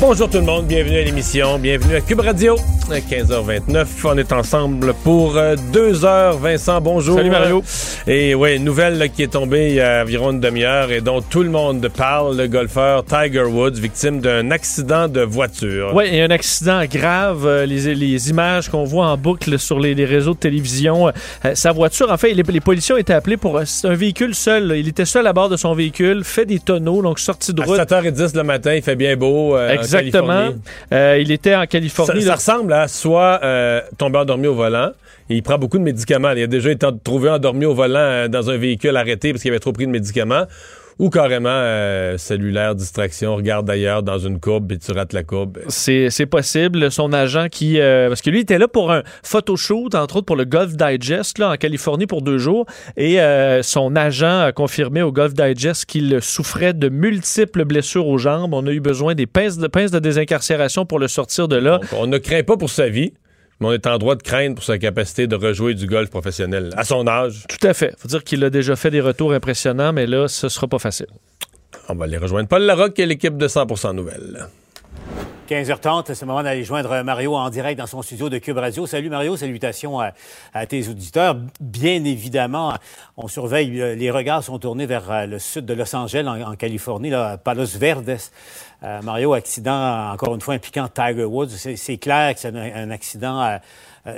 Bonjour tout le monde, bienvenue à l'émission, bienvenue à Cube Radio. 15h29, on est ensemble pour euh, deux heures. Vincent, bonjour. Salut Mario. Et ouais, nouvelle qui est tombée il y a environ une demi-heure et dont tout le monde parle, le golfeur Tiger Woods, victime d'un accident de voiture. Oui, et un accident grave. Euh, les, les images qu'on voit en boucle sur les, les réseaux de télévision. Euh, sa voiture, en fait, les, les policiers ont été appelés pour... Un véhicule seul. Il était seul à bord de son véhicule, fait des tonneaux, donc sorti de route. À 7h10 le matin, il fait bien beau. Exactement. il était en Californie. Ça, ça ressemble à soit euh, tomber endormi au volant. il prend beaucoup de médicaments. Il a déjà été trouvé endormi au volant euh, dans un véhicule arrêté parce qu'il avait trop pris de médicaments. Ou carrément euh, cellulaire, distraction, regarde d'ailleurs dans une courbe et tu rates la courbe. C'est possible. Son agent qui... parce que lui était là pour un photoshoot, entre autres pour le Golf Digest là, en Californie pour deux jours. Et son agent a confirmé au Golf Digest qu'il souffrait de multiples blessures aux jambes. On a eu besoin des pinces de, pinces de désincarcération pour le sortir de là. Donc, on ne craint pas pour sa vie mais on est en droit de craindre pour sa capacité de rejouer du golf professionnel à son âge. Tout à fait. faut dire qu'il a déjà fait des retours impressionnants, mais là, ce sera pas facile. On va aller rejoindre Paul Larocque et l'équipe de 100% Nouvelles. 15h30, c'est le moment d'aller joindre Mario en direct dans son studio de Cube Radio. Salut Mario, salutations à, tes auditeurs. Bien évidemment, on surveille, euh, les regards sont tournés vers euh, le sud de Los Angeles, en, Californie, là, Palos Verdes. Euh, Mario, accident, encore une fois, impliquant Tiger Woods. C'est clair que c'est un, accident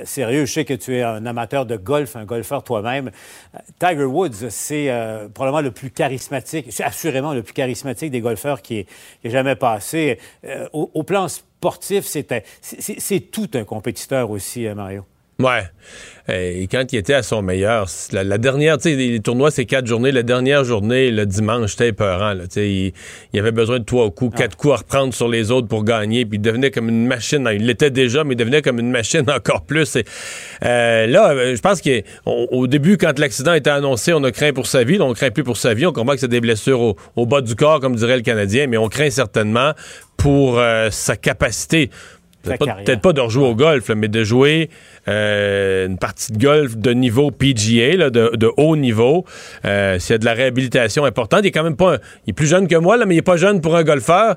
sérieux. Je sais que tu es un amateur de golf, un golfeur toi-même. Euh, Tiger Woods, c'est euh, probablement le plus charismatique, c'est assurément le plus charismatique des golfeurs qui est, jamais passé. Au, plan sportif, c'est tout un compétiteur aussi, Mario. Ouais. Et quand il était à son meilleur, la, dernière, tu sais, les tournois, c'est quatre journées. La dernière journée, le dimanche, c'était épeurant. Là, il, il avait besoin de trois coups, quatre coups à reprendre sur les autres pour gagner. Puis il devenait comme une machine. Il l'était déjà, mais il devenait comme une machine encore plus. Et, euh, là, euh, je pense qu'au début, quand l'accident était annoncé, on a craint pour sa vie. Là, on craint plus pour sa vie. On comprend que c'est des blessures au, au, bas du corps, comme dirait le Canadien. Mais on craint certainement pour euh, sa capacité Peut-être pas, de rejouer au golf, mais de jouer euh, une partie de golf de niveau PGA, de, haut niveau. Euh, a de la réhabilitation importante, il est quand même pas. il est plus jeune que moi, là, mais il est pas jeune pour un golfeur.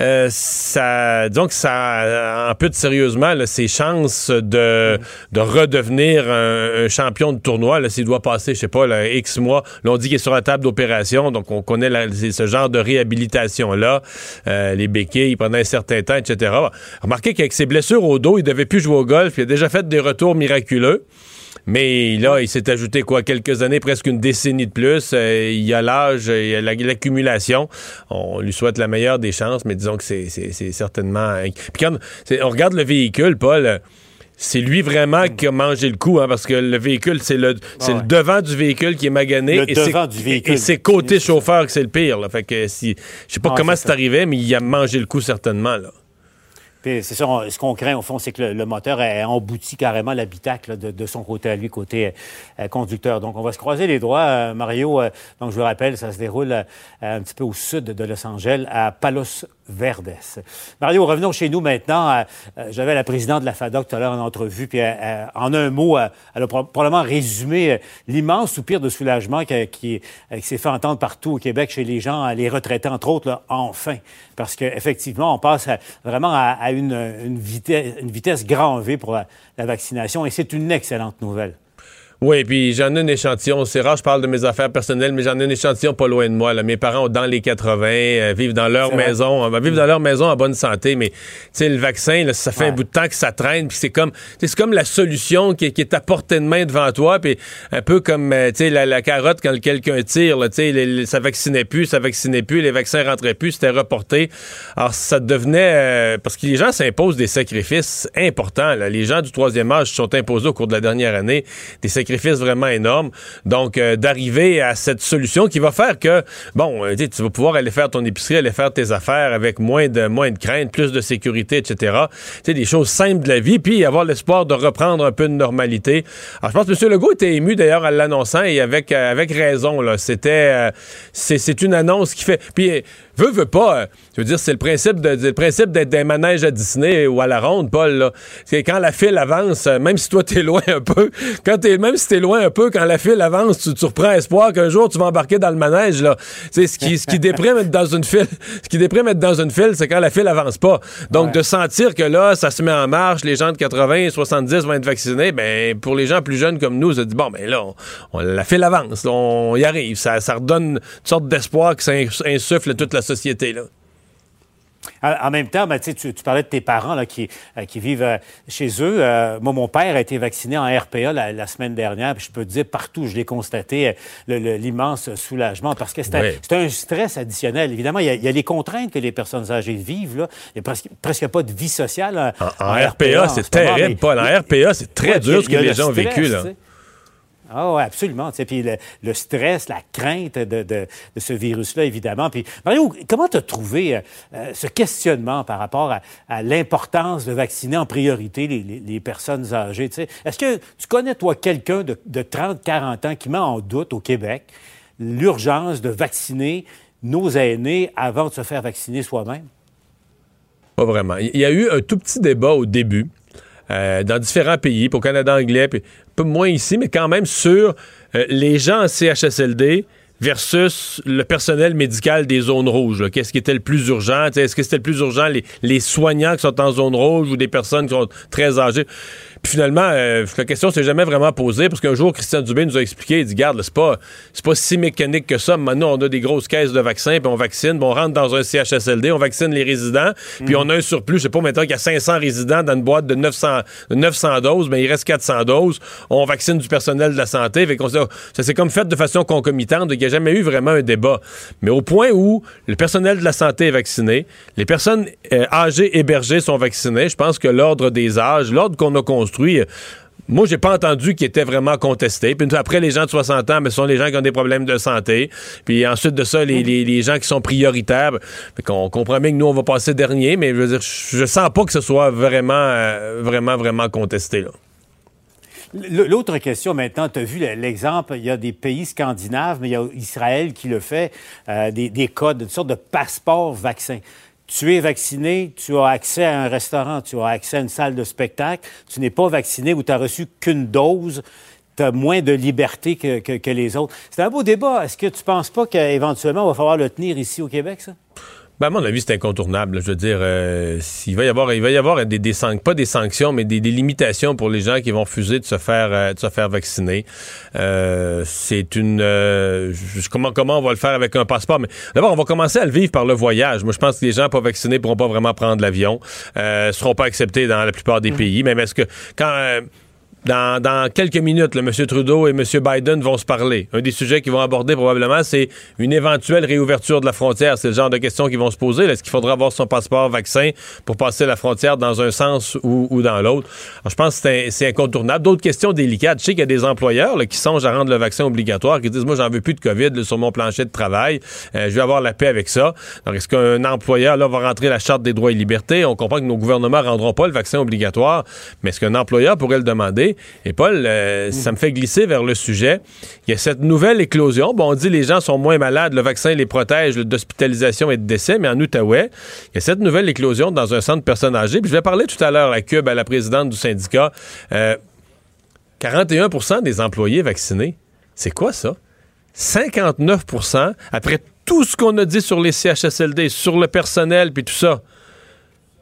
Euh, ça, que ça ampute sérieusement là, ses chances de, de redevenir un, champion de tournoi. S'il doit passer, je sais pas, là, X mois. Là, on dit qu'il est sur la table d'opération, donc on connaît ce genre de réhabilitation-là. Euh, les béquilles pendant un certain temps, etc. Remarquez qu'il avec ses blessures au dos, il devait plus jouer au golf. Il a déjà fait des retours miraculeux. Mais là, il s'est ajouté quoi? Quelques années, presque une décennie de plus. Euh, il y a l'âge, il y a l'accumulation. On lui souhaite la meilleure des chances, mais disons que c'est certainement. Puis quand on regarde le véhicule, Paul. C'est lui vraiment qui a mangé le coup, hein, parce que le véhicule, c'est le, c'est le devant du véhicule qui est magané. Le devant du véhicule. Et c'est côté chauffeur que c'est le pire. Là. Fait que si, je sais pas comment c'est arrivé, mais il a mangé le coup certainement. Là c'est ça, ce qu'on craint, au fond, c'est que le, moteur ait embouti carrément l'habitacle de, son côté à lui, côté euh, conducteur. Donc, on va se croiser les doigts. Euh, Mario, euh, donc je vous rappelle, ça se déroule un petit peu au sud de Los Angeles, à Palos Verdes. Mario, revenons chez nous maintenant. J'avais la présidente de la FADOC tout à l'heure en entrevue, puis en un mot, elle a probablement résumé l'immense soupir de soulagement qui, s'est fait entendre partout au Québec chez les gens, les retraités, entre autres, enfin. Parce qu'effectivement, on passe vraiment à, une vitesse grand V pour la vaccination et c'est une excellente nouvelle. Oui, puis j'en ai un échantillon. C'est rare, je parle de mes affaires personnelles, mais j'en ai un échantillon pas loin de moi. Là. Mes parents ont dans les 80, euh, vivent dans leur maison, euh, vivent dans leur maison en bonne santé, mais tu sais, le vaccin, là, ça fait un bout de temps que ça traîne, puis c'est comme, c'est comme la solution qui, est à portée de main devant toi, puis un peu comme, euh, tu sais, la, carotte quand quelqu'un tire, tu sais, ça vaccinait plus, ça vaccinait plus, les vaccins rentraient plus, c'était reporté. Alors ça devenait, parce que les gens s'imposent des sacrifices importants. Là. Les gens du troisième âge se sont imposés au cours de la dernière année des sacrifices sacrifice vraiment énorme. Donc, euh, d'arriver à cette solution qui va faire que, bon, euh, tu vas pouvoir aller faire ton épicerie, aller faire tes affaires avec moins de, moins de crainte, plus de sécurité, etc. Tu sais, des choses simples de la vie, puis avoir l'espoir de reprendre un peu de normalité. Alors, je pense que M. Legault était ému d'ailleurs à l'annonçant et avec, avec raison, là. C'était, c'est une annonce qui fait, puis, veut, veut pas, je veux dire, c'est le principe le principe d'être des manèges à Disney ou à la ronde, Paul, là. C'est quand la file avance, même si toi t'es loin un peu, quand t'es, même si t'es loin un peu, quand la file avance, tu, tu reprends espoir qu'un jour tu vas embarquer dans le manège, là. C'est ce qui, ce qui déprime être dans une file, ce qui déprime être dans une file, c'est quand la file avance pas. Donc, de sentir que là, ça se met en marche, les gens de 80, 70 vont être vaccinés, ben, pour les gens plus jeunes comme nous, ça dit, bon, ben là, on, la file avance, on y arrive. Ça, ça redonne une sorte d'espoir que ça insuffle toute la société, là. En même temps, ben, tu, tu, parlais de tes parents là, qui, euh, qui vivent euh, chez eux. Euh, moi, mon père a été vacciné en RPA la, semaine dernière. Puis je peux te dire, partout, je l'ai constaté, l'immense soulagement parce que c'est un, stress additionnel. Évidemment, il y, a, les contraintes que les personnes âgées vivent. Là. Il n'y a presque, presque, pas de vie sociale. En, RPA, c'est terrible, Paul. En RPA, c'est très dur ce que les gens ont vécu. Là. Ah absolument. Puis le, stress, la crainte de, de, ce virus-là, évidemment. Puis Mario, comment tu as trouvé euh, euh, ce questionnement par rapport à, l'importance de vacciner en priorité les, personnes âgées? Est-ce que tu connais, toi, quelqu'un de, de 30, 40 ans qui met en doute au Québec l'urgence de vacciner nos aînés avant de se faire vacciner soi-même? Pas vraiment. Il y a eu un tout petit débat au début. Euh, dans différents pays, pour Canada anglais, puis un peu moins ici, mais quand même sur euh, les gens en CHSLD versus le personnel médical des zones rouges. Qu'est-ce qui était le plus urgent? Est-ce que c'était le plus urgent les, les, soignants qui sont en zone rouge ou des personnes qui sont très âgées? Finalement, euh, la question s'est jamais vraiment posée parce qu'un jour, Christian Dubé nous a expliqué, il dit, garde, c'est pas, pas si mécanique que ça. Maintenant, on a des grosses caisses de vaccins, puis on vaccine, puis on rentre dans un CHSLD, on vaccine les résidents, puis mm. on a un surplus, je sais pas, maintenant qu'il y a 500 résidents dans une boîte de 900, 900 doses, mais il reste 400 doses. On vaccine du personnel de la santé. Fait ça s'est comme fait de façon concomitante, il n'y a jamais eu vraiment un débat. Mais au point où le personnel de la santé est vacciné, les personnes euh, âgées hébergées sont vaccinées, je pense que l'ordre des âges, l'ordre qu'on a construit, moi, moi, j'ai pas entendu qu'il était vraiment contesté. Puis après, les gens de 60 ans, mais ce sont les gens qui ont des problèmes de santé. Puis ensuite de ça, les, gens qui sont prioritaires. On comprend bien que nous, on va passer dernier, mais je veux dire, je sens pas que ce soit vraiment, euh, vraiment, vraiment contesté. L'autre question maintenant, tu as vu l'exemple, il y a des pays scandinaves, mais il y a Israël qui le fait, euh, des, des codes, une sorte de passeport vaccin tu es vacciné, tu as accès à un restaurant, tu as accès à une salle de spectacle. Tu n'es pas vacciné ou tu as reçu qu'une dose. Tu as moins de liberté que, que les autres. C'est un beau débat. Est-ce que tu ne penses pas qu'éventuellement, il va falloir le tenir ici au Québec, ça? Ben, à mon avis, c'est incontournable. Je veux dire, euh, il va y avoir, il va y avoir des, des pas des sanctions, mais des, limitations pour les gens qui vont refuser de se faire, euh, de se faire vacciner. Euh, c'est une, comment, comment on va le faire avec un passeport? Mais d'abord, on va commencer à le vivre par le voyage. Moi, je pense que les gens pas vaccinés pourront pas vraiment prendre l'avion, euh, seront pas acceptés dans la plupart des mmh. pays. Même est-ce que quand dans, quelques minutes, M. Trudeau et M. Biden vont se parler. Un des sujets qu'ils vont aborder probablement, c'est une éventuelle réouverture de la frontière. C'est le genre de questions qu'ils vont se poser. Est-ce qu'il faudra avoir son passeport vaccin pour passer la frontière dans un sens ou, dans l'autre? Je pense que c'est incontournable. D'autres questions délicates. Je sais qu'il y a des employeurs qui songent à rendre le vaccin obligatoire, qui disent, moi, j'en veux plus de COVID sur mon plancher de travail. Euh, je vais avoir la paix avec ça. Est-ce qu'un employeur là, va rentrer la Charte des droits et libertés? On comprend que nos gouvernements ne rendront pas le vaccin obligatoire, mais est-ce qu'un employeur pourrait le demander? Et Paul, euh, ça me fait glisser vers le sujet. Il y a cette nouvelle éclosion. Bon, on dit les gens sont moins malades, le vaccin les protège d'hospitalisation et de décès, mais en Outaouais, il y a cette nouvelle éclosion dans un centre de personnes âgées. Puis je vais parler tout à l'heure à Cube, à la présidente du syndicat. 41% euh, des employés vaccinés. C'est quoi ça? 59% après tout ce qu'on a dit sur les CHSLD, sur le personnel, puis tout ça.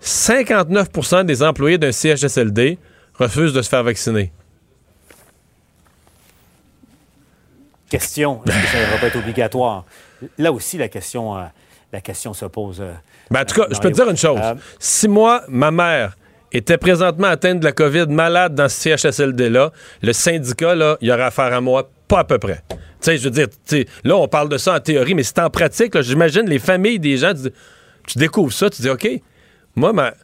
59% des employés d'un CHSLD refusent de se faire vacciner. Question, est-ce que ça ne va pas être obligatoire? Là aussi, la question, euh, la question se pose. Euh, ben, en tout cas, je peux te dire une chose. Euh, si moi, ma mère, était présentement atteinte de la COVID, malade dans ce CHSLD-là, le syndicat, là, il y aurait affaire à moi, pas à peu près. Tu sais, je veux dire, là, on parle de ça en théorie, mais c'est en pratique, j'imagine les familles des gens, tu, découvres ça, tu dis, OK, moi, ma,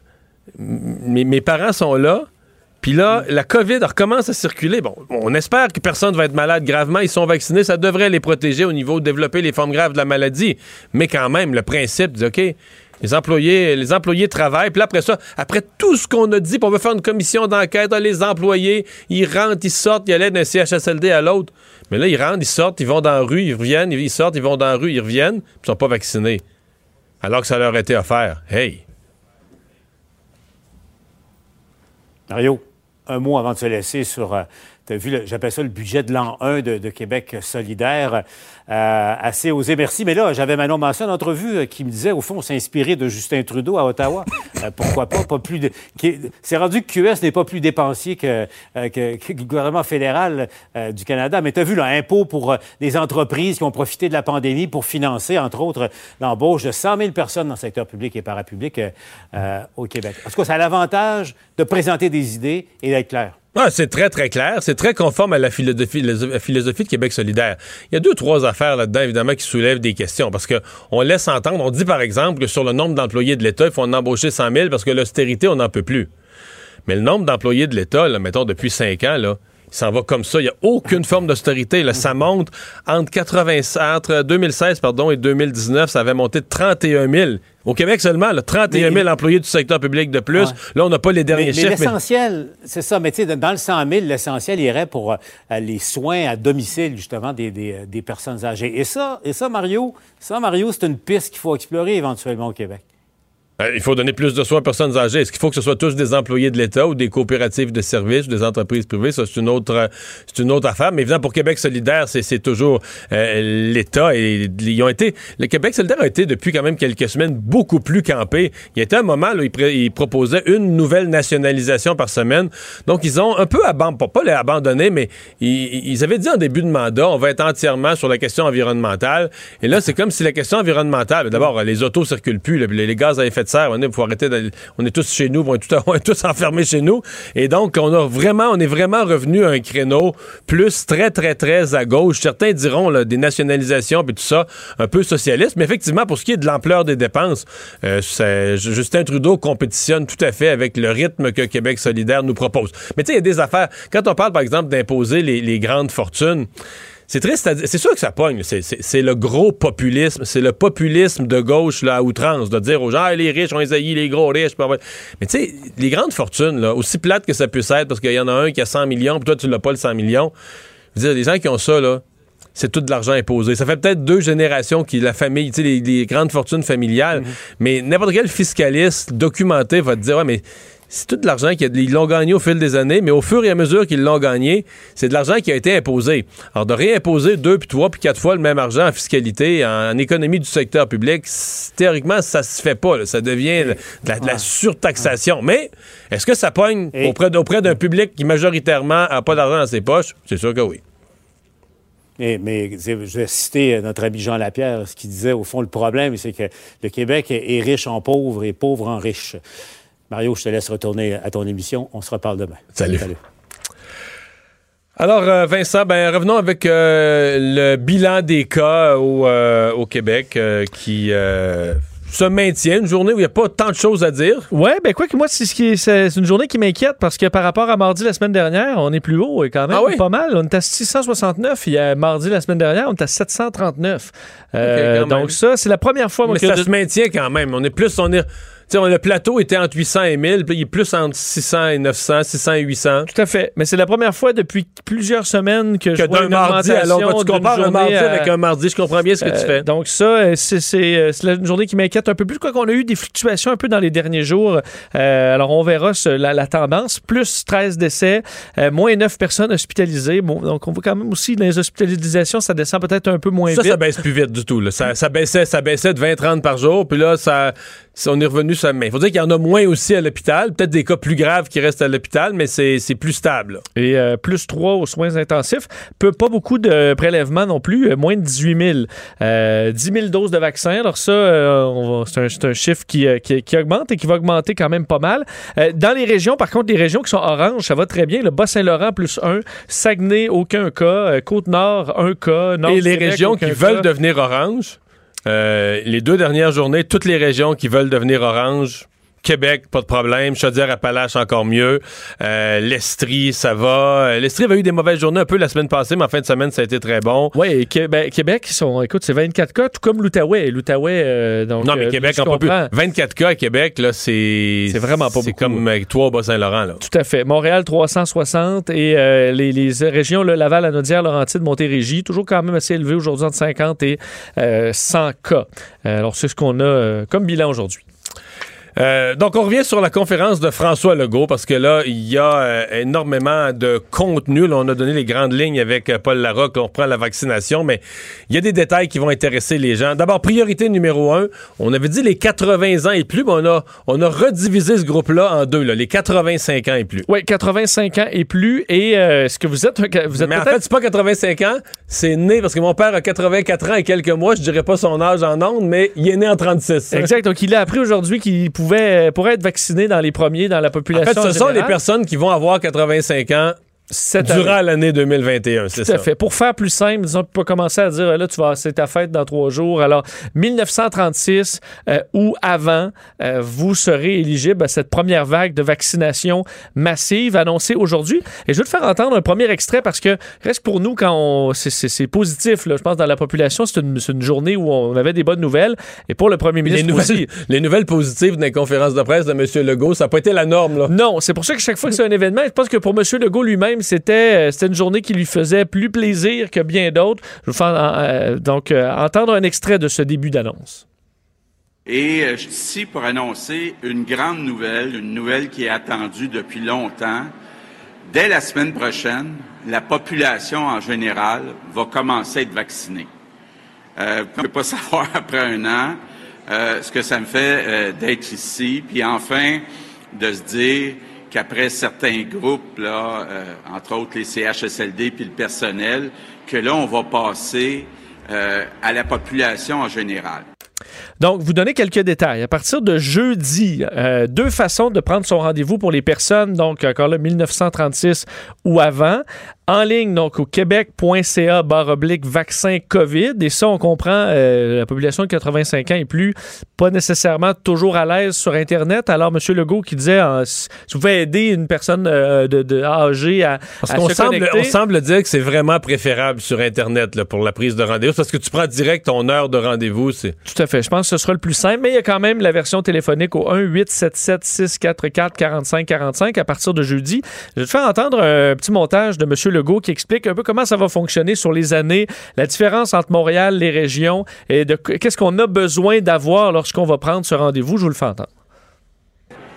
mes parents sont là, Puis là, la COVID recommence à circuler. Bon, on espère que personne ne va être malade gravement. Ils sont vaccinés. Ça devrait les protéger au niveau de développer les formes graves de la maladie. Mais quand même, le principe, dit, OK, les employés, les employés travaillent. Puis après ça, après tout ce qu'on a dit, puis on veut faire une commission d'enquête, les employés, ils rentrent, ils sortent, ils allaient d'un CHSLD à l'autre. Mais là, ils rentrent, ils sortent, ils vont dans la rue, ils reviennent, ils sortent, ils vont dans la rue, ils reviennent, puis ils sont pas vaccinés. Alors que ça leur a été offert. Hey! Mario, un mot avant de se laisser sur euh, tu as vu, j'appelle ça le budget de l'an 1 de, Québec solidaire. Euh, assez osé, merci. Mais là, j'avais Manon Massé en entrevue euh, qui me disait, au fond, s'inspirer de Justin Trudeau à Ottawa. Euh, pourquoi pas? Pas plus de... C'est rendu que QS n'est pas plus dépensier que, le gouvernement fédéral du Canada. Mais tu as vu, l'impôt pour des entreprises qui ont profité de la pandémie pour financer, entre autres, l'embauche de 100 000 personnes dans le secteur public et parapublic au Québec. En tout cas, ça a l'avantage de présenter des idées et d'être clair. C'est très, très clair. C'est très conforme à la philosophie, de Québec solidaire. Il y a deux, trois affaires là-dedans, évidemment, qui soulèvent des questions. Parce qu'on laisse entendre, on dit par exemple que sur le nombre d'employés de l'État, il faut en embaucher 100 000 parce que l'austérité, on n'en peut plus. Mais le nombre d'employés de l'État, mettons, depuis cinq ans, là, il s'en va comme ça. Il n'y a aucune forme d'austérité. Ça monte entre, 80, entre 2016 pardon, et 2019, ça avait monté de 31 000. Au Québec seulement, là, 31 000 employés du secteur public de plus. Là, on n'a pas les derniers chiffres. Mais l'essentiel, c'est ça. Mais tu sais, dans le 100 000, l'essentiel irait pour euh, les soins à domicile, justement, des, des, des, personnes âgées. Et ça, et ça, Mario, ça, Mario, c'est une piste qu'il faut explorer éventuellement au Québec. Euh, il faut donner plus de soins aux personnes âgées. Est-ce qu'il faut que ce soit tous des employés de l'État ou des coopératives de services ou des entreprises privées? Ça, c'est une autre, euh, c'est une autre affaire. Mais évidemment, pour Québec solidaire, c'est, toujours euh, l'État. Et ils ont été, le Québec solidaire a été depuis quand même quelques semaines beaucoup plus campé. Il y a été un moment où ils, proposaient une nouvelle nationalisation par semaine. Donc, ils ont un peu abandonné, mais ils, avaient dit en début de mandat, on va être entièrement sur la question environnementale. Et là, c'est comme si la question environnementale, d'abord, les autos circulent plus, les gaz à effet de on, est tous chez nous, on est, tous enfermés chez nous. Et donc, on a vraiment, est vraiment revenu à un créneau plus très, très, très à gauche. Certains diront des nationalisations et tout ça, un peu socialiste. Mais effectivement, pour ce qui est de l'ampleur des dépenses, euh, Justin Trudeau compétitionne tout à fait avec le rythme que Québec solidaire nous propose. Mais tu sais, il y a des affaires. Quand on parle, par exemple, d'imposer les grandes fortunes, c'est triste. C'est sûr que ça pogne. C'est le gros populisme. C'est le populisme de gauche là, à outrance, de dire aux gens, ah, les riches, on les haït, les gros riches. Mais tu sais, les grandes fortunes, là, aussi plates que ça puisse être, parce qu'il y en a un qui a 100 millions, puis toi, tu l'as pas le 100 millions. Je veux dire, les gens qui ont ça, là, c'est tout de l'argent imposé. Ça fait peut-être deux générations qui la famille, tu sais, les, grandes fortunes familiales, mm-hmm. mais n'importe quel fiscaliste documenté va te dire, ouais, mais c'est tout de l'argent qu'ils l'ont gagné au fil des années, mais au fur et à mesure qu'ils l'ont gagné, c'est de l'argent qui a été imposé. Alors, de réimposer deux, puis trois, puis quatre fois le même argent en fiscalité, en, économie du secteur public, théoriquement, ça se fait pas. Ça devient de la, surtaxation. Mais est-ce que ça pogne auprès, auprès d'un public qui majoritairement n'a pas d'argent dans ses poches? C'est sûr que oui. Mais, mais, je vais citer notre ami Jean Lapierre, ce qui disait, au fond, le problème, c'est que le Québec est riche en pauvres et pauvre en riches. Mario, je te laisse retourner à ton émission. On se reparle demain. Salut. Alors, euh, Vincent, ben, revenons avec euh, le bilan des cas au, euh, au Québec qui se maintient, une journée où il n'y a pas tant de choses à dire. Ouais, ben quoi que moi, c'est une journée qui m'inquiète parce que par rapport à mardi la semaine dernière, on est plus haut et quand même ah pas mal. On est à 669. Il y a mardi la semaine dernière, on est à 739. donc ça, c'est la première fois. Mais ça se maintient quand même. On est plus, on est le plateau était entre 800 et 1000, puis il est plus entre 600 et 900, 600 et 800. Tout à fait. Mais c'est la première fois depuis plusieurs semaines que, je vois une mardi à Tu compares un mardi avec un mardi, je comprends bien ce que tu euh, fais. Donc ça, euh, c'est une journée qui m'inquiète un peu plus. Quoi qu'on a eu des fluctuations un peu dans les derniers jours. Euh, alors on verra la, tendance. Plus 13 décès, moins 9 personnes hospitalisées. Bon, donc on voit quand même aussi les hospitalisations, ça descend peut-être un peu moins vite. Ça, ça baisse plus vite du tout. Ça, ça, baissait, ça baissait de 20-30 par jour, puis là, ça on est revenu sur Il faut dire qu'il y en a moins aussi à l'hôpital. Peut-être des cas plus graves qui restent à l'hôpital, mais c'est plus stable. Et euh, plus 3 aux soins intensifs. Peu, pas beaucoup de prélèvements non plus. Euh, moins de 18 000. Euh, 10 000 doses de vaccins. Alors ça, euh, c'est un, un, chiffre qui, qui, augmente et qui va augmenter quand même pas mal. dans les régions, par contre, les régions qui sont oranges, ça va très bien. Le Bas-Saint-Laurent, plus 1. Saguenay, aucun cas. Côte-Nord, un cas. Nord et les régions qui veulent devenir oranges? Euh, les deux dernières journées, toutes les régions qui veulent devenir orange, Québec, pas de problème. Chaudière-Appalaches, encore mieux. Euh, L'Estrie, ça va. L'Estrie avait eu des mauvaises journées un peu la semaine passée, mais en fin de semaine, ça a été très bon. Oui, Québec, Québec sont, écoute, c'est 24 cas, tout comme l'Outaouais. L'Outaouais, euh, donc. Non, mais euh, Québec, en pas plus. comprends. 24 cas à Québec, là, c'est. C'est vraiment pas C'est beaucoup. comme avec toi au Bas-Saint-Laurent, là. Tout à fait. Montréal, 360 et euh, les, les régions, là, Laval, Anaudière, Laurentide, Montérégie, toujours quand même assez élevé aujourd'hui entre 50 et euh, 100 cas. Euh, alors, c'est ce qu'on a euh, comme bilan aujourd'hui. Euh, donc, on revient sur la conférence de François Legault parce que là, il y a euh, énormément de contenu. Là, on a donné les grandes lignes avec euh, Paul Larocque. On reprend la vaccination, mais il y a des détails qui vont intéresser les gens. D'abord, priorité numéro un. On avait dit les 80 ans et plus, mais on a, on a redivisé ce groupe-là en deux, là, les 85 ans et plus. Oui, 85 ans et plus. Et est-ce que vous êtes, vous êtes Mais en fait, c'est pas 85 ans, c'est né parce que mon père a 84 ans et quelques mois. Je dirais pas son âge en ondes, mais il est né en 36. Exact. Donc, il a appris aujourd'hui qu'il pouvait, euh, pourrait être vacciné dans les premiers dans la En population. fait, ce sont les personnes qui vont avoir 85 ans Cette durant l'année 2021, c'est Tout ça. à fait. Pour faire plus simple, disons, on peut commencer à dire, là, tu vas, c'est ta fête dans trois jours. Alors, 1936 euh, ou avant, euh, vous serez éligible à cette première vague de vaccination massive annoncée aujourd'hui. Et je veux te faire entendre un premier extrait parce que reste pour nous quand on, c'est, positif, là, je pense, dans la population, c'est une, journée où on avait des bonnes nouvelles. Et pour le premier Les ministre aussi. nouvelles, les nouvelles positives les conférences de presse de M. Legault, ça n'a pas été la norme. Là. Non, c'est pour ça que chaque fois que c'est un événement, je pense que pour M. Legault lui-même, c'était euh, c'était une journée qui lui faisait plus plaisir que bien d'autres. Je vais vous faire euh, donc euh, entendre un extrait de ce début d'annonce. Et je suis ici pour annoncer une grande nouvelle, une nouvelle qui est attendue depuis longtemps. Dès la semaine prochaine, la population en général va commencer à être vaccinée. Euh, ne pouvez pas savoir après un an ce que ça me fait d'être ici, puis enfin de se dire qu'après certains groupes, là, euh, entre autres les CHSLD puis le personnel, que là, on va passer euh, à la population en général. Donc, vous donnez quelques détails. À partir de jeudi, euh, deux façons de prendre son rendez-vous pour les personnes, donc encore là, 1936 ou avant. En ligne, donc au québec.ca barre oblique vaccin COVID. Et ça, on comprend euh, la population de 85 ans et plus, pas nécessairement toujours à l'aise sur Internet. Alors, M. Legault qui disait, euh, si vous pouvez aider une personne euh, de, de âgée à, Parce à qu'on se semble, connecter. on semble dire que c'est vraiment préférable sur Internet là, pour la prise de rendez-vous. Parce que tu prends direct ton heure de rendez-vous. C'est... Tout à fait. Je pense ce sera le plus simple, mais il y a quand même la version téléphonique au 1-877-644-4545 à partir de jeudi. Je vais te faire entendre un petit montage de M. Legault qui explique un peu comment ça va fonctionner sur les années, la différence entre Montréal, les régions et de qu'est-ce qu'on a besoin d'avoir lorsqu'on va prendre ce rendez-vous. Je vous le fais entendre.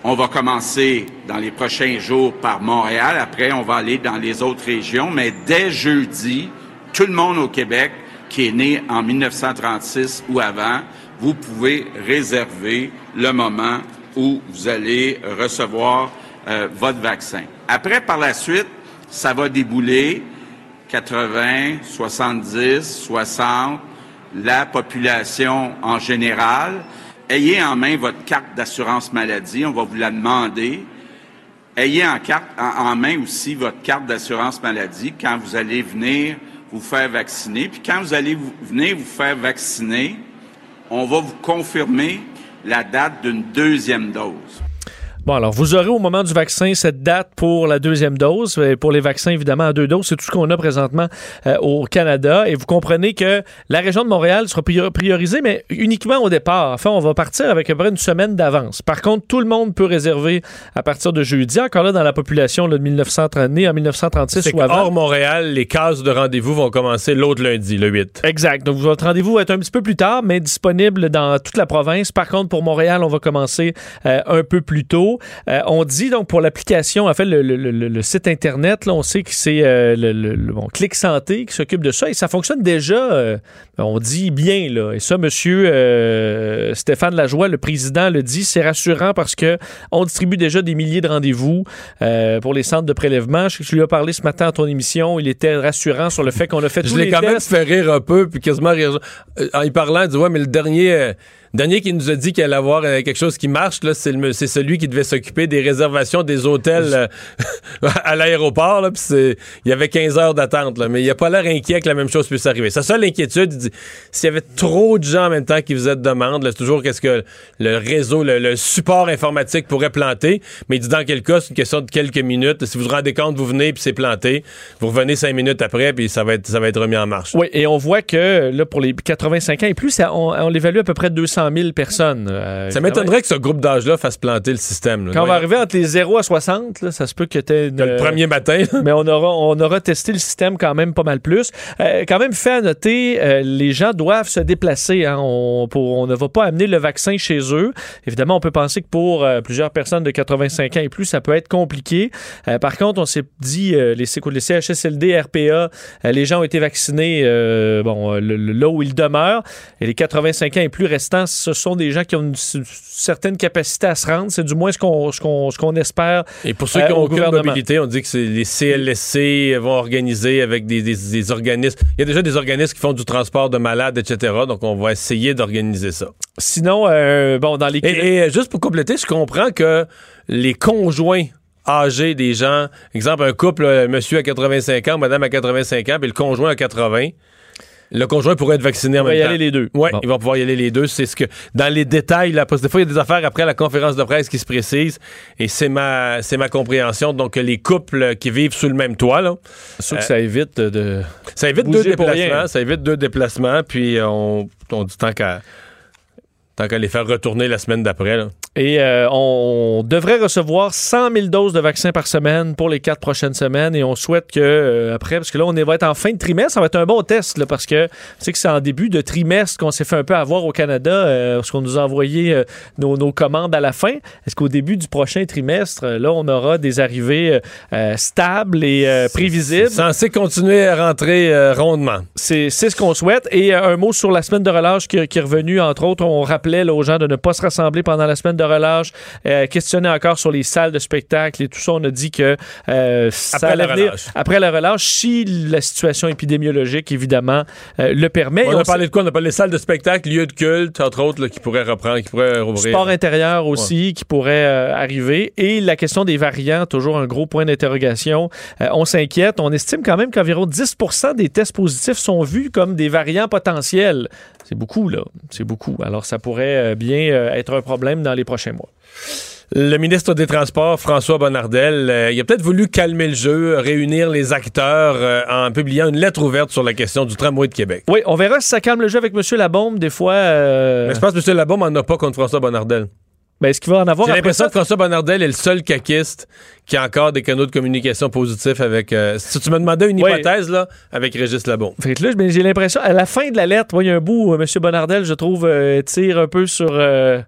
On va commencer dans les prochains jours par Montréal. Après, on va aller dans les autres régions. Mais dès jeudi, tout le monde au Québec qui est né en 1936 ou avant, vous pouvez réserver le moment où vous allez recevoir euh, votre vaccin. Après, par la suite, ça va débouler 80, 70, 60, la population en général. Ayez en main votre carte d'assurance maladie, on va vous la demander. Ayez en, carte, en, main aussi votre carte d'assurance maladie quand vous allez venir vous faire vacciner. Puis quand vous allez venir vous faire vacciner, on va vous confirmer la date d'une deuxième dose. Bon, alors, vous aurez au moment du vaccin cette date pour la deuxième dose. Euh, Pour les vaccins, évidemment, à deux doses, c'est tout ce qu'on a présentement euh, au Canada. Et vous comprenez que la région de Montréal sera prior- priorisée, mais uniquement au départ. Enfin, on va partir avec à peu près une semaine d'avance. Par contre, tout le monde peut réserver à partir de jeudi. Encore là, dans la population là, de 1930, née en 1936 C'est ou avant. hors Montréal, les cases de rendez-vous vont commencer l'autre lundi, le 8. Exact. Donc, votre rendez-vous va être un petit peu plus tard, mais disponible dans toute la province. Par contre, pour Montréal, on va commencer euh, un peu plus tôt. Euh, on dit donc pour l'application, en fait, le, le- le- le site Internet, là, on sait que c'est euh, le, bon, Clic Santé qui s'occupe de ça et ça fonctionne déjà, euh, on dit bien. Là. Et ça, monsieur Stéphane Lajoie, le président, le dit, c'est rassurant parce que on distribue déjà des milliers de rendez-vous pour les centres de prélèvement. Je sais que tu lui as parlé ce matin à ton émission. Il était rassurant sur le fait qu'on a fait Je tous l'ai les quand même fait rire un peu, puis quasiment rire. En y parlant, il dit Ouais, mais le dernier, dernier qui nous a dit qu'il allait avoir euh, quelque chose qui marche, c'est, celui qui devait s'occuper des réservations des hôtels euh, à l'aéroport. Il y avait 15 heures d'attente, mais il a pas l'air inquiet que la même chose puisse arriver. Sa seule inquiétude, il dit, s'il y avait trop de gens en même temps qui faisaient de demandes, c'est toujours qu'est-ce que le réseau, le, le support informatique pourrait planter. Mais il dit, dans quel cas, c'est une question de quelques minutes. Si vous vous rendez compte, vous venez puis c'est planté. Vous revenez cinq minutes après, puis ça va être, ça va être remis en marche. Oui, et on voit que là, pour les 85 ans et plus, ça- on, on l'évalue à peu près 200 000 personnes. Euh, Ça m'étonnerait que ce groupe d'âge-là fasse planter le système. là. Quand on va arriver entre les 0 à 60, là, ça se peut que tu Que le premier matin. mais on aura, on aura testé le système quand même pas mal plus. Euh, quand même, fait à noter, euh, les gens doivent se déplacer. hein. On, pour, on ne va pas amener le vaccin chez eux. Évidemment, on peut penser que pour euh, plusieurs personnes de 85 ans et plus, ça peut être compliqué. Euh, par contre, on s'est dit, euh, les, CHSLD, RPA, euh, les gens ont été vaccinés euh, bon, euh, le- le- là où ils demeurent. Et les 85 ans et plus restants, ce sont des gens qui ont une, certaine capacité à se rendre. C'est du moins ce qu'on ce espère Et pour ceux Euh, qui ont au aucune mobilité, on dit que les CLSC vont organiser avec des, des- des organismes. Il y a déjà des organismes qui font du transport de malades, etc. Donc, on va essayer d'organiser ça. Sinon, euh, bon, dans les... Et, et, euh, juste pour compléter, je comprends que les conjoints âgés des gens, exemple, un couple, un monsieur à 85 ans, madame à 85 ans, puis le conjoint à 80, le conjoint pourrait être vacciné en On va même y temps. aller les deux. Oui, Bon. ils vont pouvoir y aller les deux. C'est ce que dans les détails, là, parce que des fois, il y a des affaires après la conférence de presse qui se précisent, et c'est ma c'est ma compréhension. Donc, que les couples qui vivent sous le même toit, là, C'est sûr que ça évite de- ça évite deux déplacements. rien. Ça évite deux déplacements, puis on, on dit tant qu'à tant qu'à les faire retourner la semaine d'après. là. Et euh, on devrait recevoir 100 000 doses de vaccins par semaine pour les quatre prochaines semaines. Et on souhaite que, euh, après, parce que là, on est- va être en fin de trimestre, ça va être un bon test, là, parce que c'est que c'est en début de trimestre qu'on s'est fait un peu avoir au Canada, euh, parce qu'on nous a envoyé euh, nos, nos commandes à la fin. Est-ce qu'au début du prochain trimestre, là, on aura des arrivées euh, euh, stables et euh, prévisibles? Censé continuer à rentrer euh, rondement. C'est c'est ce qu'on souhaite. Et euh, un mot sur la semaine de relâche qui, qui est revenue. Entre autres, on rappelait là, aux gens de ne pas se rassembler pendant la semaine de relâche. Euh, questionner encore sur les salles de spectacle et tout ça. On a dit que euh, ça Après la venir relâche. après la relâche, si la situation épidémiologique, évidemment, euh, le permet. On, a parlé de quoi? On a parlé de salles de spectacle, lieux de culte, entre autres, là, qui pourraient reprendre, qui pourraient rouvrir. Sport intérieur aussi qui pourrait euh, arriver. Et la question des variants, toujours un gros point d'interrogation. On s'inquiète. On estime quand même qu'environ 10 des tests positifs sont vus comme des variants potentiels. C'est beaucoup, là. C'est beaucoup. Alors, ça pourrait bien être un problème dans les prochains mois. Le ministre des Transports, François Bonnardel, euh, il a peut-être voulu calmer le jeu, réunir les acteurs euh, en publiant une lettre ouverte sur la question du tramway de Québec. Oui, on verra si ça calme le jeu avec M. Labombe. Des fois, euh, Mais je pense que M. Labaume n'en a pas contre François Bonnardel. ben, est-ce qu'il va en avoir J'ai l'impression que François Bonnardel est le seul caquiste qui a encore des canaux de communication positifs avec... euh, si tu me demandais une hypothèse, là, avec Régis Labaume. Fait que là, j'ai l'impression, à la fin de la lettre, il y a un bout où M. Bonnardel, je trouve, euh, tire un peu sur euh,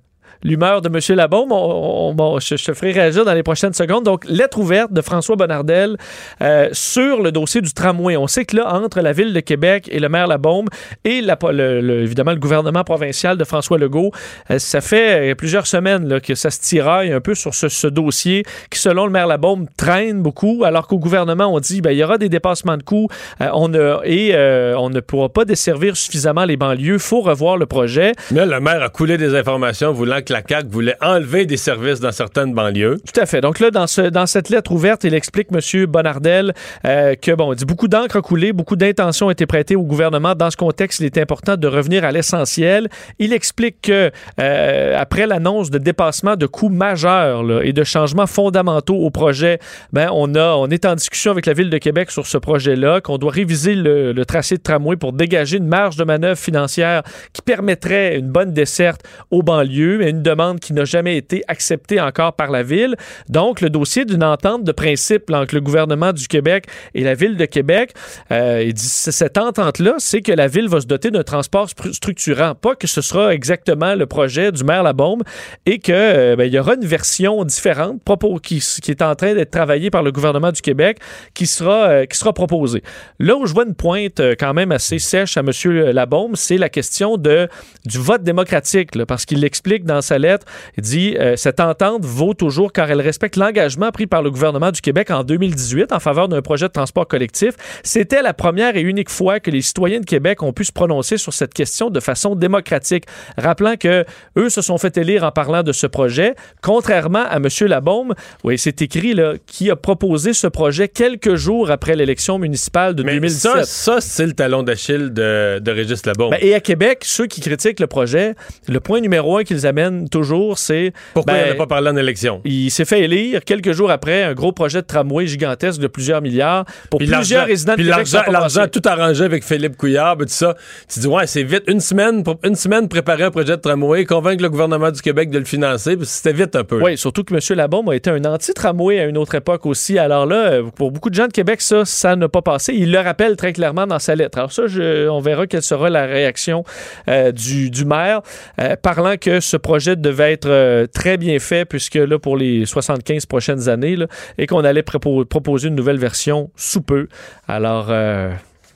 l'humeur de M. Labaume. On, on- bon, je, ferai réagir dans les prochaines secondes. Donc, lettre ouverte de François Bonnardel euh, sur le dossier du tramway. On sait que là, entre la Ville de Québec et le maire Labaume et évidemment le gouvernement provincial de François Legault, euh, ça fait euh, plusieurs semaines que ça se tiraille un peu sur ce, dossier qui, selon le maire Labaume, traîne beaucoup, alors qu'au gouvernement, on dit ben, il y aura des dépassements de coûts on et on ne pourra pas desservir suffisamment les banlieues. Il faut revoir le projet. Là, le maire a coulé des informations voulant que la CAQ voulait enlever des services dans certaines banlieues. Tout à fait. Donc là, dans, ce, dans cette lettre ouverte, il explique, M. Bonnardel, euh, que, bon, il dit beaucoup d'encre a coulé, beaucoup d'intentions ont été prêtées au gouvernement. Dans ce contexte, il est important de revenir à l'essentiel. Il explique que, euh, après l'annonce de dépassement de coûts majeurs et de changements fondamentaux au projet, ben, on, a, on est en discussion avec la Ville de Québec sur ce projet-là, qu'on doit réviser le, le tracé de tramway pour dégager une marge de manœuvre financière qui permettrait une bonne desserte aux banlieues, mais une demande qui n'a jamais été acceptée encore par la Ville. Donc, le dossier d'une entente de principe entre le gouvernement du Québec et la Ville de Québec, euh, cette entente-là, c'est que la Ville va se doter d'un transport stru- structurant, pas que ce sera exactement le projet du maire Labombe et que euh, ben, y aura une version différente propos, qui, est en train d'être travaillée par le gouvernement du Québec qui sera, euh, qui sera proposée. Là où je vois une pointe quand même assez sèche à M. Labombe, c'est la question de, du vote démocratique, parce qu'il explique dans sa lettre. Dit euh, Cette entente vaut toujours car elle respecte l'engagement pris par le gouvernement du Québec en 2018 en faveur d'un projet de transport collectif. C'était la première et unique fois que les citoyens de Québec ont pu se prononcer sur cette question de façon démocratique. Rappelant que eux se sont fait élire en parlant de ce projet, contrairement à M. Labaume, oui, c'est écrit là, qui a proposé ce projet quelques jours après l'élection municipale de Mais 2017. ça, ça c'est le talon d'Achille de, de Régis Labaume. Ben, et à Québec, ceux qui critiquent le projet, le point numéro un qu'ils amènent toujours, c'est Pourquoi ben, on n'a pas parlé en élection? il s'est fait élire quelques jours après un gros projet de tramway gigantesque de plusieurs milliards pour Puis plusieurs résidents de Québec. a l'argent, tout arrangé avec Philippe Couillard, tout ça. Tu dis, ouais, c'est vite. Une semaine, pour une semaine, préparer un projet de tramway, convaincre le gouvernement du Québec de le financer, c'était vite un peu. Oui, surtout que M. Labaume a été un anti-tramway à une autre époque aussi. Alors là, euh, pour beaucoup de gens de Québec, ça, ça n'a pas passé. Il le rappelle très clairement dans sa lettre. Alors ça, je- on verra quelle sera la réaction euh, du, du maire, euh, parlant que ce projet devait être euh, très bien fait, puisque là, pour les 75 prochaines années, et qu'on allait propo- proposer une nouvelle version sous peu. Alors, euh,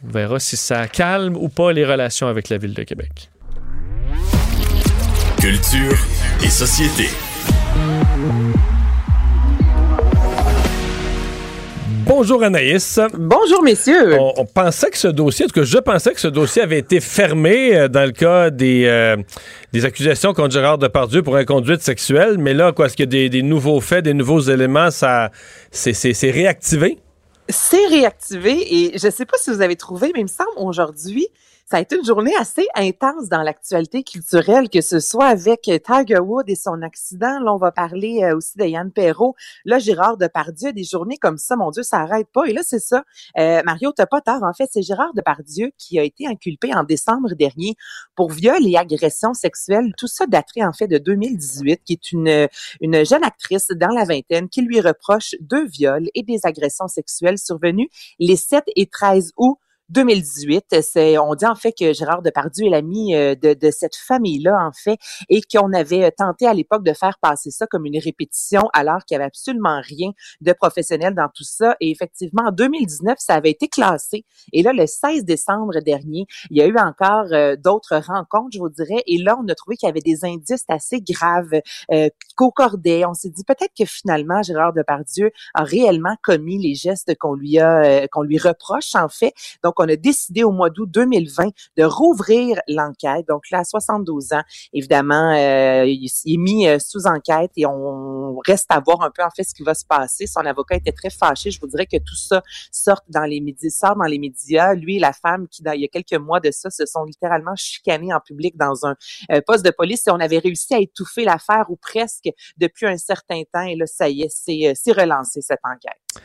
on verra si ça calme ou pas les relations avec la Ville de Québec. Culture et société. Bonjour Anaïs. Bonjour, messieurs. On, on pensait que ce dossier, en tout cas, je pensais que ce dossier avait été fermé euh, dans le cas des, euh, des accusations contre Gérard Depardieu pour inconduite sexuelle, mais là, quoi, est-ce qu'il y a des, des nouveaux faits, des nouveaux éléments, ça, c'est réactivé? C'est réactivé et je ne sais pas si vous avez trouvé, mais il me semble aujourd'hui, ça a été une journée assez intense dans l'actualité culturelle, que ce soit avec euh, Tiger Woods et son accident. Là, on va parler euh, aussi de Yann Perrault. Là, Gérard Depardieu, des journées comme ça, mon Dieu, ça arrête pas. Et là, c'est ça. Euh, Mario, t'as pas tard. En fait, c'est Gérard Depardieu qui a été inculpé en décembre dernier pour viol et agression sexuelle. Tout ça daterait en fait de 2018, qui est une, une jeune actrice dans la vingtaine qui lui reproche deux viols et des agressions sexuelles survenues les 7 et 13 août 2018. C'est, on dit en fait que Gérard Depardieu est l'ami euh, de, de cette famille-là, en fait, et qu'on avait euh, tenté à l'époque de faire passer ça comme une répétition, alors qu'il n'y avait absolument rien de professionnel dans tout ça. Et effectivement, en 2019, ça avait été classé. Et là, le 16 décembre dernier, il y a eu encore euh, d'autres rencontres, je vous dirais. Et là, on a trouvé qu'il y avait des indices assez graves euh. On s'est dit peut-être que finalement, Gérard Depardieu a réellement commis les gestes qu'on lui a, euh, qu'on lui reproche, en fait. Donc, on a décidé au mois d'août 2020 de rouvrir l'enquête. Donc là, à 72 ans, évidemment, euh, il, est mis euh, sous enquête et on reste à voir un peu en fait ce qui va se passer. Son avocat était très fâché. Je vous dirais que tout ça sort dans les médias, sort dans les médias. Lui et la femme qui, dans, il y a quelques mois de ça, se sont littéralement chicanés en public dans un euh, poste de police et on avait réussi à étouffer l'affaire ou presque depuis un certain temps. Et là, ça y est, c'est relancé cette enquête.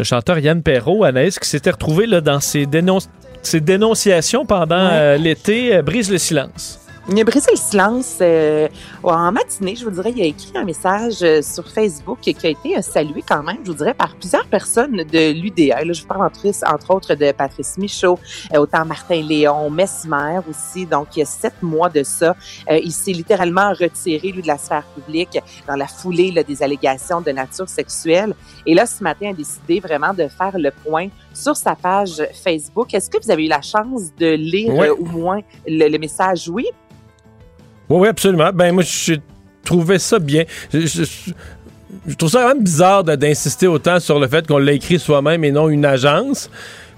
Le chanteur Yann Perrault, Anaïs, qui s'était retrouvé là, dans ses, ses dénonciations pendant Ouais. euh, l'été, euh, brise le silence. Il a brisé le silence euh, en matinée, je vous dirais, il a écrit un message euh, sur Facebook qui a été euh, salué quand même, je vous dirais, par plusieurs personnes de l'UDA. Là, je vous parle entre, entre autres de Patrice Michaud, euh, autant Martin Léon, Mesmer aussi. Donc, il y a sept mois de ça, il s'est littéralement retiré, lui, de la sphère publique dans la foulée là, des allégations de nature sexuelle. Et là, ce matin, a décidé vraiment de faire le point sur sa page Facebook. Est-ce que vous avez eu la chance de lire euh, au moins le, le message? Oui. Oui, oui, absolument. Ben, moi, j'ai trouvé ça bien. Je, je- je- je trouve ça quand même bizarre d'insister autant sur le fait qu'on l'a écrit soi-même et non une agence.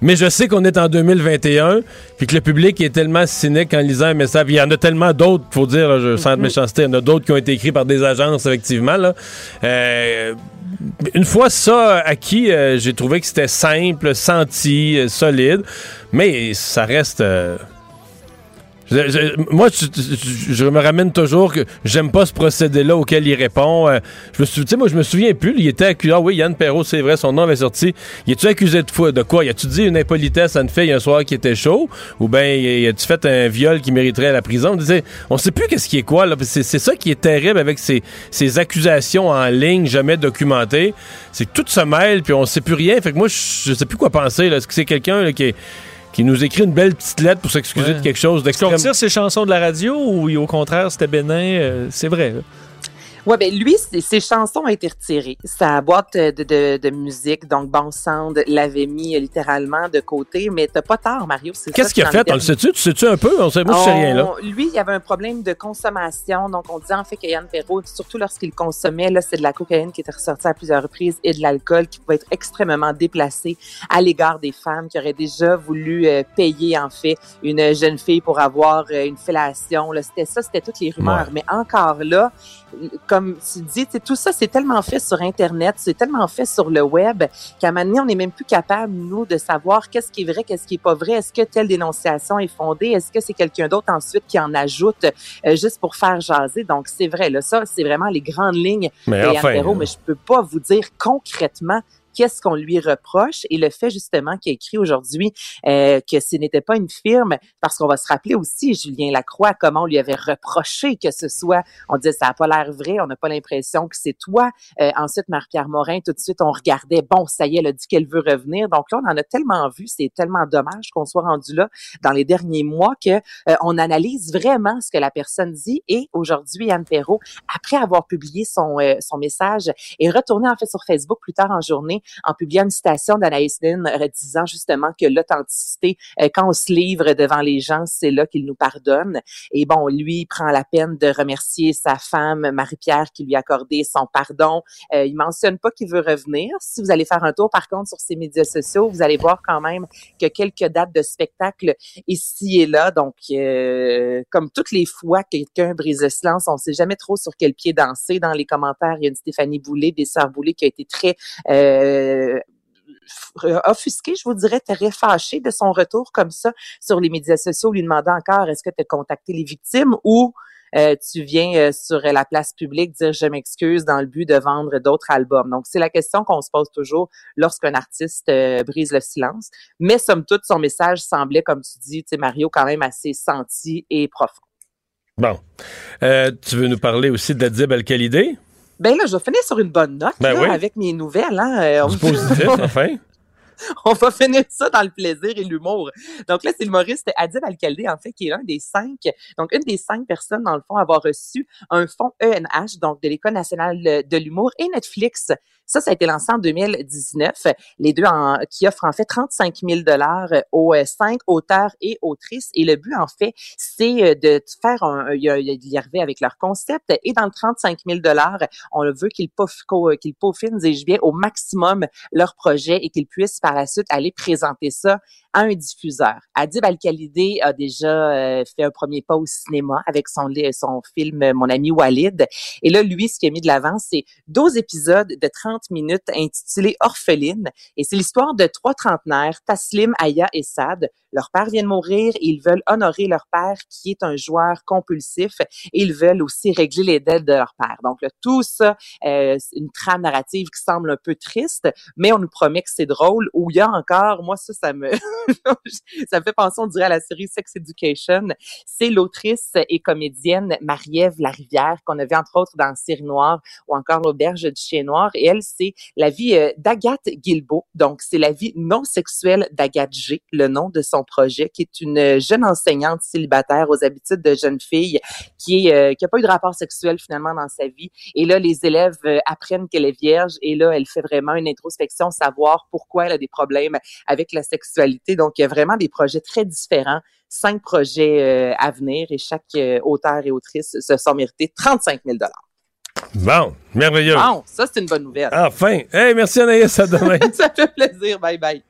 Mais je sais qu'on est en 2021, puis que le public est tellement cynique en lisant un message. Il y en a tellement d'autres, faut dire, là, je sens de méchanceté, il y en a d'autres qui ont été écrits par des agences, effectivement. Là. Euh, une fois ça acquis, euh, j'ai trouvé que c'était simple, senti, euh, solide, mais ça reste... je- je- moi, je, je- me ramène toujours que j'aime pas ce procédé-là auquel il répond. Euh, je me sou- tu sais, moi, je me souviens plus. Il était accusé. Ah oui, Yann Perrault, c'est vrai, son nom avait sorti. Il est-tu accusé de, foi- de quoi? Il a-tu dit une impolitesse à une fille un soir qui était chaud? Ou bien, il a-tu fait un viol qui mériterait la prison? On, disait, on sait plus qu'est-ce qui est quoi. là. C'est, ça qui est terrible avec ces, ces accusations en ligne, jamais documentées. C'est que tout se mêle, puis on sait plus rien. Fait que moi, je, sais plus quoi penser. Est-ce que c'est quelqu'un qui est qui nous écrit une belle petite lettre pour s'excuser Ouais. de quelque chose Est-ce qu'on retire ces chansons de la radio ou au contraire, c'était bénin? euh, c'est vrai. là. Ouais, ben lui, ses, chansons ont été retirées. Sa boîte de, de, de musique, donc Bon Sound, l'avait mis littéralement de côté, mais t'as pas tort, Mario. Qu'est-ce qu'il a fait? On le sais-tu? Tu sais-tu un peu? On sait, moi, je sais rien, là. Lui, il y avait un problème de consommation. Donc, on disait en fait que Yann Perrault, surtout lorsqu'il consommait, là, c'est de la cocaïne qui était ressortie à plusieurs reprises et de l'alcool qui pouvait être extrêmement déplacé à l'égard des femmes qui auraient déjà voulu euh, payer, en fait, une jeune fille pour avoir euh, une fellation. C'était ça, c'était toutes les rumeurs. Mais encore là, comme tu dis, tout ça, c'est tellement fait sur Internet, c'est tellement fait sur le web qu'à un moment donné, on n'est même plus capable, nous, de savoir qu'est-ce qui est vrai, qu'est-ce qui est pas vrai. Est-ce que telle dénonciation est fondée? Est-ce que c'est quelqu'un d'autre ensuite qui en ajoute euh, juste pour faire jaser? Donc, c'est vrai, là, ça, c'est vraiment les grandes lignes mais enfin, mais je peux pas vous dire concrètement qu'est-ce qu'on lui reproche et le fait justement qu'il a écrit aujourd'hui euh, que ce n'était pas une firme, parce qu'on va se rappeler aussi, Julien Lacroix, comment on lui avait reproché que ce soit, on disait ça n'a pas l'air vrai, on n'a pas l'impression que c'est toi. Euh, ensuite, Marie-Pierre Morin, tout de suite, on regardait, bon, ça y est, elle a dit qu'elle veut revenir. Donc là, on en a tellement vu, c'est tellement dommage qu'on soit rendu là dans les derniers mois que euh, on analyse vraiment ce que la personne dit. Et aujourd'hui, Anne Perrault, après avoir publié son, euh, son message, est retournée en fait sur Facebook plus tard en journée en publiant une citation d'Anaïs Nin disant justement que l'authenticité, euh, quand on se livre devant les gens, c'est là qu'il nous pardonne. Et bon, lui il prend la peine de remercier sa femme Marie-Pierre qui lui a accordé son pardon. Euh, il mentionne pas qu'il veut revenir. Si vous allez faire un tour par contre sur ses médias sociaux, vous allez voir quand même que quelques dates de spectacle ici et là. Donc, euh, comme toutes les fois quelqu'un brise le silence, on sait jamais trop sur quel pied danser. Dans les commentaires, il y a une Stéphanie Boulay, des sœurs qui a été très euh, offusqué, je vous dirais, très fâché de son retour comme ça sur les médias sociaux, lui demandant encore est-ce que tu as contacté les victimes ou euh, tu viens euh, sur la place publique dire je m'excuse dans le but de vendre d'autres albums? Donc c'est la question qu'on se pose toujours lorsqu'un artiste brise le silence. Mais somme toute, son message semblait, comme tu dis, Mario, quand même assez senti et profond. Bon. tu veux nous parler aussi d'Adib Al-Khalidé? Ben là, je vais finir sur une bonne note ben avec mes nouvelles. Hein. Euh, positif, enfin. on va finir ça dans le plaisir et l'humour. Donc là, c'est l'humoriste Adib Al-Khaldi, en fait, qui est l'un des cinq, donc une des cinq personnes, dans le fond, à avoir reçu un fonds ENH, donc de l'École nationale de l'humour et Netflix. Ça, ça a été lancé en 2019. Les deux en, qui offrent en fait 35 000 dollars aux euh, cinq auteurs et autrices. Et le but, en fait, c'est euh, de faire un, y arriver avec leur concept. Et dans le 35 000 dollars, on veut qu'ils peaufinent, dis-je bien, au maximum leur projet et qu'ils puissent la suite aller présenter ça un diffuseur. Adib Al-Khalidé a déjà euh, fait un premier pas au cinéma avec son, son film Mon ami Walid. Et là, lui, ce qu'il a mis de l'avant, c'est 12 épisodes de 30 minutes intitulés Orpheline. Et c'est l'histoire de trois trentenaires, Taslim, Aya et Sad. Leur père vient de mourir et ils veulent honorer leur père qui est un joueur compulsif ils veulent aussi régler les dettes de leur père. Donc, là, tout ça, euh, une trame narrative qui semble un peu triste, mais on nous promet que c'est drôle. Ou il y a encore, moi, ça, ça me... ça me fait penser, on dirait, à la série Sex Education. C'est l'autrice et comédienne Marie-Ève Larivière, qu'on a vu entre autres dans Série Noire ou encore L'Auberge du Chien Noir. Et elle, c'est la vie euh, d'Agathe Guilbeault. Donc, c'est la vie non sexuelle d'Agathe G, le nom de son projet, qui est une jeune enseignante célibataire aux habitudes de jeune fille qui est, euh, qui a pas eu de rapport sexuel finalement dans sa vie. Et là, les élèves euh, apprennent qu'elle est vierge et là, elle fait vraiment une introspection, savoir pourquoi elle a des problèmes avec la sexualité donc, il y a vraiment des projets très différents, cinq projets euh, à venir et chaque euh, auteur et autrice se sont mérités 35 000 Bon, merveilleux. Bon, ça, c'est une bonne nouvelle. Enfin. Hey, merci Anaïs, à demain. ça fait plaisir. Bye bye.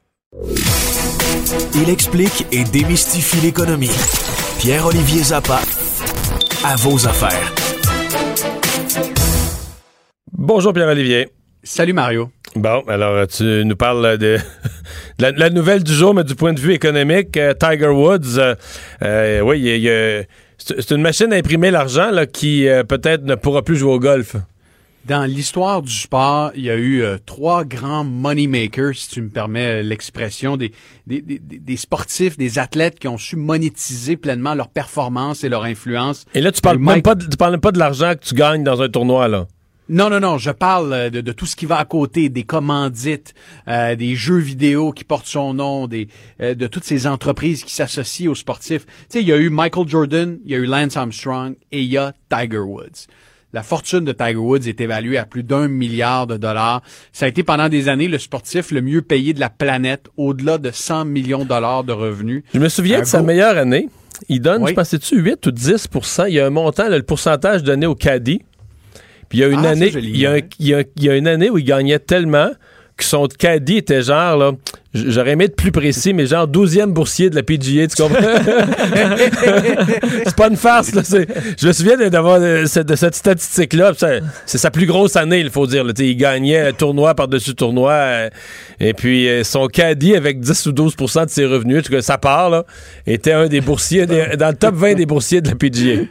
Il explique et démystifie l'économie. Pierre-Olivier Zappa, à vos affaires. Bonjour Pierre-Olivier. Salut Mario. Bon, alors tu nous parles de, la, nouvelle du jour, mais du point de vue économique. Euh, Tiger Woods, euh, euh, oui, c'est une machine à imprimer l'argent qui peut-être ne pourra plus jouer au golf. Dans l'histoire du sport, il y a eu trois grands money makers, si tu me permets l'expression, des, des, des, sportifs, des athlètes qui ont su monétiser pleinement leur performance et leur influence. Et là, tu parles même pas, tu parles même pas de l'argent que tu gagnes dans un tournoi là. Non, non, non, je parle euh, de, tout ce qui va à côté, des commandites, euh, des jeux vidéo qui portent son nom, des, euh, de toutes ces entreprises qui s'associent aux sportifs. Tu sais, il y a eu Michael Jordan, il y a eu Lance Armstrong et il y a Tiger Woods. la fortune de Tiger Woods est évaluée à plus d'un milliard de dollars. Ça a été pendant des années le sportif le mieux payé de la planète, au-delà de 100 millions de dollars de revenus. Je me souviens de sa meilleure année. Il donne, je pense, tu 8 ou 10 Il y a un montant, le pourcentage donné au caddie. Puis il y a une année, il y a, une année où il gagnait tellement que son caddie était genre là, J'aurais aimé être plus précis, mais genre 12e boursier de la PGA, tu comprends? c'est pas une farce, là. Je me souviens d'avoir de, cette statistique-là. C'est sa plus grosse année, il faut dire. Il gagnait tournoi par-dessus tournoi. Euh, et puis, euh, son caddie, avec 10 ou 12% de ses revenus, en tout cas, ça part, là, était un des boursiers, dans le top 20 des boursiers de la PGA.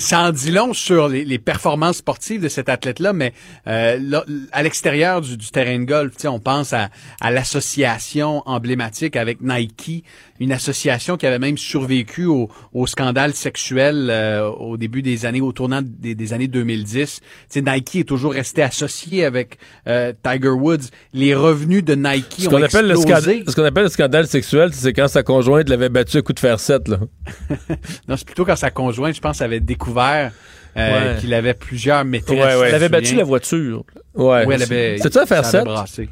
ça en dit long sur les, performances sportives de cet athlète-là, mais euh, à l'extérieur du, terrain de golf, on pense à l'association emblématique avec Nike, une association qui avait même survécu au, scandale sexuel euh, au début des années, au tournant des, années 2010. T'sais, Nike est toujours resté associé avec euh, Tiger Woods. Les revenus de Nike ce ont appelle le scandale, ce qu'on appelle le scandale sexuel, c'est quand sa conjointe l'avait battu à coup de fer 7. Là. non, c'est plutôt quand sa conjointe, je pense, avait découvert euh, qu'il avait plusieurs maîtrises. Elle avait battu la voiture. Ouais. Oui, elle avait. C'était ça, faire 7?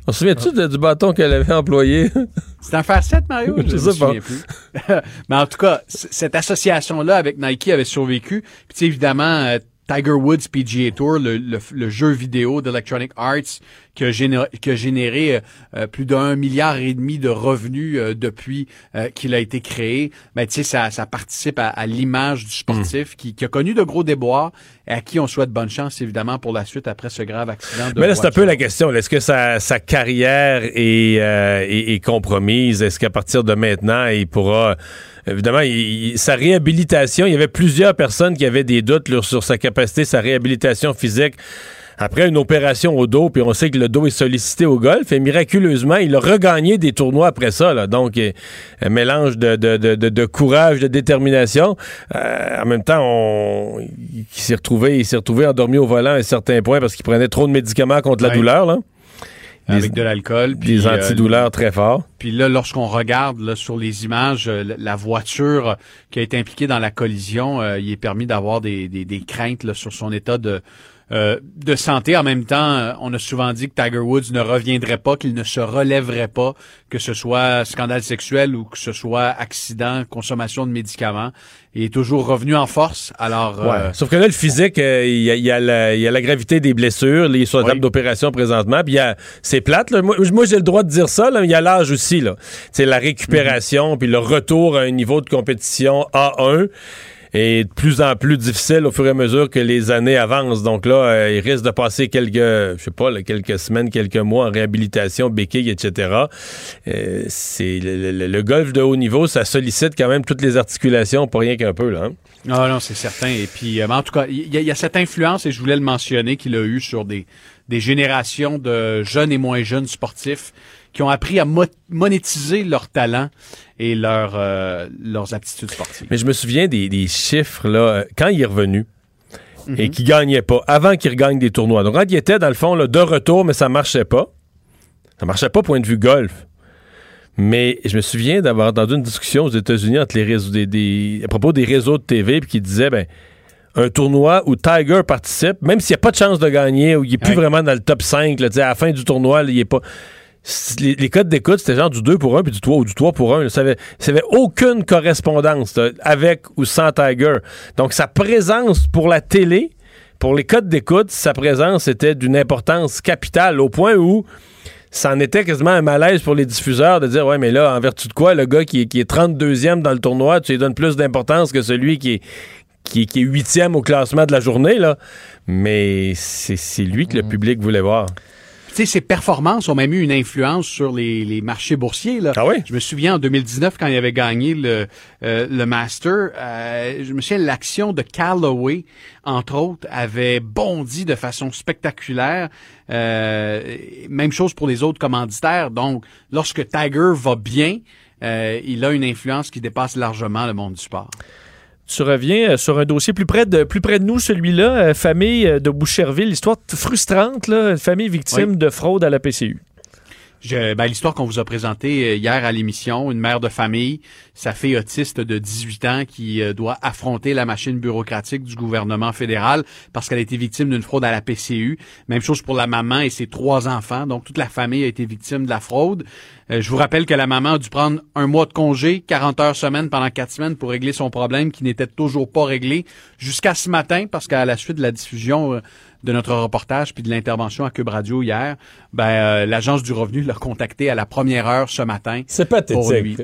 On se souvient-tu du bâton qu'elle avait employé? C'était un faire 7, Mario? Je ne me souviens plus. Mais en tout cas, cette association-là avec Nike avait survécu. Puis évidemment, euh, Tiger Woods PGA Tour, le, le, jeu vidéo d'Electronic Arts qui a généré, qui a généré euh, plus d'un milliard et demi de revenus euh, depuis euh, qu'il a été créé. Ben, tu sais, ça, ça participe à, l'image du sportif qui, qui, a connu de gros déboires et à qui on souhaite bonne chance, évidemment, pour la suite après ce grave accident. De Mais là, c'est un peu la question. Est-ce que sa, sa carrière est, est, est compromise? Est-ce qu'à partir de maintenant, il pourra évidemment, sa réhabilitation, il y avait plusieurs personnes qui avaient des doutes sur sa capacité, sa réhabilitation physique après une opération au dos, puis on sait que le dos est sollicité au golf, et miraculeusement, il a regagné des tournois après ça. Là. Donc, un mélange de, de, de, de, courage, de détermination. Euh, en même temps, on, il s'est retrouvé, il s'est retrouvé endormi au volant à un certain point parce qu'il prenait trop de médicaments contre la douleur. Là avec de l'alcool. Des euh, antidouleurs très forts. Puis là, lorsqu'on regarde là, sur les images, euh, la voiture qui a été impliquée dans la collision, euh, il est permis d'avoir des, des, des, craintes là, sur son état de, euh, de santé. En même temps, euh, on a souvent dit que Tiger Woods ne reviendrait pas, qu'il ne se relèverait pas, que ce soit scandale sexuel ou que ce soit accident, consommation de médicaments. Il est toujours revenu en force. Alors, euh, Sauf que là, le physique, il y, a, y, a la gravité des blessures, les sur la d'opération présentement. Puis c'est plate. Moi, j'ai le droit de dire ça. Il y a l'âge aussi. Là. C'est la récupération, mm-hmm. puis le retour à un niveau de compétition A1 est de plus en plus difficile au fur et à mesure que les années avancent. Donc là, euh, il risque de passer quelques, je sais pas, quelques semaines, quelques mois en réhabilitation, béquille, etc. Euh, c'est le, golf de haut niveau, ça sollicite quand même toutes les articulations, pour rien qu'un peu là. Hein. Ah non, c'est certain. Et puis, euh, en tout cas, il y, a cette influence, et je voulais le mentionner, qu'il a eu sur des, des générations de jeunes et moins jeunes sportifs qui ont appris à monétiser leur talent et leur, euh, leurs aptitudes sportives. Mais je me souviens des, des chiffres, là, euh, quand il est revenu, et mhm. qu'il gagnait pas, avant qu'il regagne des tournois. Donc, quand il était, dans le fond, là, de retour, mais ça marchait pas. Ça marchait pas point de vue golf. Mais je me souviens d'avoir entendu une discussion aux États-Unis entre les réseaux des, à propos des réseaux de TV puis qui disait ben un tournoi où Tiger participe, même s'il n'y a pas de chance de gagner, ou il n'est plus vraiment dans le top 5, là, à la fin du tournoi, il est pas les, codes d'écoute, c'était genre du 2 pour 1 puis du 3 ou du 3 pour 1. Ça n'avait aucune correspondance avec ou sans Tiger. Donc, sa présence pour la télé, pour les codes d'écoute, sa présence était d'une importance capitale au point où ça en était quasiment un malaise pour les diffuseurs de dire Ouais, mais là, en vertu de quoi, le gars qui est, qui est 32e dans le tournoi, tu lui donnes plus d'importance que celui qui est, qui, est 8e au classement de la journée, là. Mais c'est lui que le mm. public voulait voir ses performances ont même eu une influence sur les, marchés boursiers. Là. Ah oui? Je me souviens en 2019 quand il avait gagné le, euh, le Master, euh, je me souviens l'action de Callaway, entre autres, avait bondi de façon spectaculaire. Euh, même chose pour les autres commanditaires. Donc, lorsque Tiger va bien, il a une influence qui dépasse largement le monde du sport. Tu reviens euh, sur un dossier plus près de, plus près de nous, celui-là, euh, famille euh, de Boucherville, histoire frustrante, là, famille victime de fraude à la PCU. Ben, l'histoire qu'on vous a présentée euh, hier à l'émission, une mère de famille, sa fille autiste de 18 ans qui euh, doit affronter la machine bureaucratique du gouvernement fédéral parce qu'elle a été victime d'une fraude à la PCU. Même chose pour la maman et ses trois enfants. Donc, toute la famille a été victime de la fraude. Euh, je vous rappelle que la maman a dû prendre un mois de congé, 40 heures semaine pendant quatre semaines pour régler son problème qui n'était toujours pas réglé jusqu'à ce matin parce qu'à la suite de la diffusion de notre reportage puis de l'intervention à Cube Radio hier, ben, euh, l'Agence du revenu l'a contacté à la première heure ce matin. C'est pathétique. Pour lui,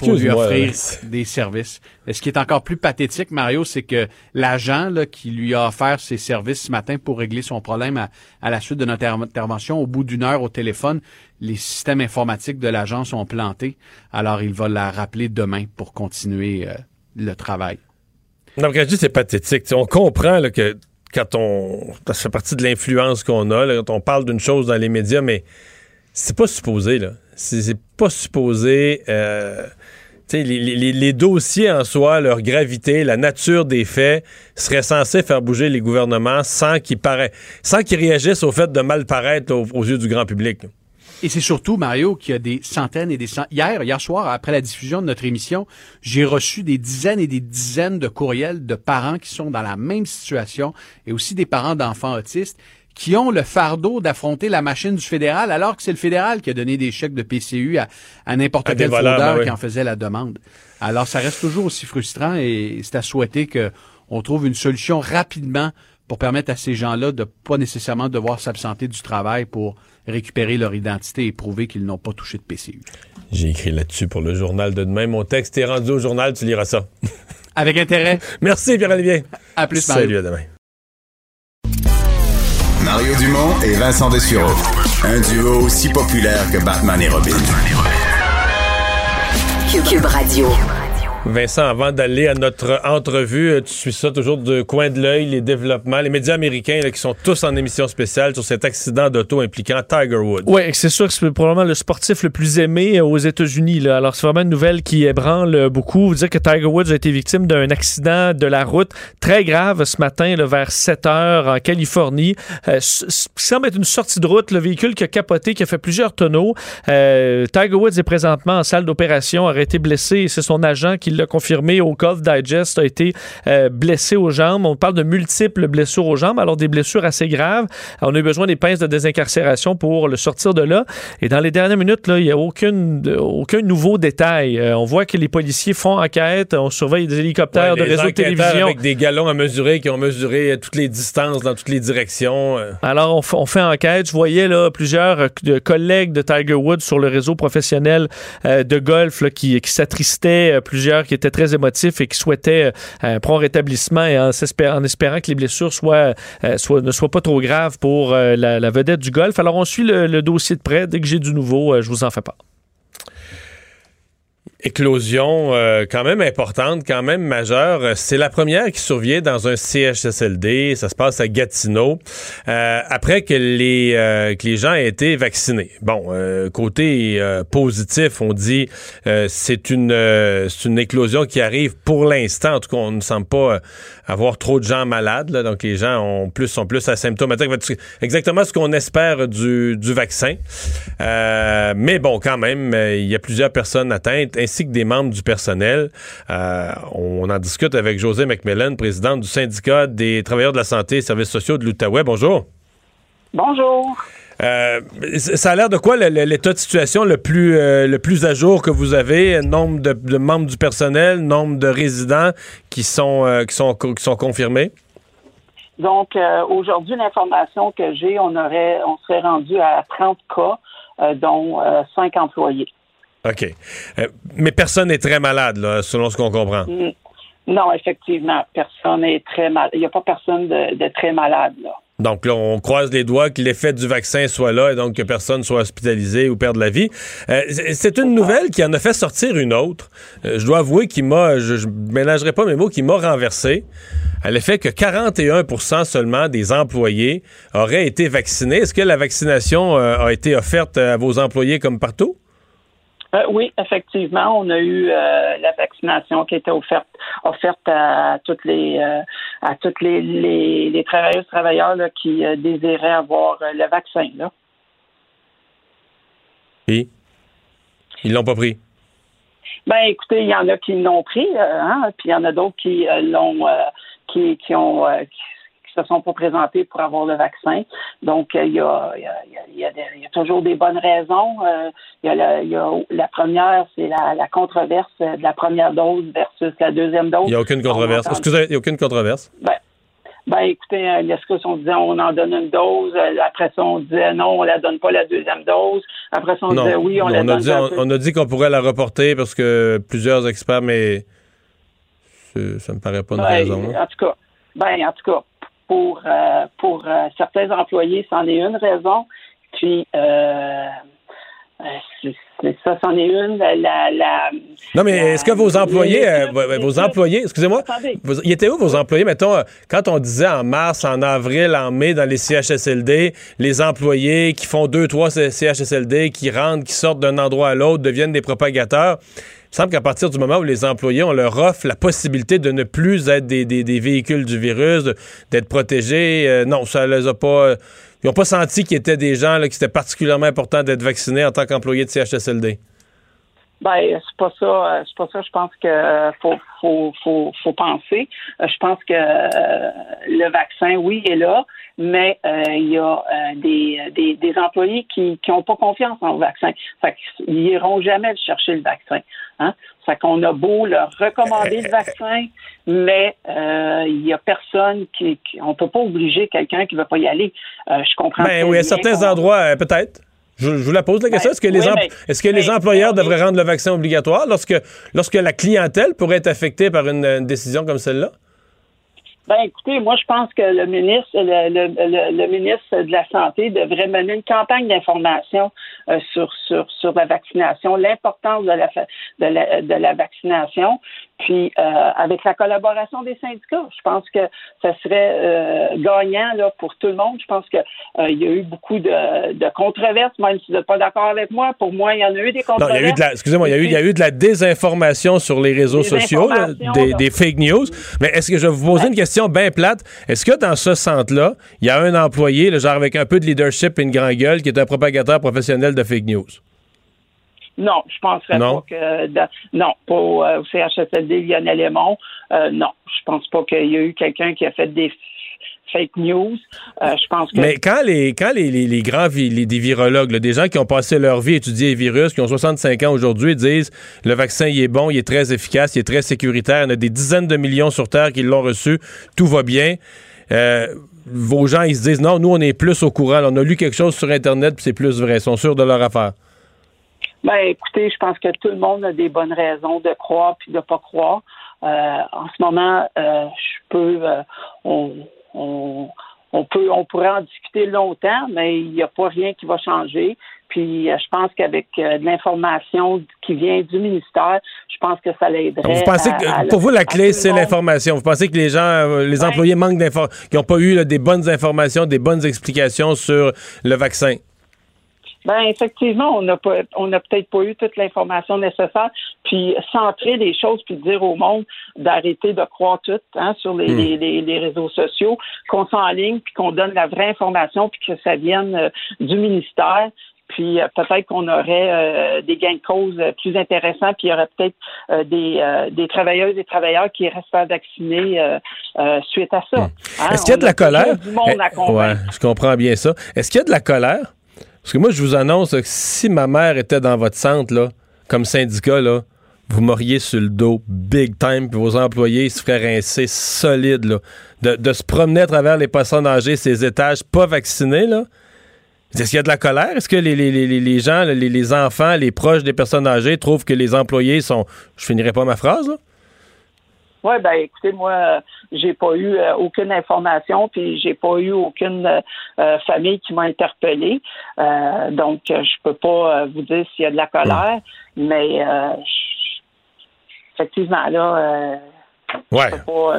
pour lui offrir des services. Et ce qui est encore plus pathétique, Mario, c'est que l'agent qui lui a offert ses services ce matin pour régler son problème à, la suite de notre intervention, au bout d'une heure au téléphone, les systèmes informatiques de l'agence ont planté. Alors, il va la rappeler demain pour continuer euh, le travail. Je dis c'est pathétique. on comprend que quand on. Ça fait partie de l'influence qu'on a, quand on parle d'une chose dans les médias, mais c'est pas supposé, là. C'est pas supposé. Euh, les, les, dossiers en soi, leur gravité, la nature des faits, seraient censés faire bouger les gouvernements sans qu'ils sans qu'ils réagissent au fait de mal paraître aux, yeux du grand public. Et c'est surtout, Mario, qu'il y a des centaines et des centaines. Hier, hier soir, après la diffusion de notre émission, j'ai reçu des dizaines et des dizaines de courriels de parents qui sont dans la même situation et aussi des parents d'enfants autistes qui ont le fardeau d'affronter la machine du fédéral alors que c'est le fédéral qui a donné des chèques de PCU à, n'importe quel fraudeur ben qui en faisait la demande. Alors, ça reste toujours aussi frustrant et c'est à souhaiter qu'on trouve une solution rapidement pour permettre à ces gens-là de pas nécessairement devoir s'absenter du travail pour récupérer leur identité et prouver qu'ils n'ont pas touché de PCU. J'ai écrit là-dessus pour le journal de demain. Mon texte est rendu au journal, tu liras ça. Avec intérêt. Merci Pierre-Olivier. À plus, Mario. Salut, à demain. Mario Dumont et Vincent Dessureau. Un duo aussi populaire que Batman et Robin. Cube Radio. Vincent, avant d'aller à notre entrevue, euh, tu suis ça toujours de coin de l'œil, les développements, les médias américains qui sont tous en émission spéciale sur cet accident d'auto impliquant Tiger Woods. Oui, c'est sûr que c'est probablement le sportif le plus aimé euh, aux États-Unis. Alors, c'est vraiment une nouvelle qui ébranle beaucoup. Vous dire que Tiger Woods a été victime d'un accident de la route très grave ce matin vers 7 heures en Californie. Euh, semble être une sortie de route, le véhicule qui a capoté, qui a fait plusieurs tonneaux. Euh, Tiger Woods est présentement en salle d'opération, aurait été blessé. C'est son agent qui l'a confirmé au Golf Digest, a été euh, blessé aux jambes. On parle de multiples blessures aux jambes, alors des blessures assez graves. on a eu besoin des pinces de désincarcération pour le sortir de là. Et dans les dernières minutes, là, il n'y a aucune, aucun nouveau détail. Euh, on voit que les policiers font enquête, on surveille des hélicoptères de réseau de télévision. Avec des galons à mesurer qui ont mesuré toutes les distances dans toutes les directions. Euh. Alors, on, fait enquête. Je voyais là, plusieurs collègues de Tiger Woods sur le réseau professionnel de golf qui, qui s'attristaient, plusieurs qui étaient très émotifs et qui souhaitaient euh, un prompt rétablissement et en, espérant, que les blessures euh, ne soient pas trop graves pour euh, la, vedette du golf. Alors, on suit le, le dossier de près. Dès que j'ai du nouveau, je vous en fais part éclosion euh, quand même importante, quand même majeure. C'est la première qui survient dans un CHSLD. Ça se passe à Gatineau euh, après que les euh, que les gens aient été vaccinés. Bon, côté positif, on dit c'est une c'est une éclosion qui arrive pour l'instant. En tout cas, on ne semble pas avoir trop de gens malades. Là, donc les gens ont plus sont plus asymptomatiques. Exactement ce qu'on espère du, du vaccin. mais bon, quand même, il y a plusieurs personnes atteintes ainsi que des membres du personnel. Euh, on en discute avec José McMillan, présidente du syndicat des travailleurs de la santé et services sociaux de l'Outaouais. Bonjour. Bonjour. Euh, ça a l'air de quoi l'état de situation le plus, euh, le plus à jour que vous avez? Nombre de, membres du personnel, nombre de résidents qui sont, qui sont, qui sont confirmés? Donc, aujourd'hui, l'information que j'ai, on aurait, on serait rendu à 30 cas, dont 5 employés. OK. Euh, mais personne n'est très malade, là, selon ce qu'on comprend. Mm. Non, effectivement, personne n'est très malade. Il n'y a pas personne de, très malade, là. Donc là, on croise les doigts que l'effet du vaccin soit là et donc que personne soit hospitalisé ou perde la vie. Euh, c'est une nouvelle qui en a fait sortir une autre. Euh, je dois avouer qu'il m'a, je, ne ménagerai pas mes mots, qui m'a renversé à l'effet que 41% seulement des employés auraient été vaccinés. Est-ce que la vaccination a été offerte à vos employés comme partout? Euh, oui, effectivement, on a eu euh, la vaccination qui était offerte offerte à toutes les euh, à toutes les, les, les travailleuses travailleurs là, qui désiraient avoir le vaccin là. Et? Ils l'ont pas pris? Ben, écoutez, il y en a qui l'ont pris, hein, puis il y en a d'autres qui l'ont, qui, qui ont, se sont pas présentés pour avoir le vaccin. Donc, il y a, il y a, toujours des bonnes raisons. il, y a la, première, c'est la, controverse de la première dose versus la deuxième dose. Il n'y a aucune controverse. Excusez, il n'y a aucune controverse? Ben, ben écoutez, ce on disait on en donne une dose, après ça on disait non, on la donne pas la deuxième dose, après ça on disait oui, on la donne. Dit, on, a dit qu'on pourrait la reporter parce que plusieurs experts, mais ça me paraît pas une ben, raison. En tout cas, ben en tout cas, pour, euh, pour euh, certains employés, c'en est une raison. Puis, euh, ça, c'en est une. La, non, mais est-ce que vos employés, vos employés, excusez-moi, ils étaient où vos employés, mettons, quand on disait en mars, en avril, en mai, dans les CHSLD, les employés qui font deux, trois CHSLD, qui rentrent, qui sortent d'un endroit à l'autre, deviennent des propagateurs, il semble qu'à partir du moment où les employés, on leur offre la possibilité de ne plus être des, véhicules du virus, d'être protégés, euh, non, ça les a pas. ils n'ont pas senti qu'il y était des gens là, qui c'était particulièrement important d'être vaccinés en tant qu'employés de CHSLD. Ben, c'est pas ça. Euh, c'est pas ça. Je pense que euh, faut, faut, faut, faut penser. Je pense que le vaccin, oui, est là, mais il y a des, des, des, employés qui n'ont pas confiance en le vaccin. Fait ils n'iront jamais chercher le vaccin. Hein? Ça qu'on a beau leur recommander le vaccin, mais euh, il n'y a personne qui, On on peut pas obliger quelqu'un qui ne veut pas y aller. Euh, je comprends. Ben oui, à certains endroits, euh, peut-être. Je, vous la pose la question. Ben, est-ce que les, que les employeurs devraient rendre le vaccin obligatoire lorsque, lorsque la clientèle pourrait être affectée par une décision comme celle-là? Ben écoutez, moi je pense que le ministre, le, ministre de la Santé devrait mener une campagne d'information euh, sur, sur, sur la vaccination, l'importance de la, de la, de la vaccination, puis euh, avec la collaboration des syndicats. Je pense que ça serait euh, gagnant là, pour tout le monde. Je pense que il y a eu beaucoup de, de controverses, même si vous n'êtes pas d'accord avec moi. Pour moi, il y en a eu des controverses. Non, il y a eu de la, excusez-moi, il y a eu, il y a eu de la désinformation sur les réseaux sociaux, des, des, fake news. Mais est-ce que je vais vous poser une question bien plate? Est-ce que dans ce centre-là, il y a un employé, le genre avec un peu de leadership et une grande gueule, qui est un propagateur professionnel de fake news? Non, je penserais pas que. non, au, euh, CHSLD Lionel Lemont. Euh, non, je pense pas qu'il y a eu quelqu'un qui a fait des fake news. Euh, je pense que... Mais quand les, quand les, les, grands les, des virologues, des gens qui ont passé leur vie à étudier les virus, qui ont 65 ans aujourd'hui, disent le vaccin il est bon, il est très efficace, il est très sécuritaire, il y en a des dizaines de millions sur Terre qui l'ont reçu, tout va bien. Euh, vos gens, ils se disent non, nous, on est plus au courant. on a lu quelque chose sur Internet, puis c'est plus vrai. Ils sont sûrs de leur affaire. Ben, écoutez, je pense que tout le monde a des bonnes raisons de croire puis de pas croire. Euh, en ce moment, je peux, on, on, peut, on pourrait en discuter longtemps, mais il n'y a pas rien qui va changer. Puis euh, je pense qu'avec euh, de l'information qui vient du ministère, je pense que ça l'aiderait. Vous pensez que pour vous la clé c'est l'information. Vous pensez que les gens, euh, les employés manquent d'informations, qui n'ont pas eu des bonnes informations, des bonnes explications sur le vaccin? Ben effectivement, on n'a pas, on n'a peut-être pas eu toute l'information nécessaire, puis centrer les choses, puis dire au monde d'arrêter de croire tout hein, sur hmm. les, les, réseaux sociaux, qu'on s'enligne, puis qu'on donne la vraie information, puis que ça vienne euh, du ministère. Puis euh, peut-être qu'on aurait euh, des gains de cause plus intéressants, puis il y aurait peut-être des, des travailleuses et travailleurs qui resteraient vaccinés suite à ça. Hmm. Hein, Est-ce qu'il y a de la colère? Eh, ouais, je comprends bien ça. Est-ce qu'il y a de la colère? Parce que moi, je vous annonce que si ma mère était dans votre centre, comme syndicat, là, vous m'auriez sur le dos big time, puis vos employés se feraient rincer solide. De, se promener à travers les personnes âgées, ces étages pas vaccinés, là. Est-ce qu'il y a de la colère? Est-ce que les, les, gens, les, les, enfants, les proches des personnes âgées trouvent que les employés sont. Je finirai pas ma phrase? Oui, ben écoutez, moi, j'ai pas eu euh, aucune information, puis j'ai pas eu aucune euh, famille qui m'a interpellé. Euh, donc, je peux pas vous dire s'il y a de la colère, mais effectivement, là, Ouais.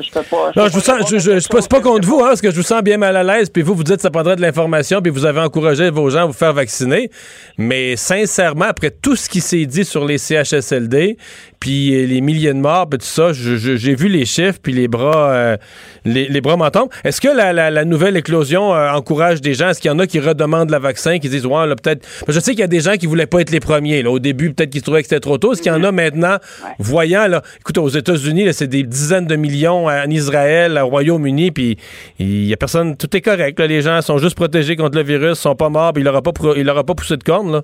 Je peux pas. Je non, je vous sens. Je, je, je, pas contre vous, hein, parce que je vous sens bien mal à l'aise. Puis vous, vous dites que ça prendrait de l'information, puis vous avez encouragé vos gens à vous faire vacciner. Mais sincèrement, après tout ce qui s'est dit sur les CHSLD, puis les milliers de morts, puis tout ça, j'ai vu les chiffres, puis les bras, euh, les, bras m'en tombent. Est-ce que la, nouvelle éclosion euh, encourage des gens? Est-ce qu'il y en a qui redemandent le vaccin, qui disent, ouais, là, peut-être. Je sais qu'il y a des gens qui voulaient pas être les premiers. Là. Au début, peut-être qu'ils trouvaient que c'était trop tôt. Est-ce qu'il y en a maintenant, voyant, là, écoute, aux États-Unis, c'est des dizaines de millions en Israël, au Royaume-Uni, puis il y a personne, tout est correct. Les gens sont juste protégés contre le virus, sont pas morts, puis il n'aura pas, il aura pas poussé de corne, là.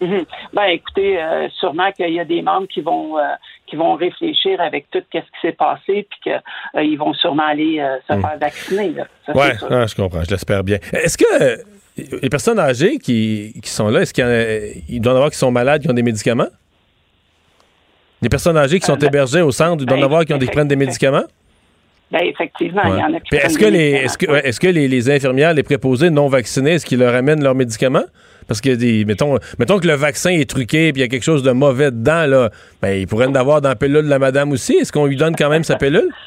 Mhm. Ben, écoutez, euh, sûrement qu'il y a des membres qui vont euh, qui vont réfléchir avec tout ce qui s'est passé, puis qu'ils euh, vont sûrement aller se mm. faire vacciner. Oui, ouais, je comprends, je l'espère bien. Est-ce que les personnes âgées qui, qui sont là, est-ce qu'il doit y en avoir qui sont malades, qui ont des médicaments? Les personnes âgées qui sont ben, hébergées au centre, il doit y en ben, avoir qui, ont qui prennent des médicaments? Ben, effectivement, il y en a qui Est-ce que, les, est-ce que, est-ce que les, les, infirmières, les préposés non vaccinés, est-ce qu'ils leur amènent leurs médicaments? Parce que, des, mettons, mettons que le vaccin est truqué et il y a quelque chose de mauvais dedans, là, ben, il pourrait en avoir dans la pilule de la madame aussi. Est-ce qu'on lui donne quand même sa pilule?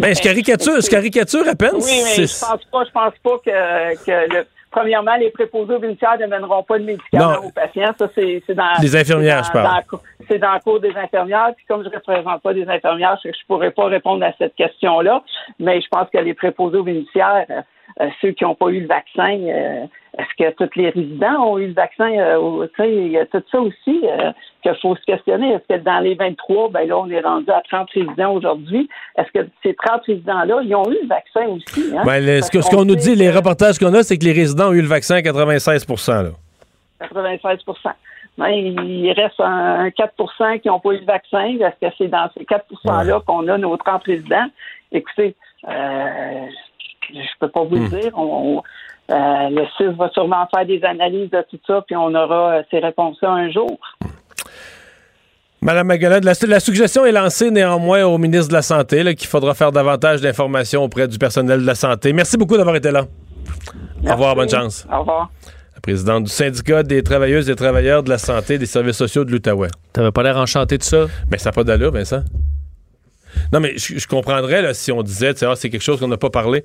Ben, je caricature, je caricature à peine. Oui, mais je pense pas, je pense pas que, que le, premièrement, les préposés aux ne mèneront pas de médicaments aux patients. Ça, c'est, dans. Les infirmières, je parle. C'est dans le cours des infirmières. Puis comme je ne représente pas des infirmières, je ne pourrais pas répondre à cette question-là. Mais je pense que les préposés aux bénéficiaires, euh, ceux qui n'ont pas eu le vaccin, euh, est-ce que tous les résidents ont eu le vaccin? Euh, il y a tout ça aussi qu'il faut se questionner. Est-ce que dans les 23, ben là, on est rendu à 30 résidents aujourd'hui? Est-ce que ces 30 résidents-là, ils ont eu le vaccin aussi? Hein? Ben, ce qu'on nous dit, les reportages qu'on a, c'est que les résidents ont eu le vaccin à 96 là. 96% ben, il reste un, 4% qui n'ont pas eu le vaccin. Est-ce que c'est dans ces 4 %-là qu'on a nos 30 résidents? Écoutez, euh, je peux pas vous le hmm. dire. Euh, le CIS va sûrement faire des analyses de tout ça, puis on aura euh, ces réponses-là un jour. Madame Maguelade, la, suggestion est lancée néanmoins au ministre de la Santé qu'il faudra faire davantage d'informations auprès du personnel de la santé. Merci beaucoup d'avoir été là. Au revoir, bonne chance. Au revoir. La présidente du syndicat des travailleuses et travailleurs de la santé et des services sociaux de l'Outaouais. T'avais pas l'air enchanté de ça? Ben, ça n'a pas d'allure, Vincent. Non, mais je, comprendrais là, si on disait, ah, c'est quelque chose qu'on n'a pas parlé.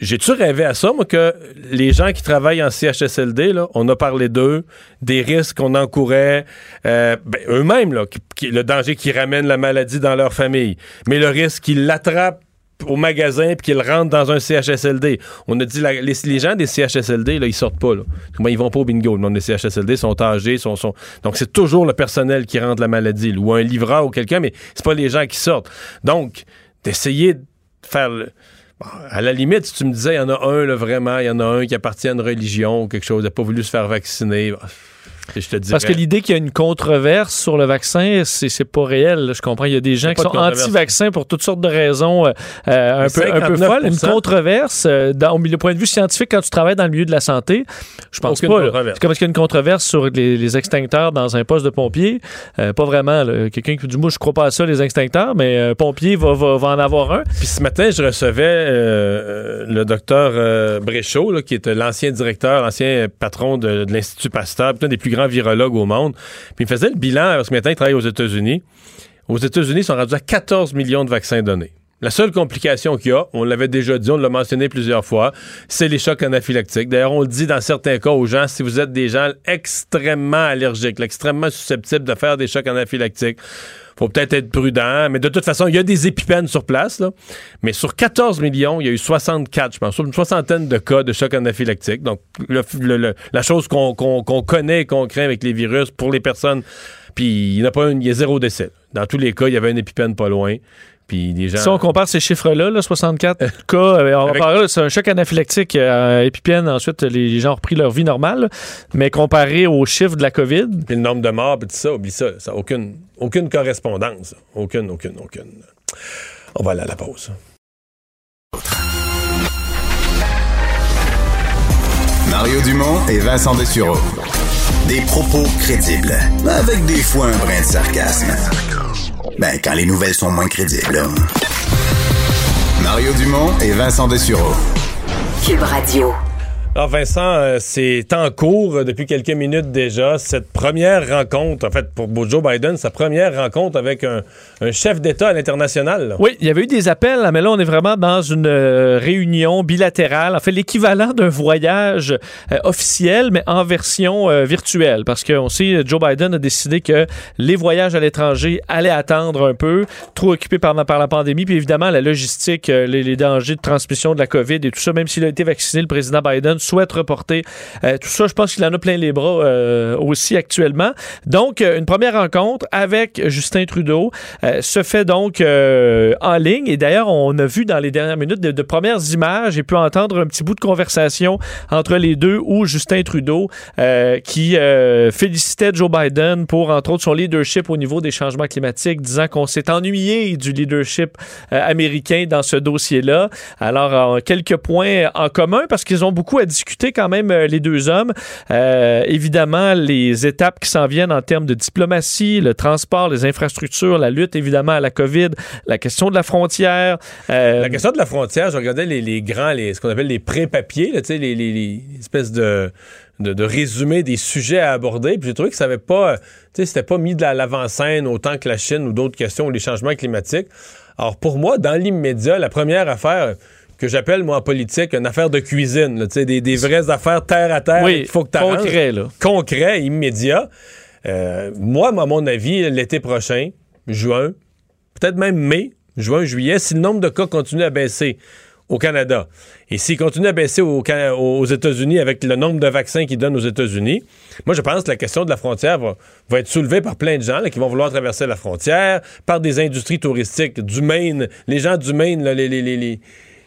J'ai-tu rêvé à ça, moi, que les gens qui travaillent en CHSLD, là, on a parlé d'eux, des risques qu'on encourait, euh, ben, eux-mêmes, le danger qu'ils ramènent la maladie dans leur famille, mais le risque qu'ils l'attrapent au magasin puis qu'ils rentrent dans un CHSLD. On a dit les, gens des CHSLD là, ils sortent pas là. ils vont pas au bingo? Le des CHSLD sont âgés, sont, sont... donc c'est toujours le personnel qui rentre la maladie ou un livreur ou quelqu'un, mais c'est pas les gens qui sortent. Donc d'essayer de faire à la limite, si tu me disais, il y en a un, vraiment, il y en a un qui appartient à une religion ou quelque chose, n'a pas voulu se faire vacciner. Parce que l'idée qu'il y a une controverse sur le vaccin, c'est pas réel. Je comprends. Il y a des gens qui sont anti-vaccins pour toutes sortes de raisons euh, euh, un, peu, un peu folles. Une controverse, euh, dans, au point de vue scientifique, quand tu travailles dans le milieu de la santé, je pense pas. C'est comme est-ce qu'il y a une controverse sur les, extincteurs dans un poste de pompier? pas vraiment. Quelqu'un qui dit, moi, je crois pas à ça, les extincteurs, mais un pompier va, va, va, en avoir un. Puis ce matin, je recevais le docteur Bréchot, qui est l'ancien directeur, l'ancien patron de, de l'Institut Pasteur, un des plus grands virologue au monde. Puis il faisait le bilan, ce matin, il travaille aux États-Unis. Aux États-Unis, ils sont rendus à 14 millions de vaccins donnés. La seule complication qu'il y a, on l'avait déjà dit, on l'a mentionné plusieurs fois, c'est les chocs anaphylactiques. D'ailleurs, on le dit dans certains cas aux gens, si vous êtes des gens extrêmement allergiques, extrêmement susceptibles de faire des chocs anaphylactiques, faut peut-être être prudent, mais de toute façon, il y a des épipènes sur place. Mais sur 14 millions, il y a eu 64, je pense, une soixantaine de cas de choc anaphylactique. Donc, la chose qu'on connaît qu'on craint avec les virus pour les personnes, puis il n'y a pas il y a zéro décès. Dans tous les cas, il y avait un épipène pas loin. Si on compare ces chiffres-là, 64 cas, euh, on va c'est un choc anaphylactique euh, épipène. Ensuite, les gens ont repris leur vie normale. Mais comparé aux chiffres de la COVID. Puis le nombre de morts, puis tout ça, oublie ça. Ça n'a aucune, aucune correspondance. Aucune, aucune, aucune. On va aller à la pause. Mario Dumont et Vincent Dessureau. Des propos crédibles, avec des fois un brin de sarcasme. Ben, quand les nouvelles sont moins crédibles. Mario Dumont et Vincent Dessureau. Cube Radio. Alors Vincent, euh, c'est en cours depuis quelques minutes déjà, cette première rencontre, en fait pour Joe Biden, sa première rencontre avec un, chef d'État à l'international. Oui, il y avait eu des appels, mais là on est vraiment dans une euh, réunion bilatérale, en fait l'équivalent d'un voyage euh, officiel, mais en version virtuelle, parce qu'on sait, Joe Biden a décidé que les voyages à l'étranger allaient attendre un peu, trop occupés par, la pandémie, puis évidemment la logistique, les dangers de transmission de la COVID et tout ça, même s'il a été vacciné, le président Biden souhaite reporter euh, tout ça. Je pense qu'il en a plein les bras euh, aussi actuellement. Donc, euh, une première rencontre avec Justin Trudeau se fait donc en ligne. Et d'ailleurs, on a vu dans les dernières minutes de, premières images et pu entendre un petit bout de conversation entre les deux où Justin Trudeau qui félicitait Joe Biden pour, entre autres, son leadership au niveau des changements climatiques, disant qu'on s'est ennuyé du leadership américain dans ce dossier-là. Alors, quelques points en commun parce qu'ils ont beaucoup à discuter quand même euh, les deux hommes. Euh, évidemment, les étapes qui s'en viennent en termes de diplomatie, le transport, les infrastructures, la lutte évidemment à la COVID, la question de la frontière. Euh, la question de la frontière, je regardais les, grands, les, ce qu'on appelle les pré-papiers, les, espèces de de, résumé des sujets à aborder. Puis j'ai trouvé que ça avait pas, c'était pas mis de l'avant-scène autant que la Chine ou d'autres questions ou les changements climatiques. Alors pour moi, dans l'immédiat, la première affaire, que j'appelle, moi, en politique, une affaire de cuisine. Là, des, des vraies affaires terre à terre oui, faut que tu Concret, là. Concret, immédiat. Euh, moi, à mon avis, l'été prochain, juin, peut-être même mai, juin, juillet, si le nombre de cas continue à baisser au Canada et s'il continue à baisser aux États-Unis avec le nombre de vaccins qu'ils donnent aux États-Unis, moi, je pense que la question de la frontière va, être soulevée par plein de gens qui vont vouloir traverser la frontière, par des industries touristiques du Maine, les gens du Maine, les, les, les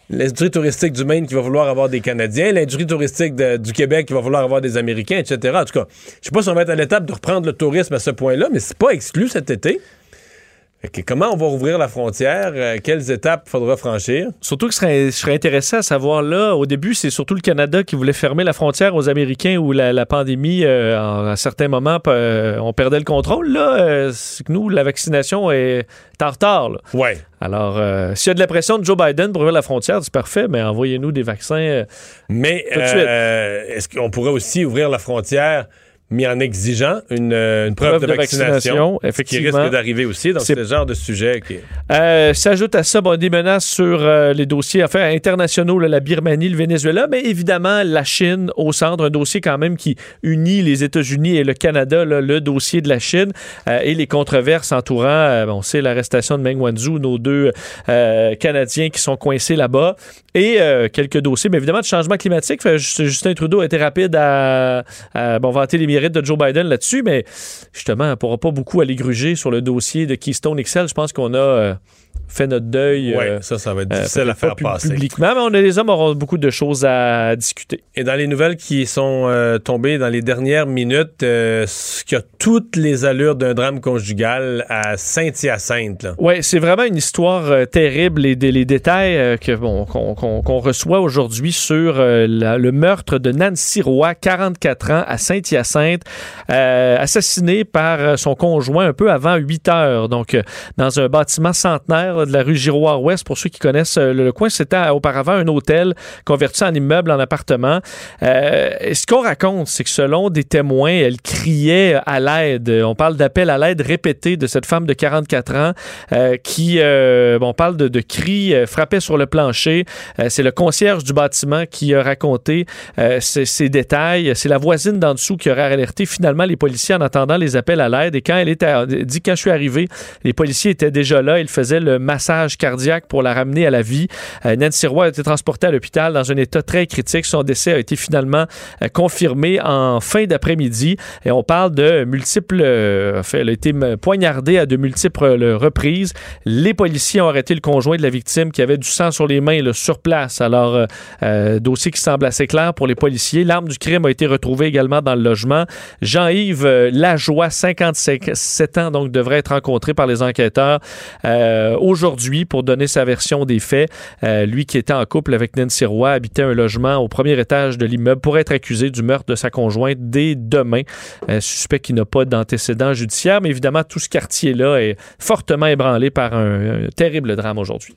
l'industrie touristique du Maine qui va vouloir avoir des Canadiens, l'industrie touristique du Québec qui va vouloir avoir des Américains, etc. En tout cas, je sais pas si on va être à l'étape de reprendre le tourisme à ce point-là, mais c'est pas exclu cet été comment on va rouvrir la frontière? Euh, quelles étapes faudra franchir? Surtout que je serais, intéressé à savoir là, au début, c'est surtout le Canada qui voulait fermer la frontière aux Américains où la, pandémie, euh, à un certain moment, euh, on perdait le contrôle. Là, c'est que nous, la vaccination est en retard. Oui. Alors, s'il y a de la pression de Joe Biden pour ouvrir la frontière, c'est parfait, mais envoyez-nous des vaccins. mais est-ce qu'on pourrait aussi ouvrir la frontière? Mis en exigeant une, euh, preuve, de, vaccination, effectivement. qui risque d'arriver aussi. dans ce genre de sujet qui... Euh, s'ajoute à ça des menaces sur euh, les dossiers enfin, internationaux, la Birmanie, le Venezuela, mais évidemment la Chine au centre, un dossier quand même qui unit les États-Unis et le Canada, le dossier de la Chine et les controverses entourant, on sait l'arrestation de Meng Wanzhou, nos deux Canadiens qui sont coincés là-bas, et quelques dossiers, mais évidemment de changement climatique. Justin Trudeau a été rapide à, à bon, vanter les de Joe Biden là-dessus, mais justement, on ne pourra pas beaucoup aller gruger sur le dossier de Keystone XL. Je pense qu'on a euh, fait notre deuil. Oui, euh, ça, ça va être euh, difficile à faire passer. Publiquement, mais on a, les hommes auront beaucoup de choses à discuter. Et dans les nouvelles qui sont euh, tombées dans les dernières minutes, ce qui a toutes les allures d'un drame conjugal à Saint-Hyacinthe. Oui, c'est vraiment une histoire terrible et les détails que bon, qu'on reçoit aujourd'hui sur le meurtre de Nancy Roy, 44 ans, à Saint-Hyacinthe, assassinée par son conjoint un peu avant 8 heures, donc dans un bâtiment centenaire de la rue Giroir-Ouest, pour ceux qui connaissent euh, le, coin. C'était auparavant un hôtel converti en immeuble, en appartement. Euh, ce qu'on raconte, c'est que selon des témoins, elle criait à l'aide. On parle d'appel à l'aide répété de cette femme de 44 ans euh, qui, on parle de, cris, frappait sur le plancher. c'est le concierge du bâtiment qui a raconté ces, détails. C'est la voisine d'en dessous qui aurait alerté finalement les policiers en attendant les appels à l'aide. Et quand elle était dit quand je suis arrivé, les policiers étaient déjà là. Ils faisaient le massage cardiaque pour la ramener à la vie. Euh, Nancy Roy a été transportée à l'hôpital dans un état très critique. Son décès a été finalement euh, confirmé en fin d'après-midi. Et on parle de multiples... Euh, elle a été poignardée à de multiples reprises. Les policiers ont arrêté le conjoint de la victime qui avait du sang sur les mains sur place. Alors, dossier qui semble assez clair pour les policiers. L'arme du crime a été retrouvée également dans le logement. Jean-Yves Lajoie, 57 ans, donc devrait être rencontré par les enquêteurs pour donner sa version des faits. Euh, lui qui était en couple avec Nancy Roy habitait un logement au premier étage de l'immeuble pour être accusé du meurtre de sa conjointe dès demain. Euh, suspect qui n'a pas d'antécédent judiciaire, mais évidemment tout ce quartier-là est fortement ébranlé par un terrible drame aujourd'hui.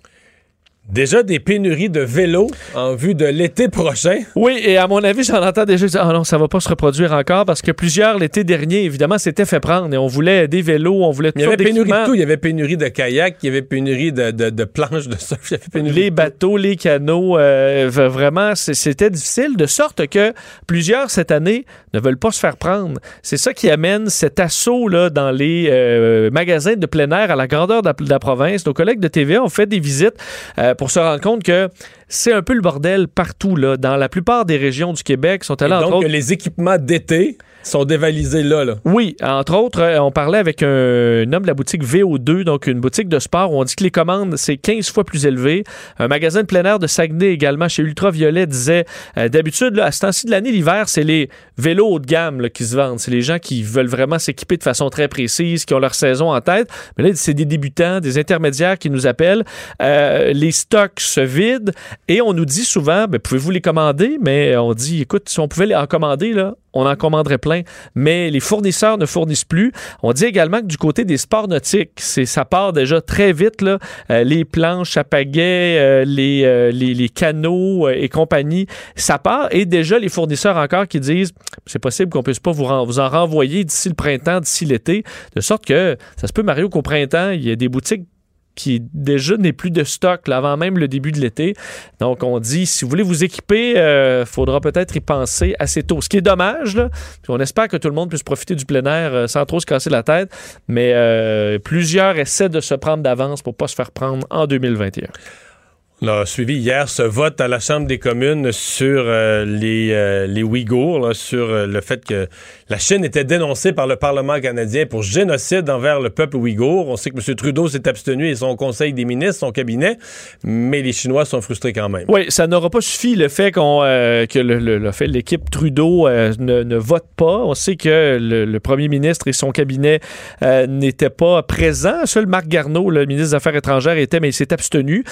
Déjà des pénuries de vélos en vue de l'été prochain. Oui, et à mon avis, j'en entends déjà dire Ah non, ça va pas se reproduire encore parce que plusieurs, l'été dernier, évidemment, s'étaient fait prendre et on voulait des vélos, on voulait tout Il y avait pénurie de tout. Il y avait pénurie de kayak, il y avait pénurie de, de, de planches de surf, il y avait pénurie Les de bateaux, les canaux, euh, vraiment, c'était difficile, de sorte que plusieurs cette année ne veulent pas se faire prendre. C'est ça qui amène cet assaut là, dans les euh, magasins de plein air à la grandeur de la, de la province. Nos collègues de TVA ont fait des visites euh, pour se rendre compte que c'est un peu le bordel partout. Là. Dans la plupart des régions du Québec, sont Et allés entre donc, autres que les équipements d'été sont dévalisés là. là. oui, entre autres, euh, on parlait avec un, homme de la boutique VO2, donc une boutique de sport où on dit que les commandes, c'est 15 fois plus élevé. Un magasin de plein air de Saguenay également, chez Ultraviolet, disait euh, d'habitude, à ce temps-ci de l'année, l'hiver, c'est les vélos haut de gamme qui se vendent. C'est les gens qui veulent vraiment s'équiper de façon très précise, qui ont leur saison en tête. Mais là, c'est des débutants, des intermédiaires qui nous appellent. Euh, les stocks se vident et on nous dit souvent, ben, pouvez-vous les commander? Mais on dit, écoute, si on pouvait les en commander, là, on en commanderait plein. Mais les fournisseurs ne fournissent plus. On dit également que du côté des sports nautiques, c'est, ça part déjà très vite. Euh, les planches à euh, les, euh, les, les canaux euh, et compagnie, ça part. Et déjà, les fournisseurs encore qui disent, c'est possible qu'on puisse pas vous, vous en renvoyer d'ici le printemps, d'ici l'été. De sorte que ça se peut, Mario, qu'au printemps, il y a des boutiques qui déjà n'est plus de stock avant même le début de l'été. Donc, on dit, si vous voulez vous équiper, il faudra peut-être y penser assez tôt. Ce qui est dommage, là, on espère que tout le monde puisse profiter du plein air euh, sans trop se casser la tête, mais euh, plusieurs essaient de se prendre d'avance pour pas se faire prendre en 2021. On a suivi hier ce vote à la Chambre des communes sur euh, les, euh, les Ouïghours, sur euh, le fait que la Chine était dénoncée par le Parlement canadien pour génocide envers le peuple ouïghour. On sait que M. Trudeau s'est abstenu et son conseil des ministres, son cabinet, mais les Chinois sont frustrés quand même. Oui, ça n'aura pas suffi le fait qu'on que le, l'équipe Trudeau ne, vote pas. On sait que le, le premier ministre et son cabinet n'étaient pas présents. Seul Marc Garneau, le ministre des Affaires étrangères, était, mais il s'est abstenu.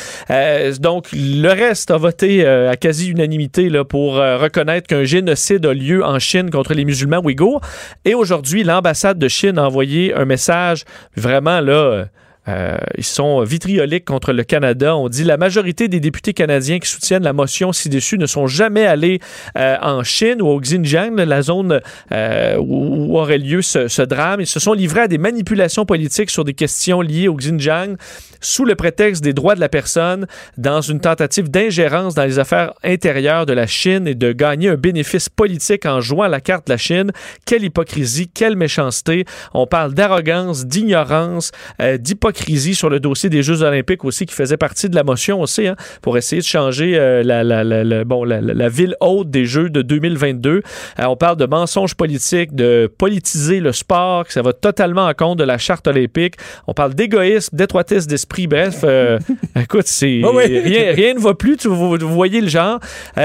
Euh, donc, le reste a voté euh, à quasi-unanimité pour euh, reconnaître qu'un génocide a lieu en Chine contre les musulmans ouïghours. Et aujourd'hui, l'ambassade de Chine a envoyé un message vraiment là. Euh, ils sont vitrioliques contre le Canada. On dit la majorité des députés canadiens qui soutiennent la motion ci-dessus ne sont jamais allés euh, en Chine ou au Xinjiang, la zone euh, où, aurait lieu ce, ce drame. Ils se sont livrés à des manipulations politiques sur des questions liées au Xinjiang sous le prétexte des droits de la personne dans une tentative d'ingérence dans les affaires intérieures de la Chine et de gagner un bénéfice politique en jouant la carte de la Chine. Quelle hypocrisie, quelle méchanceté. On parle d'arrogance, d'ignorance, euh, d'hypocrisie sur le dossier des Jeux olympiques aussi qui faisait partie de la motion aussi hein, pour essayer de changer euh, la, la, bon, la, ville haute des Jeux de 2022. Euh, on parle de mensonges politiques, de politiser le sport, que ça va totalement en compte de la charte olympique. On parle d'égoïsme, d'étroitesse d'esprit. Bref, euh, écoute, c'est Ah oui. rien, rien ne va plus. Tu- vous, vous voyez le genre.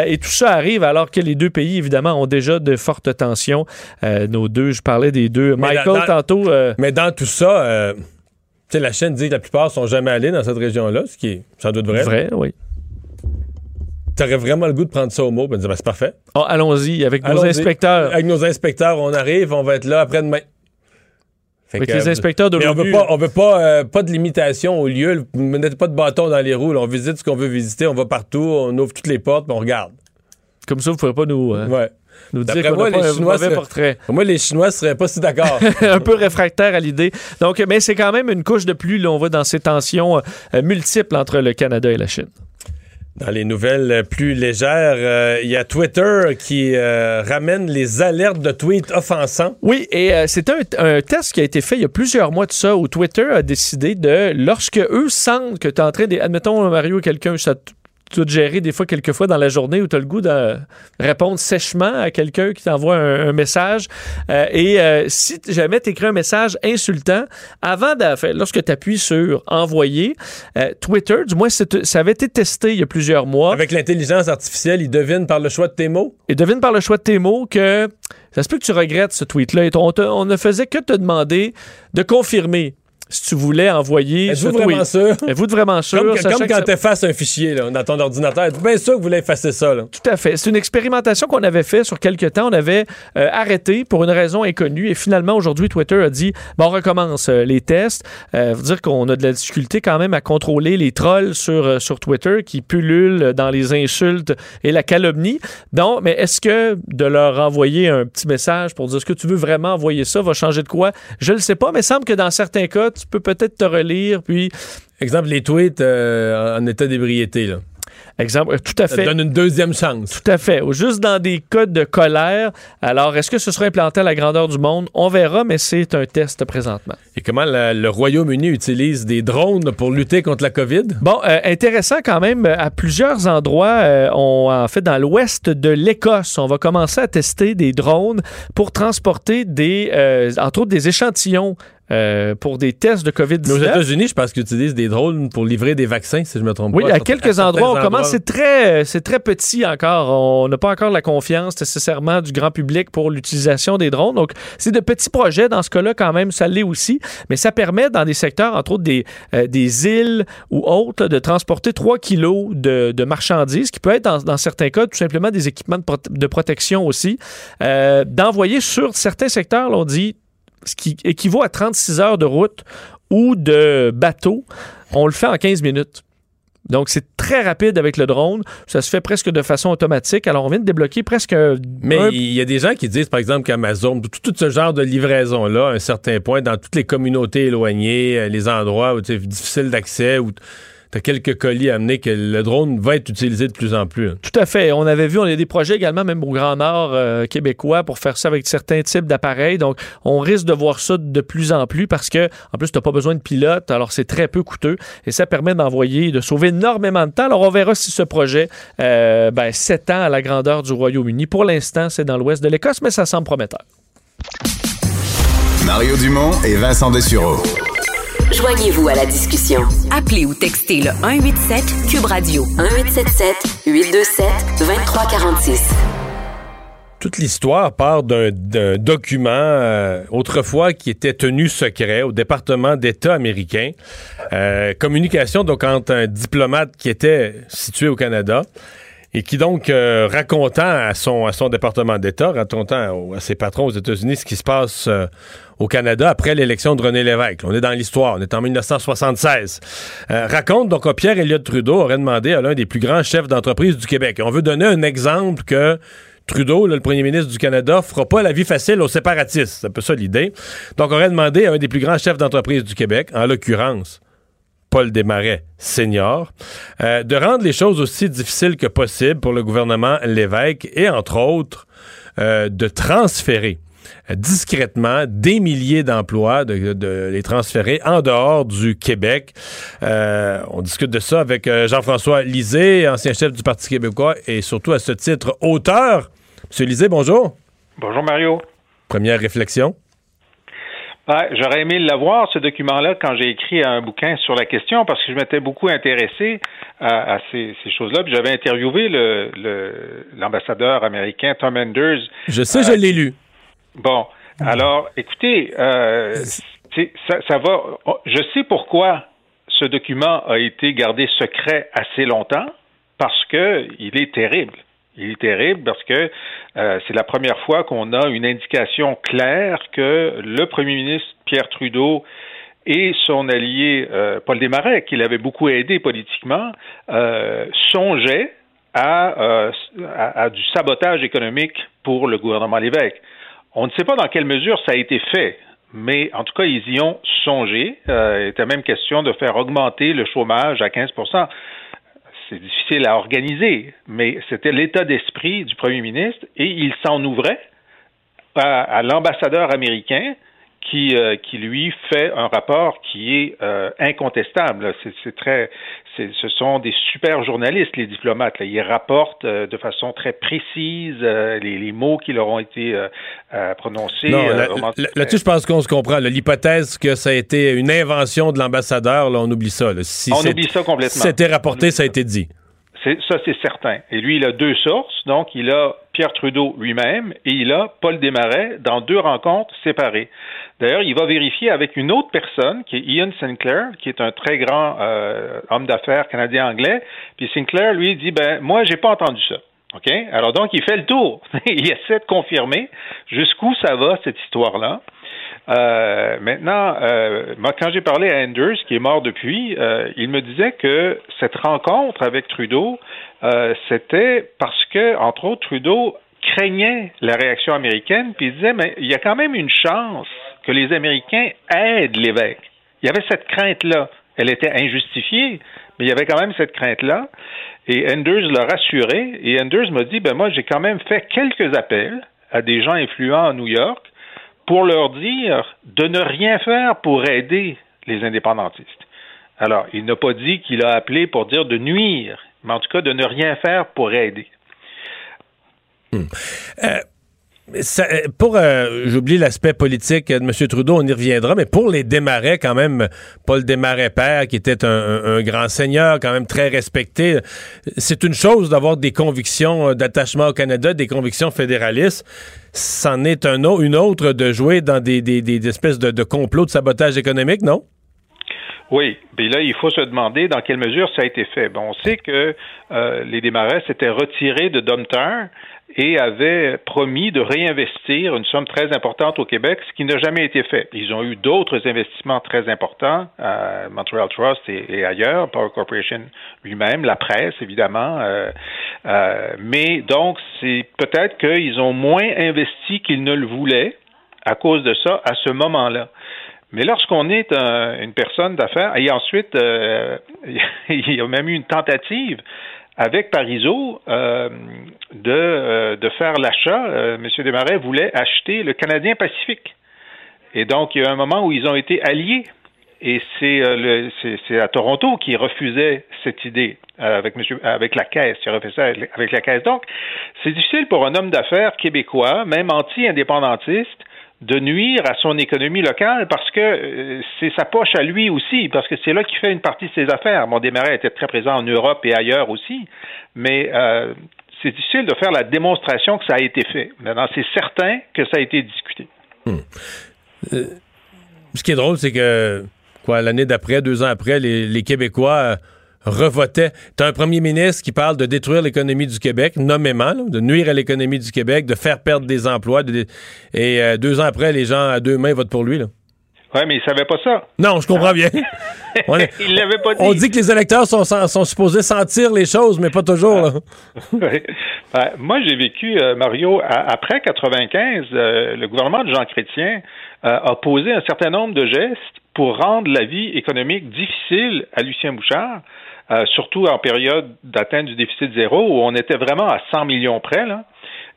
Et tout ça arrive alors que les deux pays, évidemment, ont déjà de fortes tensions. Nos deux, je parlais des deux. Mais Michael, dans- tantôt. Mais dans tout ça, tu sais, la Chine dit que la plupart sont jamais allés dans cette région-là, ce qui est sans doute vrai. vrai, oui. T'aurais vraiment le goût de prendre ça au mot et de dire, ben, c'est parfait. Oh, Allons-y avec nos inspecteurs. Avec nos inspecteurs, on arrive, on va être là après-demain. Fait Avec que, les inspecteurs de Mais on veut pas, on veut pas, euh, pas de limitation au lieu. Vous ne mettez pas de bâton dans les roues. là. On visite ce qu'on veut visiter. On va partout. On ouvre toutes les portes on regarde. Comme ça, vous ne pourrez pas nous, euh, Ouais. Nous dire qu'on moi, pas les un Chinois mauvais seraient- portrait. Moi, les Chinois seraient pas si d'accord. un peu réfractaire à l'idée. Donc, mais c'est quand même une couche de plus. Là, on va dans ces tensions euh, multiples entre le Canada et la Chine. Dans les nouvelles plus légères, euh, il y a Twitter qui euh, ramène les alertes de tweets offensants. Oui, et euh, c'est un, un test qui a été fait il y a plusieurs mois de ça où Twitter a décidé de, lorsque eux sentent que tu es en train de. Admettons, Mario, quelqu'un, ça tu dois te gérer des fois, quelques fois dans la journée où tu as le goût de répondre sèchement à quelqu'un qui t'envoie un, un message. Euh, et euh, si jamais tu écris un message insultant, avant lorsque tu appuies sur envoyer, euh, Twitter, du moins, ça avait été testé il y a plusieurs mois. Avec l'intelligence artificielle, ils devinent par le choix de tes mots? Et devine par le choix de tes mots que ça se peut que tu regrettes ce tweet-là. Et on, te- on ne faisait que te demander de confirmer. Si tu voulais envoyer. Êtes-vous vraiment sûr? Êtes-vous vraiment sûr? Comme, comme quand ça... tu effaces un fichier là, dans ton ordinateur, êtes bien sûr que vous voulez effacer ça. Là? Tout à fait. C'est une expérimentation qu'on avait fait sur quelques temps. On avait euh, arrêté pour une raison inconnue et finalement, aujourd'hui, Twitter a dit bon, on recommence euh, les tests. Euh, veut dire qu'on a de la difficulté quand même à contrôler les trolls sur, euh, sur Twitter qui pullulent dans les insultes et la calomnie. Donc, mais est-ce que de leur envoyer un petit message pour dire est-ce que tu veux vraiment envoyer ça? Va changer de quoi? Je ne le sais pas, mais il semble que dans certains cas, tu peux peut-être te relire, puis... Exemple, les tweets euh, en état d'ébriété, là. Exemple, tout à fait. Ça donne une deuxième chance. Tout à fait. Ou juste dans des cas de colère. Alors, est-ce que ce sera implanté à la grandeur du monde? On verra, mais c'est un test présentement. Et comment la, le Royaume-Uni utilise des drones pour lutter contre la COVID? Bon, euh, intéressant quand même. À plusieurs endroits, euh, on, en fait, dans l'ouest de l'Écosse, on va commencer à tester des drones pour transporter des, euh, entre autres, des échantillons euh, pour des tests de COVID-19. aux États-Unis, je pense qu'ils utilisent des drones pour livrer des vaccins, si je me trompe oui, pas. Oui, à quelques à endroits, on commence. C'est très, c'est très petit encore. On n'a pas encore la confiance nécessairement du grand public pour l'utilisation des drones. Donc, c'est de petits projets. Dans ce cas-là, quand même, ça l'est aussi. Mais ça permet, dans des secteurs, entre autres des, euh, des îles ou autres, de transporter 3 kilos de, de, marchandises, qui peut être, dans, dans, certains cas, tout simplement des équipements de, prote de protection aussi. Euh, D'envoyer sur certains secteurs, là, on dit ce qui équivaut à 36 heures de route ou de bateau, on le fait en 15 minutes. Donc, c'est très rapide avec le drone. Ça se fait presque de façon automatique. Alors, on vient de débloquer presque. Mais il y a des gens qui disent, par exemple, qu'Amazon, tout, tout, ce genre de livraison-là, à un certain point, dans toutes les communautés éloignées, les endroits où c'est difficile d'accès, où tu as quelques colis à amener, que le drone va être utilisé de plus en plus. Hein. Tout à fait. On avait vu, on a des projets également, même au Grand Nord euh, québécois, pour faire ça avec certains types d'appareils. Donc, on risque de voir ça de plus en plus parce que, en plus, tu n'as pas besoin de pilote, alors c'est très peu coûteux et ça permet d'envoyer, de sauver énormément de temps. Alors, on verra si ce projet euh, ben, s'étend à la grandeur du Royaume-Uni. Pour l'instant, c'est dans l'ouest de l'Écosse, mais ça semble prometteur. Mario Dumont et Vincent Dessureau. Joignez-vous à la discussion. Appelez ou textez le 187 Cube Radio 1877 827 2346. Toute l'histoire part d'un document euh, autrefois qui était tenu secret au département d'État américain. Euh, communication donc entre un diplomate qui était situé au Canada et qui donc euh, racontant à son, à son département d'État, racontant à, ses patrons aux États-Unis ce qui se passe euh, au Canada après l'élection de René Lévesque. On est dans l'histoire, on est en 1976. Euh, raconte donc que Pierre Elliott Trudeau aurait demandé à l'un des plus grands chefs d'entreprise du Québec. On veut donner un exemple que Trudeau, là, le premier ministre du Canada, fera pas la vie facile aux séparatistes. C'est un peu ça l'idée. Donc, on aurait demandé à un des plus grands chefs d'entreprise du Québec, en l'occurrence Paul Desmarais senior, euh, de rendre les choses aussi difficiles que possible pour le gouvernement Lévesque et, entre autres, euh, de transférer discrètement des milliers d'emplois, de, de, les transférer en dehors du Québec. Euh, on discute de ça avec Jean-François Lisée, ancien chef du Parti québécois et surtout à ce titre auteur. Monsieur Lisée, bonjour. Bonjour Mario. Première réflexion. J'aurais aimé l'avoir, ce document-là, quand j'ai écrit un bouquin sur la question, parce que je m'étais beaucoup intéressé à, à ces, ces choses-là. J'avais interviewé l'ambassadeur le, américain Tom Enders. Je sais, je l'ai lu. Bon, alors, écoutez, euh, ça, ça va. Je sais pourquoi ce document a été gardé secret assez longtemps, parce que il est terrible. Il est terrible parce que euh, c'est la première fois qu'on a une indication claire que le premier ministre Pierre Trudeau et son allié euh, Paul Desmarais, qui l'avait beaucoup aidé politiquement, euh, songeaient à, à, à, du sabotage économique pour le gouvernement Lévesque. On ne sait pas dans quelle mesure ça a été fait, mais en tout cas, ils y ont songé. il était même question de faire augmenter le chômage à 15 c'est difficile à organiser, mais c'était l'état d'esprit du premier ministre et il s'en ouvrait à, l'ambassadeur américain qui, euh, qui lui fait un rapport qui est euh, incontestable. C'est très, ce sont des super journalistes, les diplomates. Là. Ils rapportent euh, de façon très précise les, les, mots qui leur ont été prononcés. Non, là-dessus, là, je pense qu'on se comprend. L'hypothèse que ça a été une invention de l'ambassadeur, là, on oublie ça. Là. Si on oublie ça complètement. Si c'était rapporté, ça a été dit. Ça, c'est certain. Et lui, il a deux sources. Donc, il a Pierre Trudeau lui-même et il a Paul Desmarais dans deux rencontres séparées. D'ailleurs, il va vérifier avec une autre personne, qui est Ian Sinclair, qui est un très grand euh, homme d'affaires canadien-anglais. Puis Sinclair, lui, dit, ben, moi, j'ai pas entendu ça. OK? Alors donc, il fait le tour. il essaie de confirmer jusqu'où ça va, cette histoire-là. Euh, maintenant, euh, moi, quand j'ai parlé à Anders, qui est mort depuis, il me disait que cette rencontre avec Trudeau, c'était parce que, entre autres, Trudeau craignait la réaction américaine, puis il disait, mais il y a quand même une chance que les Américains aident l'évêque. Il y avait cette crainte-là. Elle était injustifiée, mais il y avait quand même cette crainte-là. Et Anders l'a rassuré, et Anders m'a dit, ben moi, j'ai quand même fait quelques appels à des gens influents à New York pour leur dire de ne rien faire pour aider les indépendantistes. Alors, il n'a pas dit qu'il a appelé pour dire de nuire, mais en tout cas de ne rien faire pour aider. Hmm. Euh, euh, pour, euh, j'oublie l'aspect politique de M. Trudeau, on y reviendra, mais pour les Desmarais, quand même, Paul Desmarais père, qui était un, grand seigneur, quand même très respecté, c'est une chose d'avoir des convictions d'attachement au Canada, des convictions fédéralistes. C'en est un, une autre de jouer dans des, espèces de, complots de sabotage économique, non? Oui, puis là, il faut se demander dans quelle mesure ça a été fait. Bon, on sait que les Desmarais s'étaient retirés de Domtar et avait promis de réinvestir une somme très importante au Québec, ce qui n'a jamais été fait. Ils ont eu d'autres investissements très importants à Montreal Trust et, ailleurs, Power Corporation lui-même, la presse évidemment. Euh, euh, mais donc, c'est peut-être qu'ils ont moins investi qu'ils ne le voulaient à cause de ça à ce moment-là. Mais lorsqu'on est une personne d'affaires, et ensuite, euh, il y a même eu une tentative avec Parizeau euh, de, euh, de, faire l'achat. Euh, M. Desmarais voulait acheter le Canadien Pacifique. Et donc, il y a un moment où ils ont été alliés. Et c'est à Toronto qui refusait cette idée avec, monsieur, avec la Caisse. Il refait ça avec la Caisse. Donc, c'est difficile pour un homme d'affaires québécois, même anti-indépendantiste, de nuire à son économie locale parce que euh, c'est sa poche à lui aussi, parce que c'est là qu'il fait une partie de ses affaires. Mon démarrage était très présent en Europe et ailleurs aussi, mais euh, c'est difficile de faire la démonstration que ça a été fait. Maintenant, c'est certain que ça a été discuté. Hmm. Euh, ce qui est drôle, c'est que l'année d'après, deux ans après, les Québécois revotait. T'as un premier ministre qui parle de détruire l'économie du Québec, nommément, de nuire à l'économie du Québec, de faire perdre des emplois. et euh, deux ans après, les gens à deux mains votent pour lui. Là. Oui, mais il savait pas ça. Non, je comprends bien. on il l'avait pas dit. On dit que les électeurs sont, sont supposés sentir les choses, mais pas toujours. Ben, moi, j'ai vécu, euh, Mario, après 95, euh, le gouvernement de Jean Chrétien a posé un certain nombre de gestes pour rendre la vie économique difficile à Lucien Bouchard. Euh, surtout en période d'atteinte du déficit zéro, où on était vraiment à 100 millions près. Là.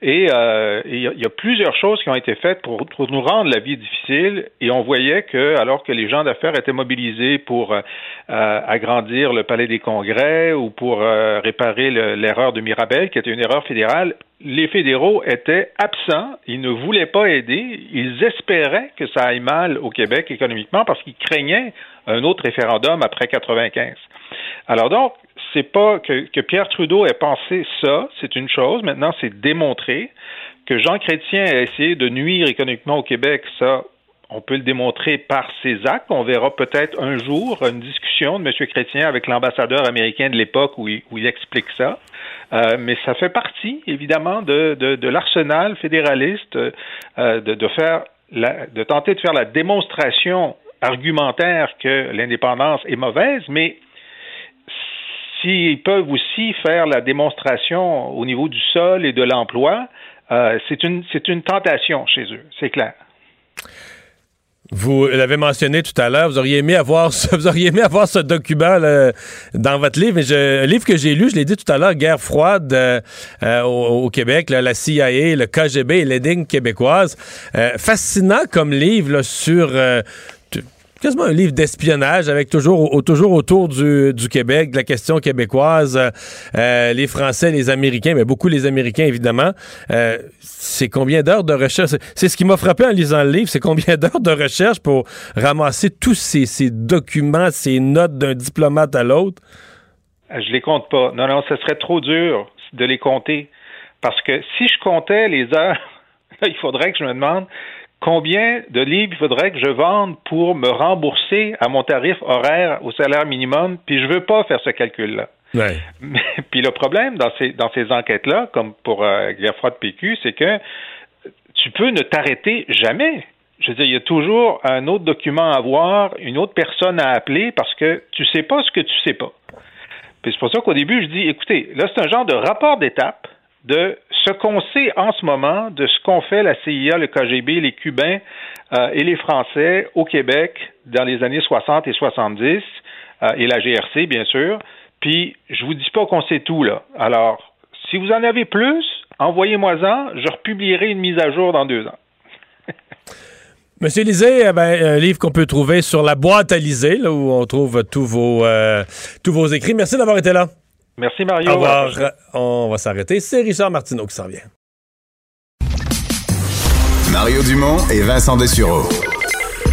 Et euh, il y, a plusieurs choses qui ont été faites pour, nous rendre la vie difficile. Et on voyait que, alors que les gens d'affaires étaient mobilisés pour euh, agrandir le Palais des Congrès ou pour réparer l'erreur de Mirabel, qui était une erreur fédérale, les fédéraux étaient absents. Ils ne voulaient pas aider. Ils espéraient que ça aille mal au Québec économiquement parce qu'ils craignaient un autre référendum après 95. Alors donc, c'est pas que, Pierre Trudeau ait pensé ça, c'est une chose. Maintenant, c'est démontrer que Jean Chrétien a essayé de nuire économiquement au Québec, ça, on peut le démontrer par ses actes. On verra peut-être un jour une discussion de M. Chrétien avec l'ambassadeur américain de l'époque où, il, explique ça. Euh, mais ça fait partie, évidemment, de, l'arsenal fédéraliste euh, de, faire de tenter de faire la démonstration argumentaire que l'indépendance est mauvaise, mais s'ils peuvent aussi faire la démonstration au niveau du sol et de l'emploi, euh, c'est une, une tentation chez eux, c'est clair. Vous l'avez mentionné tout à l'heure, vous auriez aimé avoir ce, vous auriez aimé avoir ce document dans votre livre. Mais je, un livre que j'ai lu, je l'ai dit tout à l'heure, Guerre froide euh, euh, au, Québec, la CIA, le KGB et l'énigme québécoise. fascinant comme livre sur quasiment un livre d'espionnage avec toujours, toujours autour du, Québec, de la question québécoise, euh, les Français, les Américains, mais beaucoup les Américains évidemment. Euh, c'est combien d'heures de recherche? C'est ce qui m'a frappé en lisant le livre, c'est combien d'heures de recherche pour ramasser tous ces, ces documents, ces notes d'un diplomate à l'autre? Je les compte pas. Non, non, ce serait trop dur de les compter Parce que si je comptais les heures, il faudrait que je me demande combien de livres il faudrait que je vende pour me rembourser à mon tarif horaire au salaire minimum, puis je veux pas faire ce calcul-là? Ouais. puis le problème dans ces, dans ces enquêtes-là, comme pour euh, Gerfrod PQ, c'est que tu peux ne t'arrêter jamais. Je veux dire, il y a toujours un autre document à voir, une autre personne à appeler parce que tu sais pas ce que tu sais pas. Puis c'est pour ça qu'au début, je dis, écoutez, là, c'est un genre de rapport d'étape de ce qu'on sait en ce moment, de ce qu'ont fait la CIA, le KGB, les Cubains euh, et les Français au Québec dans les années 60 et 70, euh, et la GRC, bien sûr. Puis, je vous dis pas qu'on sait tout, là. Alors, si vous en avez plus, envoyez-moi-en. Je republierai une mise à jour dans deux ans. Monsieur Lisée, ben, un livre qu'on peut trouver sur la boîte à Lisée, là, où on trouve tous vos, euh, tous vos écrits. Merci d'avoir été là. Merci, Mario. Au revoir. On va s'arrêter. C'est Richard Martineau qui s'en vient. Mario Dumont et Vincent Dessureau.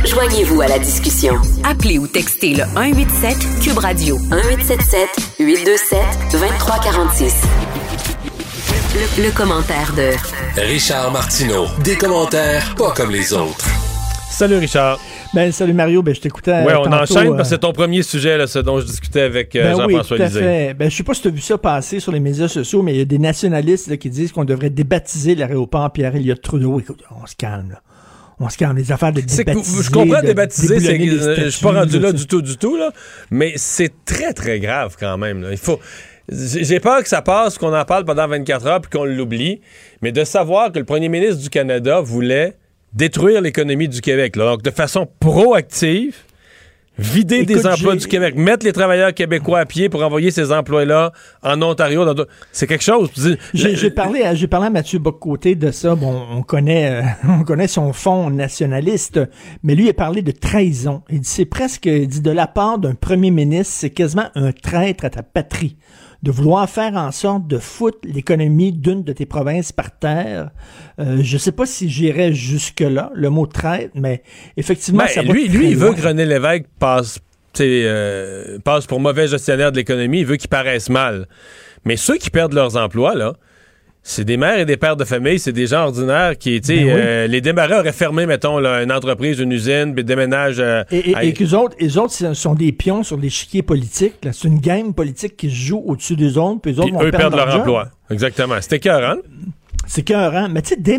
Joignez-vous à la discussion. Appelez ou textez le 187 Cube Radio 1877 827 2346. Le, le commentaire de Richard Martineau. Des commentaires pas comme les autres. Salut Richard. Ben, salut Mario, ben, je t'écoutais. Oui, on tantôt, enchaîne euh, parce que c'est ton premier sujet, là, ce dont je discutais avec euh, Ben oui, Jean-François tout à Lisée. fait. Ben, je sais pas si tu as vu ça passer sur les médias sociaux, mais il y a des nationalistes là, qui disent qu'on devrait débaptiser l'aéroport Pierre-Éliott Trudeau. Écoute, on se calme, là. On se calme. Les affaires de débaptiser. je comprends de débaptiser, c'est euh, je suis pas rendu là du tout, du tout, là, mais c'est très, très grave quand même. là. Il faut. J'ai j'ai peur que ça passe, qu'on en parle pendant 24 heures puis qu'on l'oublie, mais de savoir que le premier ministre du Canada voulait détruire l'économie du Québec, là. donc de façon proactive, vider Écoute, des emplois du Québec, mettre les travailleurs québécois à pied pour envoyer ces emplois-là en Ontario, dans c'est quelque chose. J'ai parlé, à- parlé à Mathieu Bocoté de ça. Bon, on connaît, euh, on connaît son fond nationaliste, mais lui il a parlé de trahison. Il dit c'est presque, il dit de la part d'un premier ministre, c'est quasiment un traître à ta patrie de vouloir faire en sorte de foutre l'économie d'une de tes provinces par terre. Euh, je sais pas si j'irais jusque là, le mot traître, mais effectivement, Ben, ça va lui, très lui, il veut que René Lévesque passe, tu sais, euh, passe pour mauvais gestionnaire de l'économie. Il veut qu'il paraisse mal. Mais ceux qui perdent leurs emplois, là, c'est des mères et des pères de famille, c'est des gens ordinaires qui, tu sais, Ben oui. euh, les démarreurs auraient fermé, mettons, là, une entreprise, une usine, puis déménagent. euh, Et, et, à- et qu'eux autres, les autres ce sont des pions sur l'échiquier politique. C'est une game politique qui se joue au-dessus des autres, puis eux autres puis vont eux perdre perdent leur emploi. Exactement. C'était écœurant. C'est écœurant. Mais tu sais,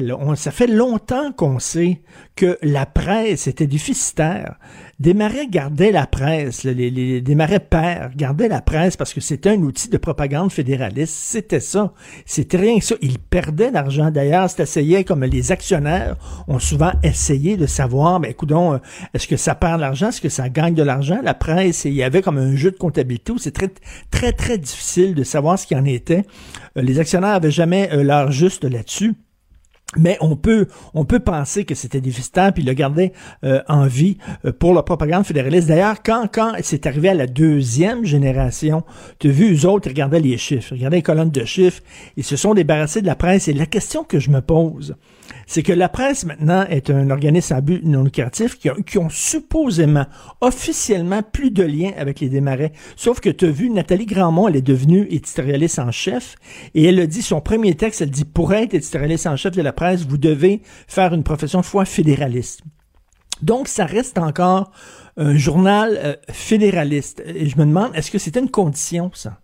là, on- ça fait longtemps qu'on sait que la presse était déficitaire. Desmarais gardait la presse, les, les Desmarais pères gardaient la presse parce que c'était un outil de propagande fédéraliste. C'était ça. C'était rien que ça. Ils perdaient d'argent. D'ailleurs, c'est essayé comme les actionnaires ont souvent essayé de savoir, ben, écoutons, est-ce que ça perd de l'argent? Est-ce que ça gagne de l'argent? La presse, il y avait comme un jeu de comptabilité où c'est très, très, très difficile de savoir ce qu'il en était. Euh, les actionnaires avaient jamais euh, l'heure juste là-dessus. Mais on peut, on peut penser que c'était déficitaire puis le garder euh, en vie euh, pour la propagande fédéraliste. D'ailleurs, quand, quand c'est arrivé à la deuxième génération, tu as vu, eux autres, ils regardaient les chiffres, ils regardaient les colonnes de chiffres, ils se sont débarrassés de la presse. Et la question que je me pose, c'est que la presse maintenant est un organisme à but non lucratif qui, a- ont supposément, officiellement, plus de lien avec les démarrais. Sauf que tu as vu, Nathalie Grandmont, elle est devenue éditorialiste en chef et elle a dit, son premier texte, elle dit, pour être éditorialiste en chef de la presse, vous devez faire une profession de foi fédéraliste. Donc, ça reste encore un journal euh, fédéraliste. Et je me demande, est-ce que c'était une condition, ça?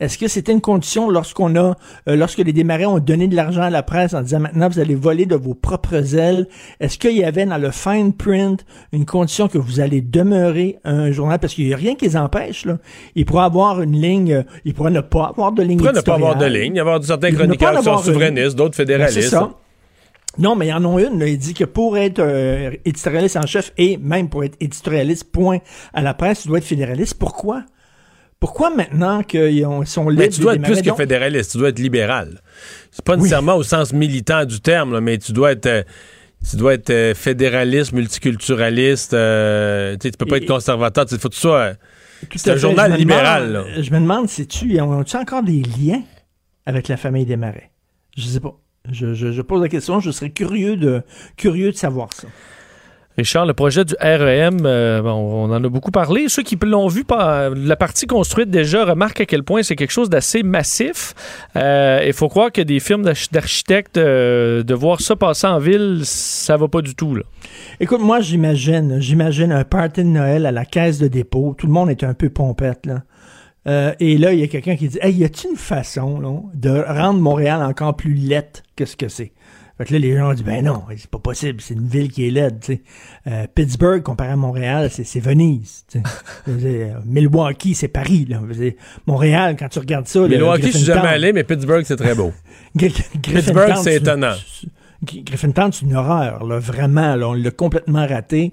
Est-ce que c'était une condition lorsqu'on a, euh, lorsque les démarrés ont donné de l'argent à la presse en disant maintenant vous allez voler de vos propres ailes? Est-ce qu'il y avait dans le fine print une condition que vous allez demeurer un journal? Parce qu'il n'y a rien qui les empêche, là. Ils pourraient avoir une ligne, euh, ils pourraient ne pas avoir de ligne Il pourrait ne pas avoir de ligne, y avoir certains Ils chroniqueurs qui sont souverainistes, d'autres Ben, fédéralistes. c'est ça. Non, mais il y en a une. là. Il dit que pour être euh, éditorialiste en chef et même pour être éditorialiste, point, à la presse, tu dois être fédéraliste. Pourquoi? Pourquoi maintenant qu'ils ont- sont libres Mais tu dois être plus que Donc, fédéraliste, tu dois être libéral. C'est pas nécessairement au sens militant du terme, là, mais tu dois être. euh, tu dois être euh, fédéraliste, multiculturaliste. euh, tu peux pas Et- être conservateur. Il faut que tu sois. C'est un fait. journal Je libéral. demande- là. Je me demande si tu ont-tu encore des liens avec la famille des Marais? Je sais pas. Je, je- je pose la question, je serais curieux de, curieux de savoir ça. Richard, le projet du REM, euh, on en a beaucoup parlé. Ceux qui l'ont vu, par la partie construite déjà, remarquent à quel point c'est quelque chose d'assez massif. Euh, Il faut croire que des firmes d'architectes, euh, de voir ça passer en ville, ça va pas du tout. Écoute, moi, j'imagine, j'imagine un party de Noël à la caisse de dépôt. Tout le monde est un peu pompette, là. Euh, et là, il y a quelqu'un qui dit Hey, y a-t-il une façon de rendre Montréal encore plus laite que ce que c'est? Fait que là, les gens ont dit, ben non, c'est pas possible, c'est une ville qui est laide, tu sais. Euh, Pittsburgh, comparé à Montréal, c'est Venise, tu sais. Milwaukee, c'est Paris, là. Montréal, quand tu regardes ça... Milwaukee, je suis jamais allé, mais Pittsburgh, c'est très beau. Pittsburgh, c'est étonnant. Griffintown, c'est une horreur, là, vraiment. Là, on l'a complètement raté.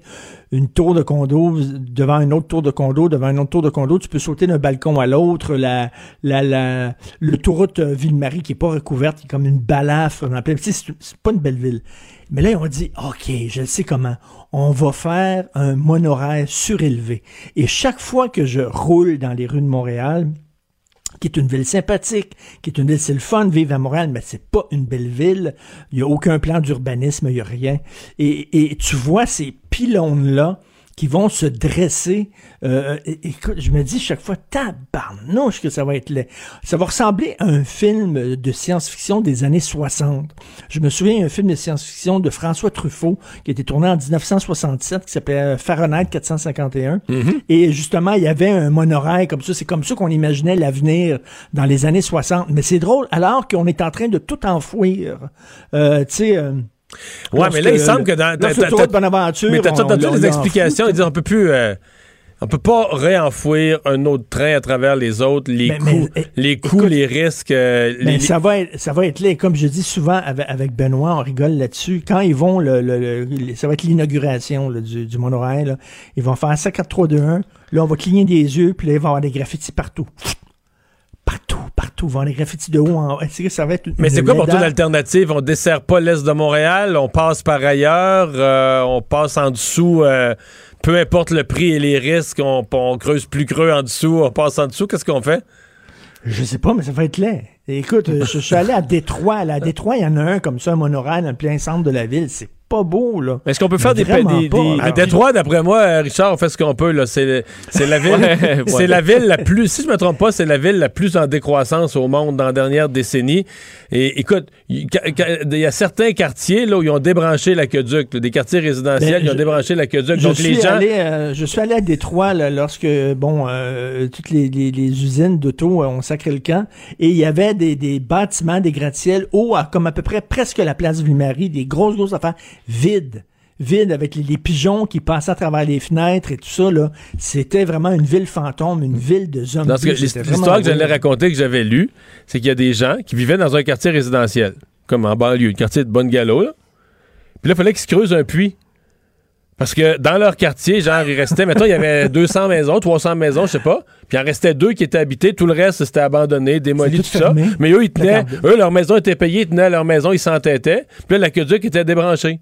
Une tour de condo devant une autre tour de condo, devant une autre tour de condo, tu peux sauter d'un balcon à l'autre. La, la, la, l'autoroute euh, Ville-Marie qui est pas recouverte, qui est comme une balafre. C'est, c'est pas une belle ville. Mais là, on dit, OK, je sais comment. On va faire un monorail surélevé. Et chaque fois que je roule dans les rues de Montréal, qui est une ville sympathique, qui est une ville, c'est le fun de à Montréal, mais c'est pas une belle ville. Il y a aucun plan d'urbanisme, il y a rien. Et, et tu vois ces pylônes-là qui vont se dresser. Euh, écoute, je me dis chaque fois, tabarnouche que ça va être laid. Ça va ressembler à un film de science-fiction des années 60. Je me souviens d'un film de science-fiction de François Truffaut qui a été tourné en 1967 qui s'appelait euh, Fahrenheit 451. Mm-hmm. Et justement, il y avait un monorail comme ça. C'est comme ça qu'on imaginait l'avenir dans les années 60. Mais c'est drôle, alors qu'on est en train de tout enfouir. Euh, tu sais... Euh, Ouais, mais là, il semble que dans. Mais t'as entendu les explications? Ils disent on peut plus. Euh, on peut pas réenfouir un autre train à travers les autres, les coûts, les, coûts les risques. Euh, mais ça va être, ça va être là. Comme je dis souvent avec, Benoît, on rigole là-dessus. Quand ils vont, le, ça va être l'inauguration du, du monorail. Ils vont faire ça 4, 3, 2, 1. Là, on va cligner des yeux, puis là, il va y avoir des graffitis partout partout, partout. Vont les graffitis de haut en haut. Ça va être Mais c'est quoi pour toi l'alternative? On dessert pas l'est de Montréal, on passe par ailleurs, euh, on passe en dessous, euh, peu importe le prix et les risques, on, creuse plus creux en dessous, on passe en dessous. Qu'est-ce qu'on fait? Je sais pas, mais ça va être laid. Écoute, je, suis allé à Détroit. à Détroit, il y en a un comme ça, un monorail dans le plein centre de la ville. C'est pas beau, là. Est-ce qu'on peut faire des, des, À Détroit, d'après moi, Richard, on fait ce qu'on peut, là. C'est, la ville, c'est la ville la plus, si je me trompe pas, c'est la ville la plus en décroissance au monde dans la dernière décennie. Et écoute, il y a certains quartiers, là, où ils ont débranché l'aqueduc, des quartiers résidentiels, ben, ils ont débranché l'aqueduc. Donc, les gens. Euh, je suis allé à Détroit, là, lorsque, bon, euh, toutes les, usines d'auto ont sacré le camp, et il y avait des, bâtiments, des gratte-ciels hauts, comme à peu près presque la place Ville-Marie, des grosses, grosses affaires vide vide avec les, pigeons qui passaient à travers les fenêtres et tout ça là, c'était vraiment une ville fantôme, une ville de zombies. L'histoire que j'allais raconter que j'avais lu, c'est qu'il y a des gens qui vivaient dans un quartier résidentiel, comme en banlieue, un quartier de bonne galop. Puis là, il fallait qu'ils se creusent un puits. Parce que dans leur quartier, genre, il restait, mettons, il y avait 200 maisons, 300 maisons, je sais pas. Puis il en restait deux qui étaient habitées. Tout le reste, c'était abandonné, démoli, tout, ça. Mais eux, ils tenaient, eux, leur maison était payée, ils tenaient leur maison, ils s'entêtaient. Puis là, l'aqueduc était débranché.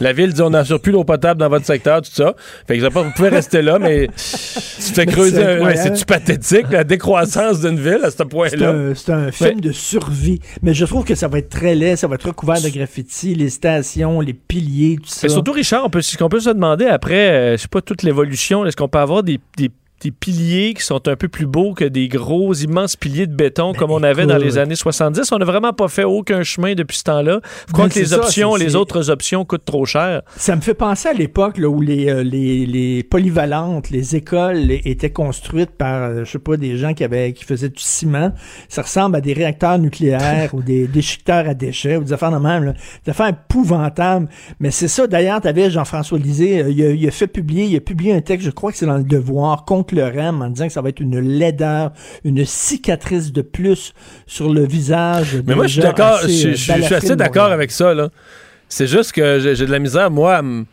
La ville dit on n'assure plus l'eau potable dans votre secteur, tout ça. Fait que vous pouvez rester là, mais tu fais creuser. C'est-tu pathétique, la décroissance d'une ville à ce point-là? C'est un, film de survie. Mais je trouve que ça va être très laid, ça va être recouvert de graffiti, les stations, les piliers, tout ça. Mais surtout, Richard, on peut, qu'on peut se demander après, euh, je sais pas, toute l'évolution, est-ce qu'on peut avoir des, des des piliers qui sont un peu plus beaux que des gros, immenses piliers de béton ben, comme on avait dans les années 70. On n'a vraiment pas fait aucun chemin depuis ce temps-là. Je crois ben, que les options, les autres options coûtent trop cher. Ça me fait penser à l'époque où les, euh, les, les, polyvalentes, les écoles étaient construites par, euh, je sais pas, des gens qui avaient qui faisaient du ciment. Ça ressemble à des réacteurs nucléaires ou des déchiqueteurs à déchets ou des affaires de même. Là. Des affaires épouvantables. Mais c'est ça. D'ailleurs, tu avais Jean-François Lisée, euh, il, a, il a fait publier, il a publié un texte, je crois que c'est dans le Devoir, contre le REM en disant que ça va être une laideur, une cicatrice de plus sur le visage. Mais moi, je suis d'accord, je, suis assez d'accord avec ça. C'est juste que j'ai de la misère, moi, à me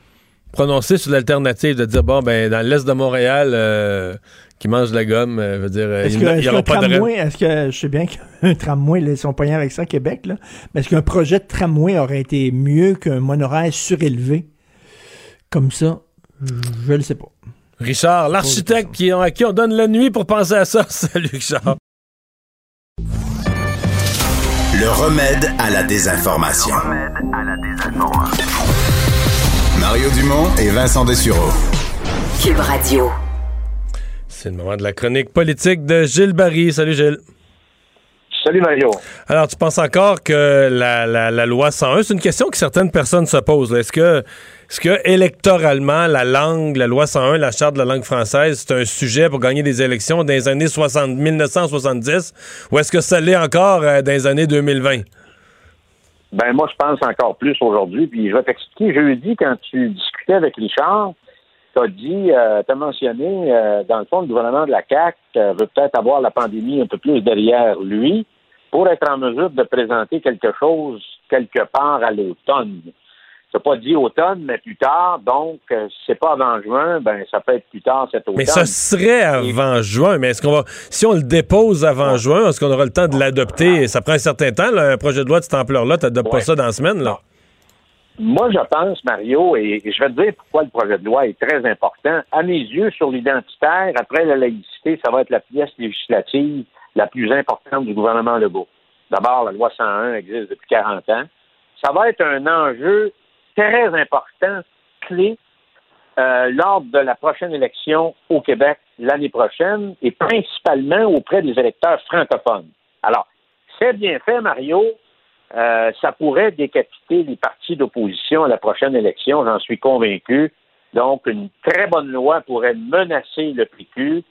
prononcer sur l'alternative, de dire, bon, ben, dans l'est de Montréal, euh, qui mange de la gomme, euh, veut dire, est-ce il n'y aura pas de Est-ce que, je sais bien qu'un tramway, ils sont poignés avec ça à Québec, là, mais est-ce qu'un projet de tramway aurait été mieux qu'un monorail surélevé comme ça? Je ne le sais pas. Richard, l'architecte qui, à qui on donne la nuit pour penser à ça. Salut, Richard. Le remède à la désinformation. Mario Dumont et Vincent Dessureau. Cube Radio. C'est le moment de la chronique politique de Gilles Barry. Salut Gilles. Salut Mario. Alors, tu penses encore que la, la, la loi 101, c'est une question que certaines personnes se posent. Est-ce que, est-ce que électoralement, la langue, la loi 101, la charte de la langue française, c'est un sujet pour gagner des élections dans les années 60, 1970, ou est-ce que ça l'est encore euh, dans les années 2020? Ben moi, je pense encore plus aujourd'hui. Puis je vais t'expliquer. Jeudi, quand tu discutais avec Richard, tu as dit, euh, tu as mentionné, euh, dans le fond, le gouvernement de la CAQ euh, veut peut-être avoir la pandémie un peu plus derrière lui pour être en mesure de présenter quelque chose quelque part à l'automne. C'est pas dit automne, mais plus tard. Donc, euh, si c'est pas avant juin, ben ça peut être plus tard cet automne. Mais ça serait avant juin. Mais est-ce qu'on va, si on le dépose avant juin, est-ce qu'on aura le temps de l'adopter? Ça prend un certain temps, là, un projet de loi de cette ampleur-là. Tu n'adoptes pas ça dans la semaine, là? Moi, je pense, Mario, et je vais te dire pourquoi le projet de loi est très important. À mes yeux, sur l'identitaire, après la laïcité, ça va être la pièce législative la plus importante du gouvernement Legault. D'abord, la loi 101 existe depuis 40 ans. Ça va être un enjeu très important, clé, euh, lors de la prochaine élection au Québec l'année prochaine et principalement auprès des électeurs francophones. Alors, c'est bien fait, Mario. Euh, ça pourrait décapiter les partis d'opposition à la prochaine élection, j'en suis convaincu. Donc, une très bonne loi pourrait menacer le PQ,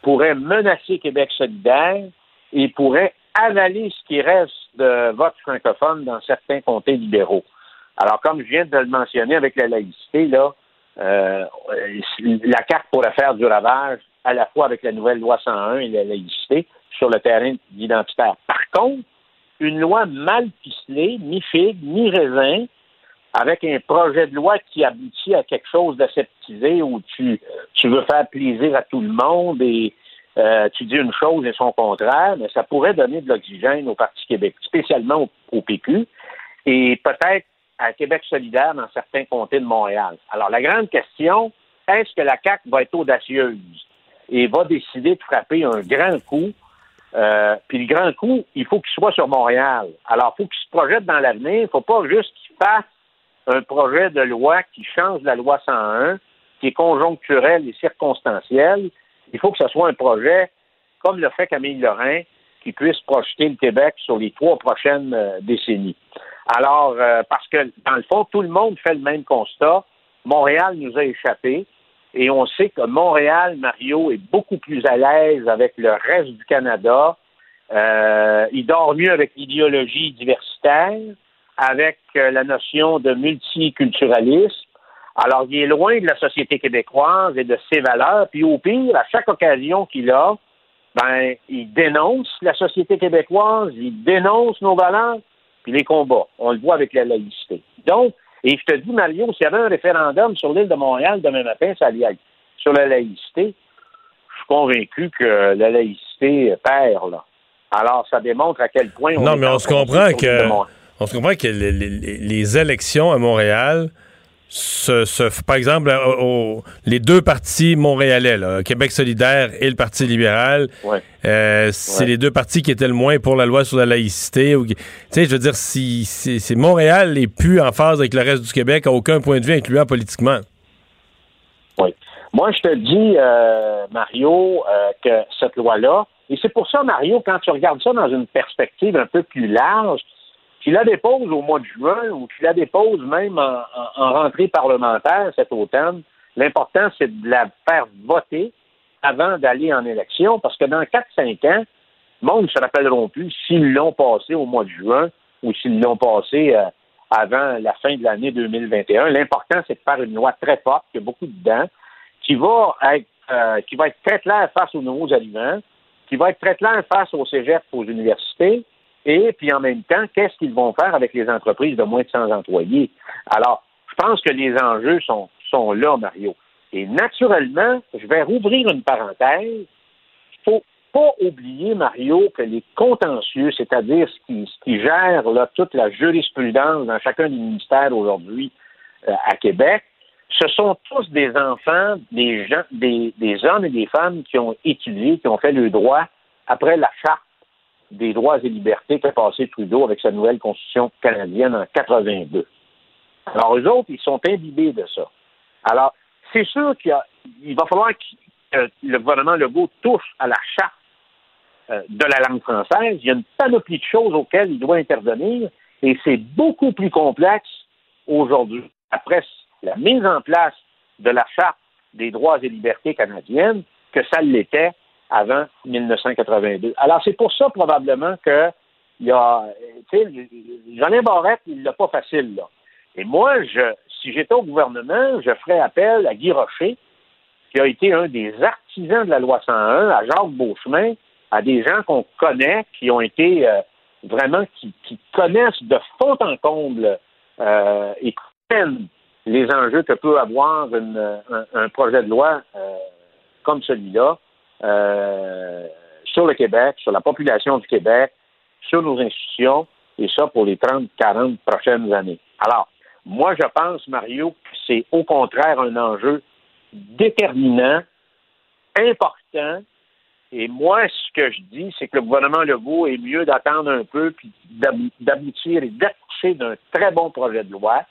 pourrait menacer Québec solidaire et pourrait avaler ce qui reste de vote francophone dans certains comtés libéraux. Alors, comme je viens de le mentionner avec la laïcité, là, euh, la carte pourrait faire du ravage à la fois avec la nouvelle loi 101 et la laïcité sur le terrain identitaire. Par contre, une loi mal ficelée, mi-figue, mi-raisin, avec un projet de loi qui aboutit à quelque chose d'aseptisé où tu, tu veux faire plaisir à tout le monde et euh, tu dis une chose et son contraire, mais ça pourrait donner de l'oxygène au Parti Québec, spécialement au PQ, et peut-être à Québec solidaire dans certains comtés de Montréal. Alors, la grande question, est-ce que la CAQ va être audacieuse et va décider de frapper un grand coup? Euh, puis le grand coup, il faut qu'il soit sur Montréal. Alors, il faut qu'il se projette dans l'avenir. Il ne faut pas juste qu'il fasse un projet de loi qui change la loi 101, qui est conjoncturel et circonstanciel. Il faut que ce soit un projet, comme le fait Camille Lorrain, qui puisse projeter le Québec sur les trois prochaines euh, décennies. Alors, euh, parce que, dans le fond, tout le monde fait le même constat. Montréal nous a échappé. Et on sait que Montréal, Mario, est beaucoup plus à l'aise avec le reste du Canada. Euh, il dort mieux avec l'idéologie diversitaire, avec euh, la notion de multiculturalisme. Alors, il est loin de la société québécoise et de ses valeurs. Puis au pire, à chaque occasion qu'il a, ben, il dénonce la société québécoise, il dénonce nos valeurs, puis les combats. On le voit avec la laïcité. Donc, et je te dis, Mario, s'il y avait un référendum sur l'île de Montréal demain matin, ça allait être sur la laïcité. Je suis convaincu que la laïcité perd, là. Alors, ça démontre à quel point on Non, mais on se comprend que on se comprend que les, les- les élections à Montréal par exemple, au- au- les deux partis montréalais, là, Québec solidaire et le Parti libéral, Ouais. euh, c'est Ouais. les deux partis qui étaient le moins pour la loi sur la laïcité. ou- sais, je veux dire, si, si, si Montréal n'est plus en phase avec le reste du Québec, à aucun point de vue incluant politiquement. Oui. Moi, je te dis, euh, Mario, euh, que cette loi-là, et c'est pour ça, Mario, quand tu regardes ça dans une perspective un peu plus large, tu la déposes au mois de juin ou tu la déposes même en rentrée parlementaire cet automne, l'important, c'est de la faire voter avant d'aller en élection, parce que dans 4-5 ans, le monde ne se rappelleront plus s'ils l'ont passé au mois de juin ou s'ils l'ont passé euh, avant la fin de l'année 2021. L'important, c'est de faire une loi très forte, qui a beaucoup dedans, qui va être euh, qui va être très claire face aux nouveaux aliments, qui va être très claire face aux cégeps, aux universités, et puis en même temps, qu'est-ce qu'ils vont faire avec les entreprises de moins de 100 employés? Alors, je pense que les enjeux sont, sont là, Mario. Et naturellement, je vais rouvrir une parenthèse. Il faut pas oublier, Mario, que les contentieux, c'est-à-dire ce qui, ce qui gère là, toute la jurisprudence dans chacun des ministères aujourd'hui euh, à Québec, ce sont tous des enfants, des gens, des, des hommes et des femmes qui ont étudié, qui ont fait le droit après la charte des droits et libertés qu'a passé Trudeau avec sa nouvelle constitution canadienne en 82. Alors, eux autres, ils sont imbibés de ça. Alors, c'est sûr qu'il va falloir que le gouvernement Legault touche à la charte euh, de la langue française. Il y a une panoplie de choses auxquelles il doit intervenir et c'est beaucoup plus complexe aujourd'hui. Après la mise en place de la charte des droits et libertés canadiennes que ça l'était avant 1982. Alors, c'est pour ça, probablement, que il y a, tu sais, Jean Barrette, il l'a pas facile, là. Et moi, je, si j'étais au gouvernement, je ferais appel à Guy Rocher, qui a été un des artisans de la loi 101, à Jacques Beauchemin, à des gens qu'on connaît, qui ont été euh, vraiment, qui, connaissent de fond en comble euh, et comprennent les enjeux que peut avoir un, projet de loi euh, comme celui-là sur le Québec, sur la population du Québec, sur nos institutions, et ça pour les 30, 40 prochaines années. Alors, moi, je pense, Mario, que c'est au contraire un enjeu déterminant, important. Et moi, ce que je dis, c'est que le gouvernement Legault est mieux d'attendre un peu puis d'aboutir et d'accoucher d'un très bon projet de loi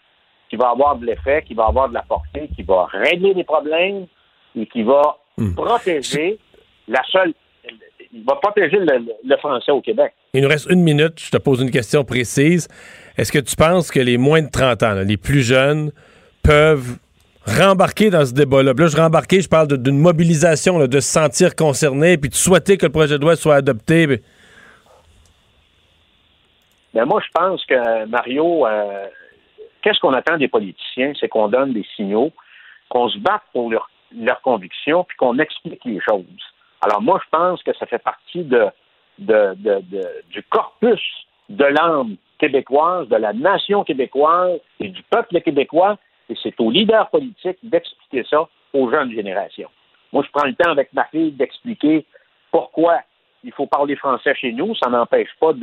qui va avoir de l'effet, qui va avoir de la portée, qui va régler des problèmes et qui va hmm. protéger la seule il va protéger le, français au Québec. Il nous reste une minute. Je te pose une question précise. Est-ce que tu penses que les moins de 30 ans, les plus jeunes, peuvent rembarquer dans ce débat-là? Là, je rembarquer, je parle d'une mobilisation, de se sentir concerné, puis de souhaiter que le projet de loi soit adopté. Mais... Ben, moi, je pense que, Mario, euh, qu'est-ce qu'on attend des politiciens? C'est qu'on donne des signaux, qu'on se batte pour leurs leur convictions, puis qu'on explique les choses. Alors moi, je pense que ça fait partie de, du corpus de l'âme québécoise, de la nation québécoise et du peuple québécois, et c'est aux leaders politiques d'expliquer ça aux jeunes générations. Moi, je prends le temps avec ma fille d'expliquer pourquoi il faut parler français chez nous. Ça n'empêche pas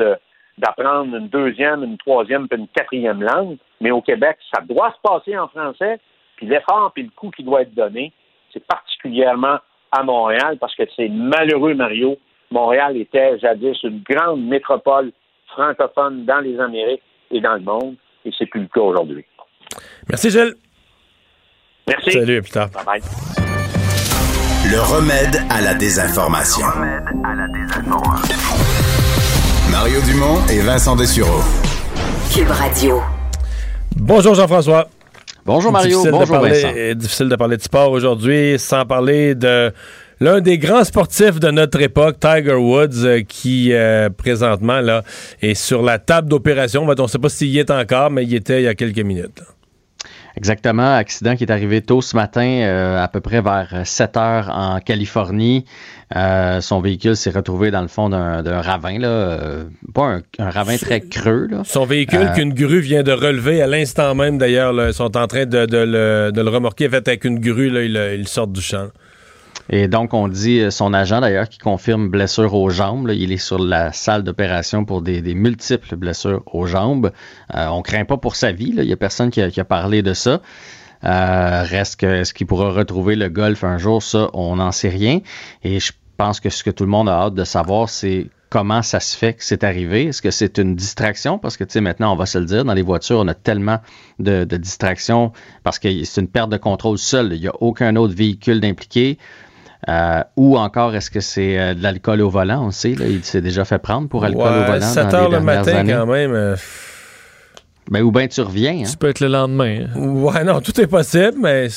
d'apprendre une deuxième, une troisième, puis une quatrième langue. Mais au Québec, ça doit se passer en français. Puis l'effort, puis le coût qui doit être donné, c'est particulièrement à Montréal parce que c'est malheureux, Mario. Montréal était jadis une grande métropole francophone dans les Amériques et dans le monde, et c'est plus le cas aujourd'hui. Merci, Gilles. Merci. Salut, à plus tard. Bye bye. Le remède à la désinformation. Le remède à la désinformation. Mario Dumont et Vincent Dessureau. Cube Radio. Bonjour Jean-François. Bonjour Mario, bonjour Vincent. Difficile de parler de sport aujourd'hui sans parler de l'un des grands sportifs de notre époque, Tiger Woods, euh, qui euh, présentement là est sur la table d'opération. On ne sait pas s'il y est encore, mais il y était il y a quelques minutes. Exactement, accident qui est arrivé tôt ce matin, euh, à peu près vers 7 heures en Californie. Euh, son véhicule s'est retrouvé dans le fond d'un ravin, là, euh, pas un, ravin très creux. Là. Son véhicule qu'une grue vient de relever à l'instant même, d'ailleurs, ils sont en train de, le, remorquer. fait, avec une grue, là, ils, sortent du champ. Et donc, on dit, euh, son agent d'ailleurs, qui confirme blessure aux jambes. il est sur la salle d'opération pour des, multiples blessures aux jambes. Euh, on craint pas pour sa vie. Il n'y a personne qui a, parlé de ça. Euh, reste que est-ce qu'il pourra retrouver le golf un jour, ça, on n'en sait rien. Et je pense que ce que tout le monde a hâte de savoir, c'est comment ça se fait que c'est arrivé. Est-ce que c'est une distraction? Parce que, tu sais, maintenant, on va se le dire, dans les voitures, on a tellement de, de distractions parce que c'est une perte de contrôle seule. Il n'y a aucun autre véhicule d'impliqué. Euh, ou encore, est-ce que c'est euh, de l'alcool au volant? On sait, là, il s'est déjà fait prendre pour alcool au volant. 7 heures le matin, quand même. Euh, mais ou bien tu reviens. Hein? Ça peut être le lendemain. Hein? Ouais, non, tout est possible, mais.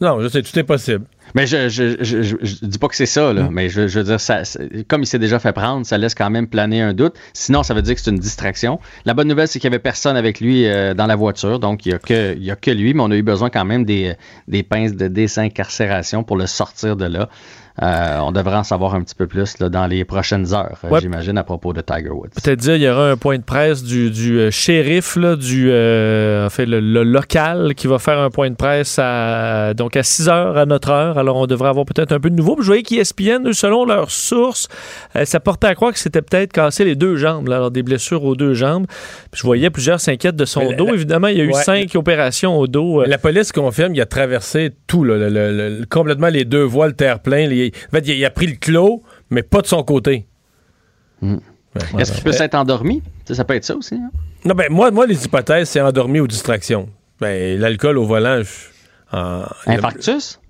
Non, je sais, tout est possible. Mais je, je, je, je, dis pas que c'est ça, là, mm. mais je, veux dire, ça, comme il s'est déjà fait prendre, ça laisse quand même planer un doute. Sinon, ça veut dire que c'est une distraction. La bonne nouvelle, c'est qu'il y avait personne avec lui euh, dans la voiture, donc il y a que il y a que lui, mais on a eu besoin quand même des, des pinces de désincarcération pour le sortir de là. Euh, on devrait en savoir un petit peu plus dans les prochaines heures, euh, j'imagine, à propos de Tiger Woods. Peut-être dire, il y aura un point de presse du, du euh, shérif, du, en fait, le, local, qui va faire un point de presse à, donc à 6 heures à notre heure. Alors, on devrait avoir peut-être un peu de nouveau. je voyais qu'ESPN, selon leurs sources, ça portait à croire que c'était peut-être cassé les deux jambes, alors des blessures aux deux jambes. je voyais plusieurs s'inquiètent de son dos. Évidemment, il y a eu cinq opérations au dos. La police confirme qu'il a traversé tout, complètement les deux voiles terre-plein, les en fait, il, a pris le clos, mais pas de son côté. Hmm. Est-ce qu'il peut s'être endormi? Ça, peut être ça aussi. Hein? Non, ben moi, moi les hypothèses, c'est endormi ou distraction. Ben, l'alcool au volant. Infarctus?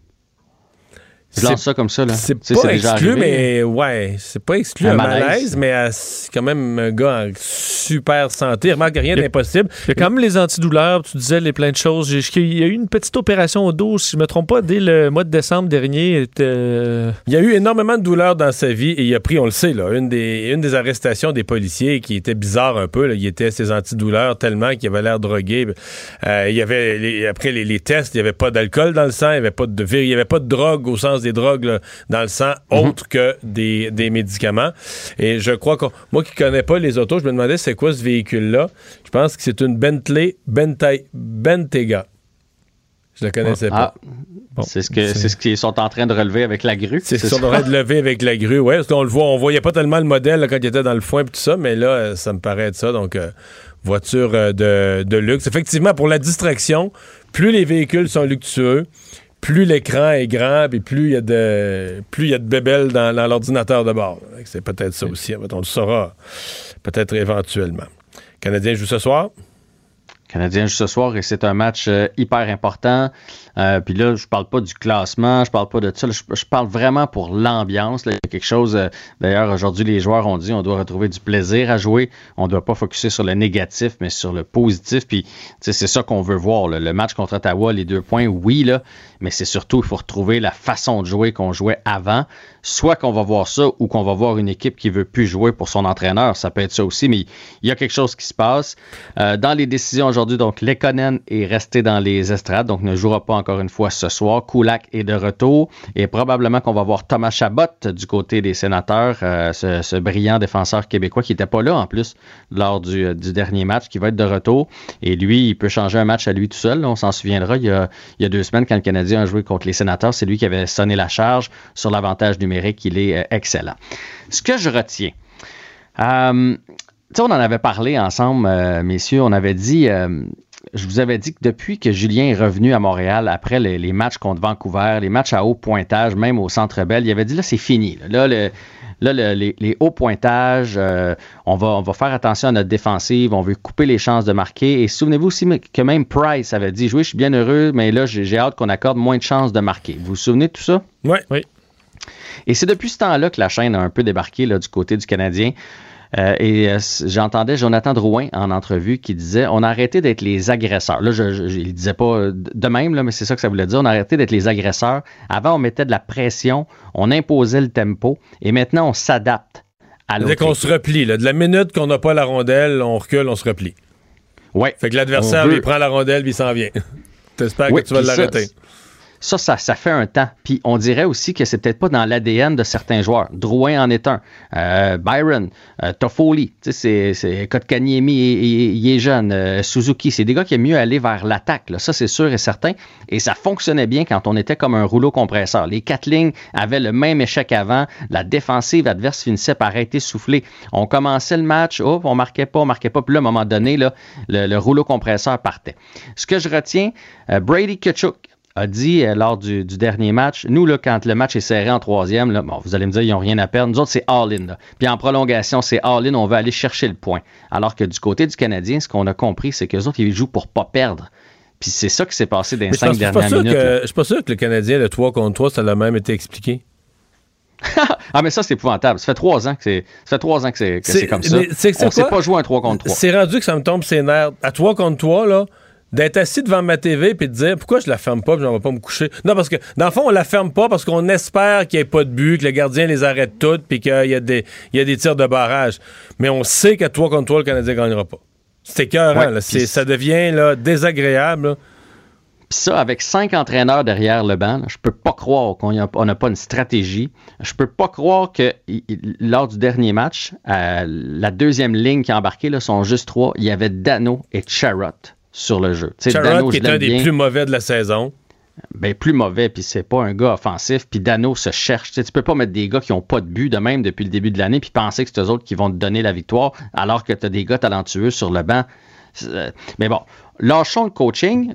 Je lance ça comme ça. là. C'est pas exclu, mais ouais, c'est pas exclu un, malaise, mais c'est quand même un gars en super santé. Remarque, rien d'impossible. Il y a quand même les antidouleurs, tu disais les plein de choses. Il y a eu une petite opération au dos, si je me trompe pas, dès le mois de décembre dernier. Il y a eu énormément de douleurs dans sa vie et il a pris, on le sait, là, une, des, une des arrestations des policiers qui était bizarre un peu. Là. Il était ses antidouleurs tellement qu'il avait l'air drogué. Euh, il y avait, après les, tests, il n'y avait pas d'alcool dans le sang, il n'y avait, pas de, il y avait pas de drogue au sens des drogues dans le sang mhm. autre que des, médicaments. Et je crois que moi qui connais pas les autos, je me demandais c'est quoi ce véhicule-là. Je pense que c'est une Bentley Bentayga. Je la connaissais pas. Ah, c'est ce que c'est ce qu'ils sont en train de relever avec la grue. C'est ce qu'ils sont en train de lever avec la grue. Ouais, parce qu'on le voit, on voyait pas tellement le modèle quand il était dans le foin et tout ça, mais là, ça me paraît être ça. Donc, euh, voiture euh, de, de, luxe. Effectivement, pour la distraction, plus les véhicules sont luxueux, plus l'écran est grand, et plus il y a de plus il y a de bébelles dans, l'ordinateur de bord. C'est peut-être ça aussi. On le saura peut-être éventuellement. Canadien joue ce soir? Canadien joue ce soir et c'est un match euh, hyper important. Euh, puis là, je parle pas du classement, je parle pas de ça. je, parle vraiment pour l'ambiance. Il y a quelque chose. Euh, d'ailleurs, aujourd'hui, les joueurs ont dit on doit retrouver du plaisir à jouer. On ne doit pas focuser sur le négatif, mais sur le positif. Puis c'est ça qu'on veut voir. Le match contre Ottawa, les deux points, oui, là, mais c'est surtout, il faut retrouver la façon de jouer qu'on jouait avant. Soit qu'on va voir ça ou qu'on va voir une équipe qui veut plus jouer pour son entraîneur. Ça peut être ça aussi, mais il y a quelque chose qui se passe. Euh, dans les décisions aujourd'hui, donc, Lekonen est resté dans les estrades, donc ne jouera pas encore une fois ce soir. Kulak est de retour et probablement qu'on va voir Thomas Chabot du côté des sénateurs, euh, ce, brillant défenseur québécois qui n'était pas là en plus lors du, dernier match, qui va être de retour. Et lui, il peut changer un match à lui tout seul. On s'en souviendra, il y, a, deux semaines, quand le Canadien a joué contre les sénateurs, c'est lui qui avait sonné la charge sur l'avantage numérique. Il est euh, excellent. Ce que je retiens, euh, on en avait parlé ensemble, euh, messieurs. On avait dit, euh, je vous avais dit que depuis que Julien est revenu à Montréal, après les, matchs contre Vancouver, les matchs à haut pointage, même au Centre Bell, il avait dit là, c'est fini. Là, les, hauts pointages, euh, on, va, on va faire attention à notre défensive, on veut couper les chances de marquer. Et souvenez-vous aussi que même Price avait dit, oui, je suis bien heureux, mais là, j'ai hâte qu'on accorde moins de chances de marquer. Vous vous souvenez de tout ça? Oui. oui. Et c'est depuis ce temps-là que la chaîne a un peu débarqué là, du côté du Canadien. Euh, et euh, j'entendais Jonathan Drouin en entrevue qui disait on a arrêté d'être les agresseurs. Là, je, je, il disait pas de même, là, mais c'est ça que ça voulait dire. On a arrêté d'être les agresseurs. Avant, on mettait de la pression, on imposait le tempo, et maintenant, on s'adapte à Dès qu'on se replie, là, de la minute qu'on n'a pas la rondelle, on recule, on se replie. Ouais. Fait que l'adversaire, il prend la rondelle, puis il s'en vient. T'espères que tu vas l'arrêter. Ça, ça, ça fait un temps. Puis on dirait aussi que c'est peut-être pas dans l'ADN de certains joueurs. Drouin en est un. Euh, Byron, euh, Toffoli, c'est, c'est Kotkaniemi, il, est jeune. Euh, Suzuki, c'est des gars qui aiment mieux aller vers l'attaque. Ça, c'est sûr et certain. Et ça fonctionnait bien quand on était comme un rouleau compresseur. Les quatre lignes avaient le même échec avant. La défensive adverse finissait par être essoufflée. On commençait le match, oh, on marquait pas, on marquait pas. Puis là, à un moment donné, là, le, rouleau compresseur partait. Ce que je retiens, euh, Brady Kachuk, a dit euh, lors du, dernier match, nous, là, quand le match est serré en troisième, là, bon, vous allez me dire, ils n'ont rien à perdre. Nous autres, c'est all-in. Puis en prolongation, c'est all-in, on veut aller chercher le point. Alors que du côté du Canadien, ce qu'on a compris, c'est qu'eux autres, ils jouent pour pas perdre. Puis c'est ça qui s'est passé dans les cinq dernières minutes. je suis pas sûr que le Canadien, le 3 contre 3, ça l'a même été expliqué. ah, mais ça, c'est épouvantable. Ça fait trois ans que c'est, ça fait trois ans que c'est, comme ça. On ne sait pas jouer un 3 contre 3. C'est rendu que ça me tombe ses nerfs. À 3 contre 3, là, d'être assis devant ma TV puis de dire pourquoi je la ferme pas puis j'en vais pas me coucher? Non, parce que dans le fond, on la ferme pas parce qu'on espère qu'il n'y ait pas de but, que le gardien les arrête toutes puis qu'il y, a des, y a des tirs de barrage. Mais on sait qu'à toi contre toi, le Canadien gagnera pas. C'est écœurant. ça devient là, désagréable. Puis ça, avec cinq entraîneurs derrière le banc, je peux pas croire qu'on n'a pas une stratégie. Je peux pas croire que lors du dernier match, euh, la deuxième ligne qui a embarqué là, sont juste trois. Il y avait Dano et Charrot sur le jeu. Dano, qui est un des plus mauvais de la saison. Ben, plus mauvais, puis c'est pas un gars offensif, puis Dano se cherche. Tu, peux pas mettre des gars qui ont pas de but de même depuis le début de l'année, puis penser que c'est eux autres qui vont te donner la victoire, alors que tu as des gars talentueux sur le banc. Euh, mais bon, lâchons le coaching.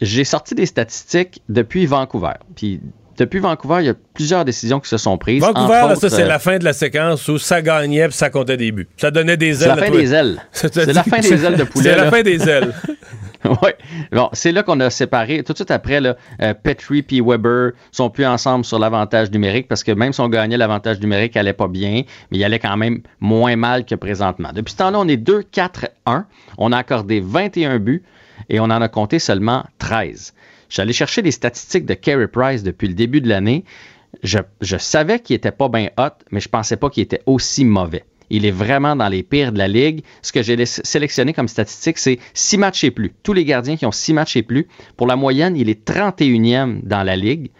J'ai sorti des statistiques depuis Vancouver. Puis depuis Vancouver, il y a plusieurs décisions qui se sont prises. Vancouver, ça, c'est euh, la fin de la séquence où ça gagnait puis ça comptait des buts. Ça donnait des ailes. C'est la fin des ailes. C'est la fin des ailes de poulet. C'est la fin des ailes. oui. Bon, c'est là qu'on a séparé. Tout de suite après, là, euh, Petrie et Weber sont plus ensemble sur l'avantage numérique parce que même si on gagnait l'avantage numérique, il allait pas bien, mais il allait quand même moins mal que présentement. Depuis ce temps-là, on est 2-4-1. On a accordé 21 buts et on en a compté seulement 13. J'allais chercher les statistiques de Carey Price depuis le début de l'année. Je, savais qu'il était pas bien hot, mais je pensais pas qu'il était aussi mauvais. Il est vraiment dans les pires de la ligue. Ce que j'ai sélectionné comme statistique, c'est 6 matchs et plus. Tous les gardiens qui ont 6 matchs et plus, pour la moyenne, il est 31e dans la ligue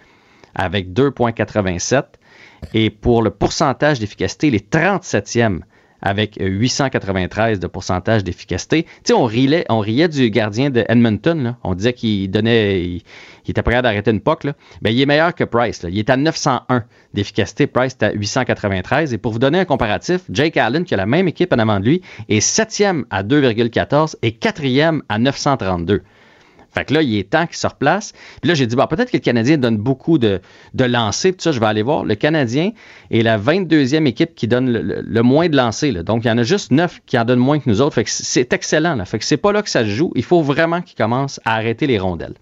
avec 2,87. Et pour le pourcentage d'efficacité, il est 37e avec euh, 893 de pourcentage d'efficacité. Tu sais, on riait, du gardien de Edmonton. On disait qu'il donnait, il, était prêt d'arrêter une POC. Là. Ben, il est meilleur que Price. Il est à 901 d'efficacité. Price est à 893. Et pour vous donner un comparatif, Jake Allen, qui a la même équipe en avant de lui, est septième à 2,14 et quatrième à 932. Fait que là, il est temps qu'il se replace. Puis là, j'ai dit, bah, peut-être que le Canadien donne beaucoup de, de lancers. Tout ça, je vais aller voir. Le Canadien est la 22e équipe qui donne le, le- moins de lancers. Donc, il y en a juste 9 qui en donnent moins que nous autres. Fait que c'est excellent. Là. Fait que c'est pas là que ça se joue. Il faut vraiment qu'il commence à arrêter les rondelles.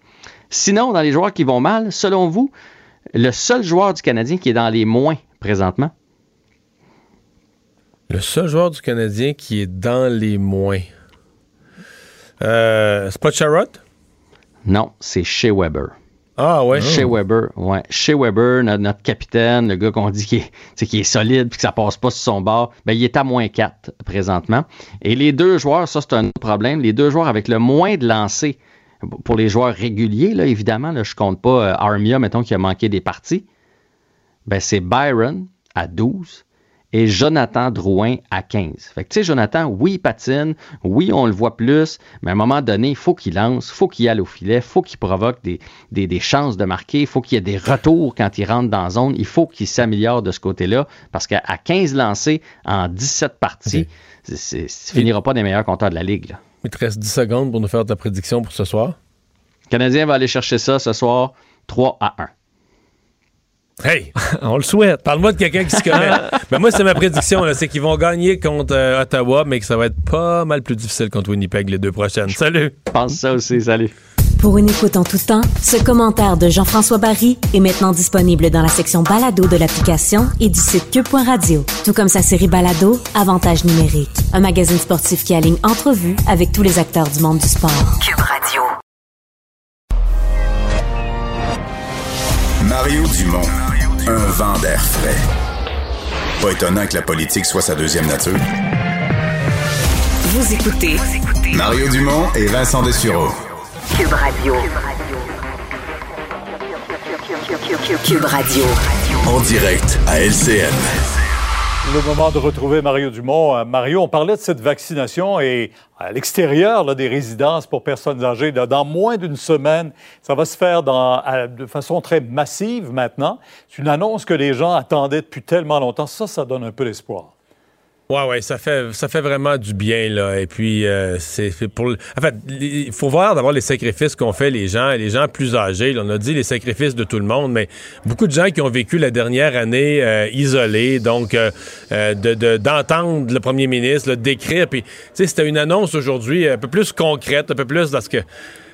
Sinon, dans les joueurs qui vont mal, selon vous, le seul joueur du Canadien qui est dans les moins présentement, Le seul joueur du Canadien qui est dans les moins. Euh, c'est pas Charrot? Non, c'est chez Weber. Ah ouais. Chez Weber, ouais. Chez Weber, notre, notre capitaine, le gars qu'on dit qui est, est solide puis que ça passe pas sur son bord, ben, il est à moins 4 présentement. Et les deux joueurs, ça c'est un autre problème, les deux joueurs avec le moins de lancers pour les joueurs réguliers, là, évidemment, là, je compte pas euh, Armia, mettons, qui a manqué des parties, ben, c'est Byron à 12 et Jonathan Drouin à 15. Fait que, tu sais, Jonathan, oui, il patine, oui, on le voit plus, mais à un moment donné, il faut qu'il lance, il faut qu'il aille au filet, il faut qu'il provoque des, des, des chances de marquer, il faut qu'il y ait des retours quand il rentre dans la zone, il faut qu'il s'améliore de ce côté-là, parce qu'à à 15 lancés en 17 parties, c'est- c'est- tu finiras pas des meilleurs compteurs de la Ligue. Là. Il te reste 10 secondes pour nous faire ta prédiction pour ce soir. Le Canadien va aller chercher ça ce soir 3 à 1. Hey! On le souhaite. Parle-moi de quelqu'un qui se connaît. ben moi, c'est ma prédiction, là, c'est qu'ils vont gagner contre euh, Ottawa, mais que ça va être pas mal plus difficile contre Winnipeg les deux prochaines. Salut! Je pense ça aussi, salut. Pour une écoute en tout temps, ce commentaire de Jean-François Barry est maintenant disponible dans la section balado de l'application et du site cube.radio, tout comme sa série balado Avantage numérique, un magazine sportif qui aligne entrevues avec tous les acteurs du monde du sport. Cube Radio. Mario Dumont, un vent d'air frais. Pas étonnant que la politique soit sa deuxième nature. Vous écoutez Mario Dumont et Vincent Dessureau. Cube Radio. Cube Radio. En direct à LCN. Le moment de retrouver Mario Dumont. Euh, Mario, on parlait de cette vaccination et à l'extérieur des résidences pour personnes âgées, là, dans moins d'une semaine, ça va se faire dans, de façon très massive maintenant. C'est une annonce que les gens attendaient depuis tellement longtemps. Ça, ça donne un peu d'espoir. Ouais, ouais, ça fait, ça fait vraiment du bien, là. Et puis, euh, c'est pour. En fait, il faut voir d'abord les sacrifices qu'ont fait les gens, les gens plus âgés. on a dit les sacrifices de tout le monde, mais beaucoup de gens qui ont vécu la dernière année euh, isolés, donc euh, de- de- d'entendre le premier ministre le décrire. Puis, tu sais, c'était une annonce aujourd'hui un peu plus concrète, un peu plus dans ce que.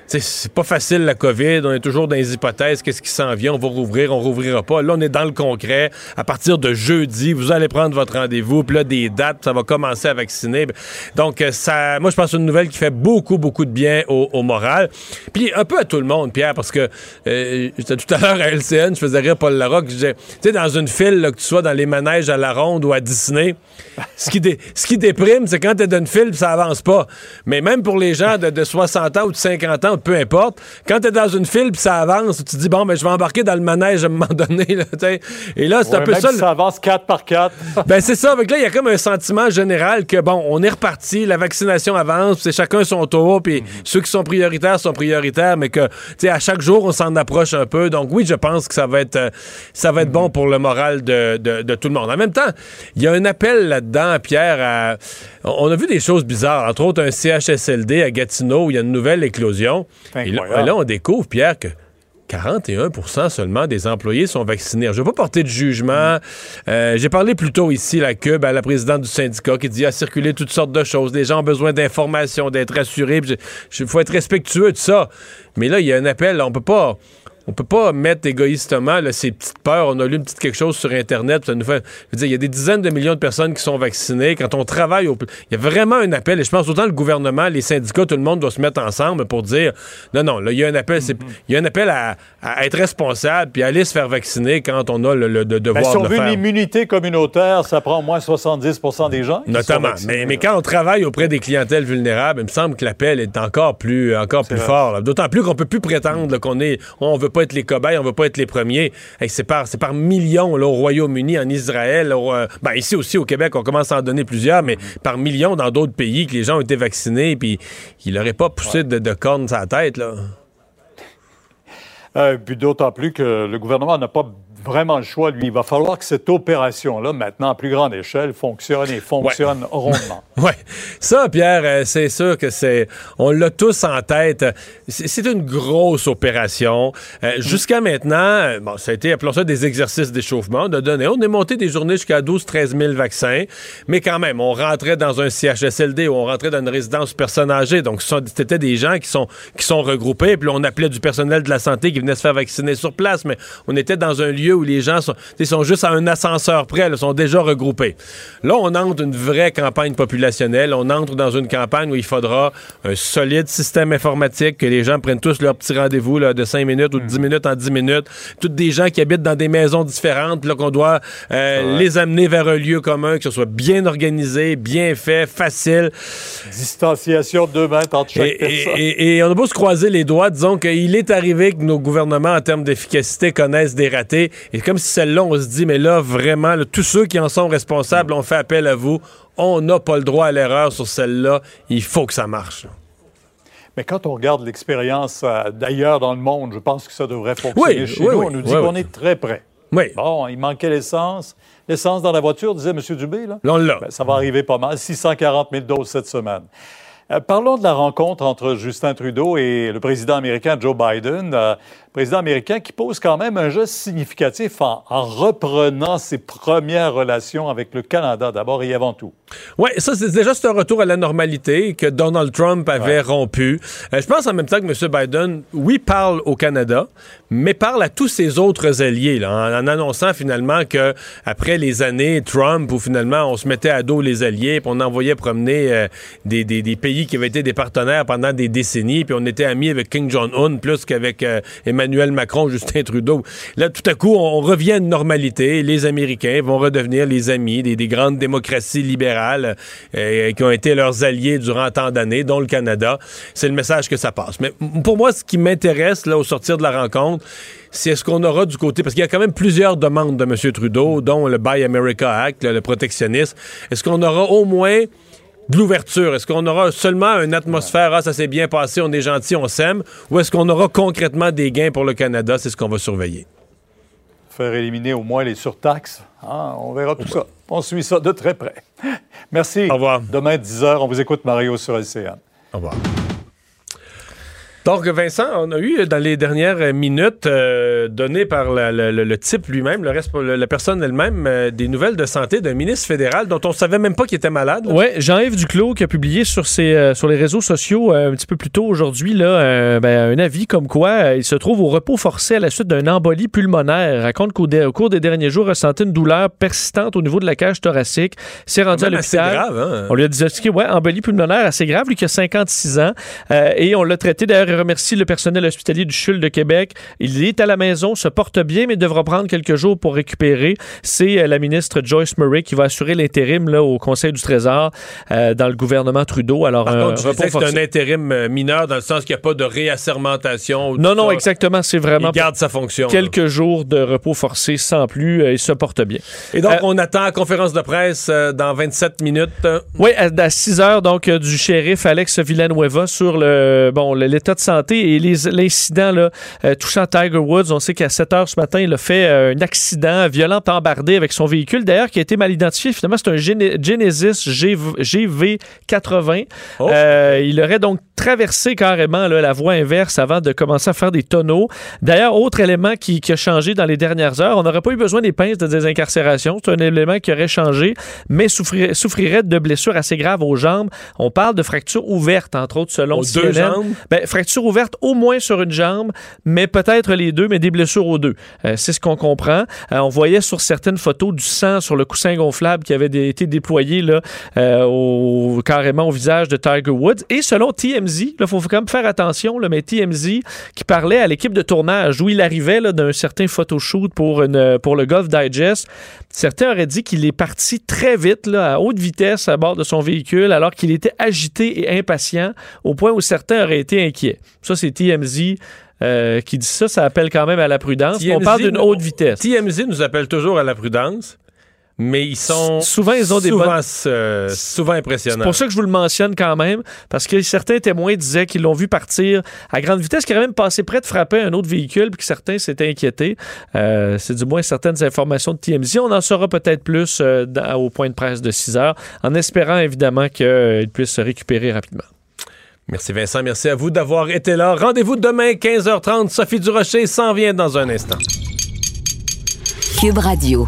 C'est pas facile la COVID, on est toujours dans les hypothèses, qu'est-ce qui s'en vient, on va rouvrir, on rouvrira pas. Là, on est dans le concret. À partir de jeudi, vous allez prendre votre rendez-vous, puis là, des dates, ça va commencer à vacciner. Donc, euh, ça, moi, je pense que une nouvelle qui fait beaucoup, beaucoup de bien au, moral. Puis un peu à tout le monde, Pierre, parce que euh, j'étais tout à l'heure à LCN, je faisais rire Paul Larocque, je disais, tu sais, dans une file, que tu sois dans les manèges à la ronde ou à Disney, ce qui, déprime, c'est quand t'es dans une file, ça avance pas. Mais même pour les gens de 60 ans ou de 50 ans, peu importe, quand t'es dans une file, puis ça avance, tu te dis, bon, ben, je vais embarquer dans le manège à un moment donné, là. Et là, c'est un peu même ça. si ça avance 4 par 4. ben c'est ça. Avec là, il y a comme un sentiment général que bon, on est reparti, la vaccination avance, c'est chacun son tour, puis ceux qui sont prioritaires sont prioritaires, mais que tu sais à chaque jour on s'en approche un peu. Donc oui, je pense que ça va être euh, ça va être bon pour le moral de, de- de tout le monde. En même temps, il y a un appel là-dedans, Pierre. à- on a vu des choses bizarres, entre autres un CHSLD à Gatineau où il y a une nouvelle éclosion. Et là, on découvre, Pierre, que 41% seulement des employés sont vaccinés. Je ne vais pas porter de jugement. Euh, j'ai parlé plus tôt ici, la CUB, à la présidente du syndicat qui dit à circuler toutes sortes de choses. Les gens ont besoin d'informations, d'être rassurés. Il faut être respectueux de ça. Mais là, il y a un appel. On peut pas on peut pas mettre égoïstement ces petites peurs. On a lu une petite quelque chose sur Internet. Ça nous fait, je veux dire, il y a des dizaines de millions de personnes qui sont vaccinées. Quand on travaille, au, il y a vraiment un appel. Et je pense autant le gouvernement, les syndicats, tout le monde doit se mettre ensemble pour dire non, non, là, il y a un appel. Il y a un appel à, être responsable puis aller se faire vacciner quand on a le, devoir ben, si on de veut faire. une immunité communautaire, ça prend au moins 70% des gens. Notamment. mais, mais quand on travaille auprès des clientèles vulnérables, il me semble que l'appel est encore plus, encore plus fort. D'autant plus qu'on peut plus prétendre qu'on est, on veut pas être les cobayes, on veut pas être les premiers. c'est par, c'est par millions là, au Royaume-Uni, en Israël, euh, ben, ici aussi au Québec, on commence à en donner plusieurs, mais par millions dans d'autres pays que les gens ont été vaccinés, puis il n'aurait pas poussé de, de cornes la tête là. Euh, puis d'autant plus que le gouvernement n'a pas vraiment le choix, lui. Il va falloir que cette opération-là, maintenant à plus grande échelle, fonctionne et fonctionne rondement. oui. Ça, Pierre, euh, c'est sûr que c'est. On l'a tous en tête. C'est une grosse opération. Euh, jusqu'à maintenant, euh, bon, ça a été, appelons ça des exercices d'échauffement. On a donné. On est monté des journées jusqu'à 12-13 000 vaccins. Mais quand même, on rentrait dans un CHSLD ou on rentrait dans une résidence personne âgée. Donc, c'était des gens qui sont, qui sont regroupés. Puis on appelait du personnel de la santé qui venait se faire vacciner sur place. Mais on était dans un lieu où les gens sont, sont juste à un ascenseur près, ils sont déjà regroupés. Là, on entre une vraie campagne populationnelle. On entre dans une campagne où il faudra un solide système informatique, que les gens prennent tous leur petit rendez-vous de 5 minutes ou de 10 minutes en 10 minutes. Toutes des gens qui habitent dans des maisons différentes, là qu'on doit euh, les amener vers un lieu commun, que ce soit bien organisé, bien fait, facile. Distanciation de 2 mètres entre chaque et, personne. Et, et, on a beau se croiser les doigts, disons qu'il est arrivé que nos gouvernements, en termes d'efficacité, connaissent des ratés. Et comme si celle-là, on se dit, mais là, vraiment, tous ceux qui en sont responsables ont fait appel à vous. On n'a pas le droit à l'erreur sur celle-là. Il faut que ça marche. Mais quand on regarde l'expérience euh, d'ailleurs dans le monde, je pense que ça devrait fonctionner chez nous. on nous dit qu'on est très près. Oui. Bon, il manquait l'essence. L'essence dans la voiture, disait M. Dubé. Là. On l'a. Ben, ça va arriver pas mal. 640 000 doses cette semaine. Euh, parlons de la rencontre entre Justin Trudeau et le président américain Joe Biden. Euh, président américain qui pose quand même un geste significatif en, reprenant ses premières relations avec le Canada, d'abord et avant tout. Oui, ça, c'est déjà un retour à la normalité que Donald Trump avait rompu. Euh, je pense en même temps que M. Biden, oui, parle au Canada, mais parle à tous ses autres alliés, là, en, annonçant finalement que après les années Trump, où finalement on se mettait à dos les alliés, puis on envoyait promener des, des, des, pays qui avaient été des partenaires pendant des décennies, puis on était amis avec King Jong-un plus qu'avec Emmanuel Macron, Justin Trudeau. Là, tout à coup, on revient à une normalité. Les Américains vont redevenir les amis des, grandes démocraties libérales euh, qui ont été leurs alliés durant tant d'années, dont le Canada. C'est le message que ça passe. Mais pour moi, ce qui m'intéresse, là, au sortir de la rencontre, c'est ce qu'on aura du côté, parce qu'il y a quand même plusieurs demandes de M. Trudeau, dont le Buy America Act, le protectionnisme. Est-ce qu'on aura au moins de l'ouverture? Est-ce qu'on aura seulement une atmosphère, ah, ça s'est bien passé, on est gentil, on s'aime, ou est-ce qu'on aura concrètement des gains pour le Canada? C'est ce qu'on va surveiller. Faire éliminer au moins les surtaxes. Ah, on verra tout ça. On suit ça de très près. Merci. Au revoir. Demain, 10h, on vous écoute, Mario, sur LCN. Au revoir. Donc, Vincent, on a eu dans les dernières minutes euh, données par le, type lui-même, le reste, la personne elle-même, euh, des nouvelles de santé d'un ministre fédéral dont on savait même pas qu'il était malade. Oui, Jean-Yves Duclos qui a publié sur, ses, euh, sur les réseaux sociaux un petit peu plus tôt aujourd'hui là, ben, un avis comme quoi il se trouve au repos forcé à la suite d'un embolie pulmonaire. Raconte qu'au cours des derniers jours, il ressentait une douleur persistante au niveau de la cage thoracique. s'est rendu à l'hôpital. grave, hein? On lui a diagnostiqué, ouais, embolie pulmonaire assez grave, lui qui a 56 ans. et on l'a traité d'ailleurs remercie le personnel hospitalier du CHUL de Québec. Il est à la maison, se porte bien, mais devra prendre quelques jours pour récupérer. C'est euh, la ministre Joyce Murray qui va assurer l'intérim au Conseil du Trésor euh, dans le gouvernement Trudeau. Alors, Par contre, c'est un intérim euh, mineur dans le sens qu'il n'y a pas de réassermentation. Non, non, exactement. C'est vraiment. Il garde sa fonction. Quelques jours de repos forcé sans plus. il se porte bien. Et donc, on attend la conférence de presse dans 27 minutes. Oui, à, 6 heures, donc, du shérif Alex Villanueva sur le bon l'état de santé santé et l'incident euh, touchant Tiger Woods. On sait qu'à 7 heures ce matin, il a fait euh, un accident violent embardé avec son véhicule, d'ailleurs, qui a été mal identifié. Finalement, c'est un Genesis GV80. Euh, il aurait donc traversé carrément la voie inverse avant de commencer à faire des tonneaux. D'ailleurs, autre élément qui, a changé dans les dernières heures, on n'aurait pas eu besoin des pinces de désincarcération. C'est un élément qui aurait changé, mais souffrirait, souffrirait de blessures assez graves aux jambes. On parle de fractures ouvertes, entre autres, selon CNN. deux jambes? Ben, ouvertes au moins sur une jambe, mais peut-être les deux, mais des blessures aux deux. Euh, c'est ce qu'on comprend. Euh, on voyait sur certaines photos du sang sur le coussin gonflable qui avait été déployé là, euh, carrément au visage de Tiger Woods. Et selon TMZ, il faut quand même faire attention, mais TMZ qui parlait à l'équipe de tournage où il arrivait d'un certain photoshoot pour, pour le Golf Digest, certains auraient dit qu'il est parti très vite, à haute vitesse à bord de son véhicule, alors qu'il était agité et impatient, au point où certains auraient été inquiets. Ça, c'est TMZ. Euh, qui dit ça, ça appelle quand même à la prudence. On parle d'une haute vitesse. TMZ nous appelle toujours à la prudence mais ils sont souvent ils ont des souvent, souvent impressionnants. C'est pour ça que je vous le mentionne quand même parce que certains témoins disaient qu'ils l'ont vu partir à grande vitesse, qu'il aurait même passé près de frapper un autre véhicule, puis que certains s'étaient inquiétés. Euh, c'est du moins certaines informations de TMZ. On en saura peut-être plus euh, au point de presse de 6 heures, en espérant évidemment qu'ils puissent se récupérer rapidement. Merci Vincent, merci à vous d'avoir été là. Rendez-vous demain 15h30. Sophie Durocher s'en vient dans un instant. Cube Radio.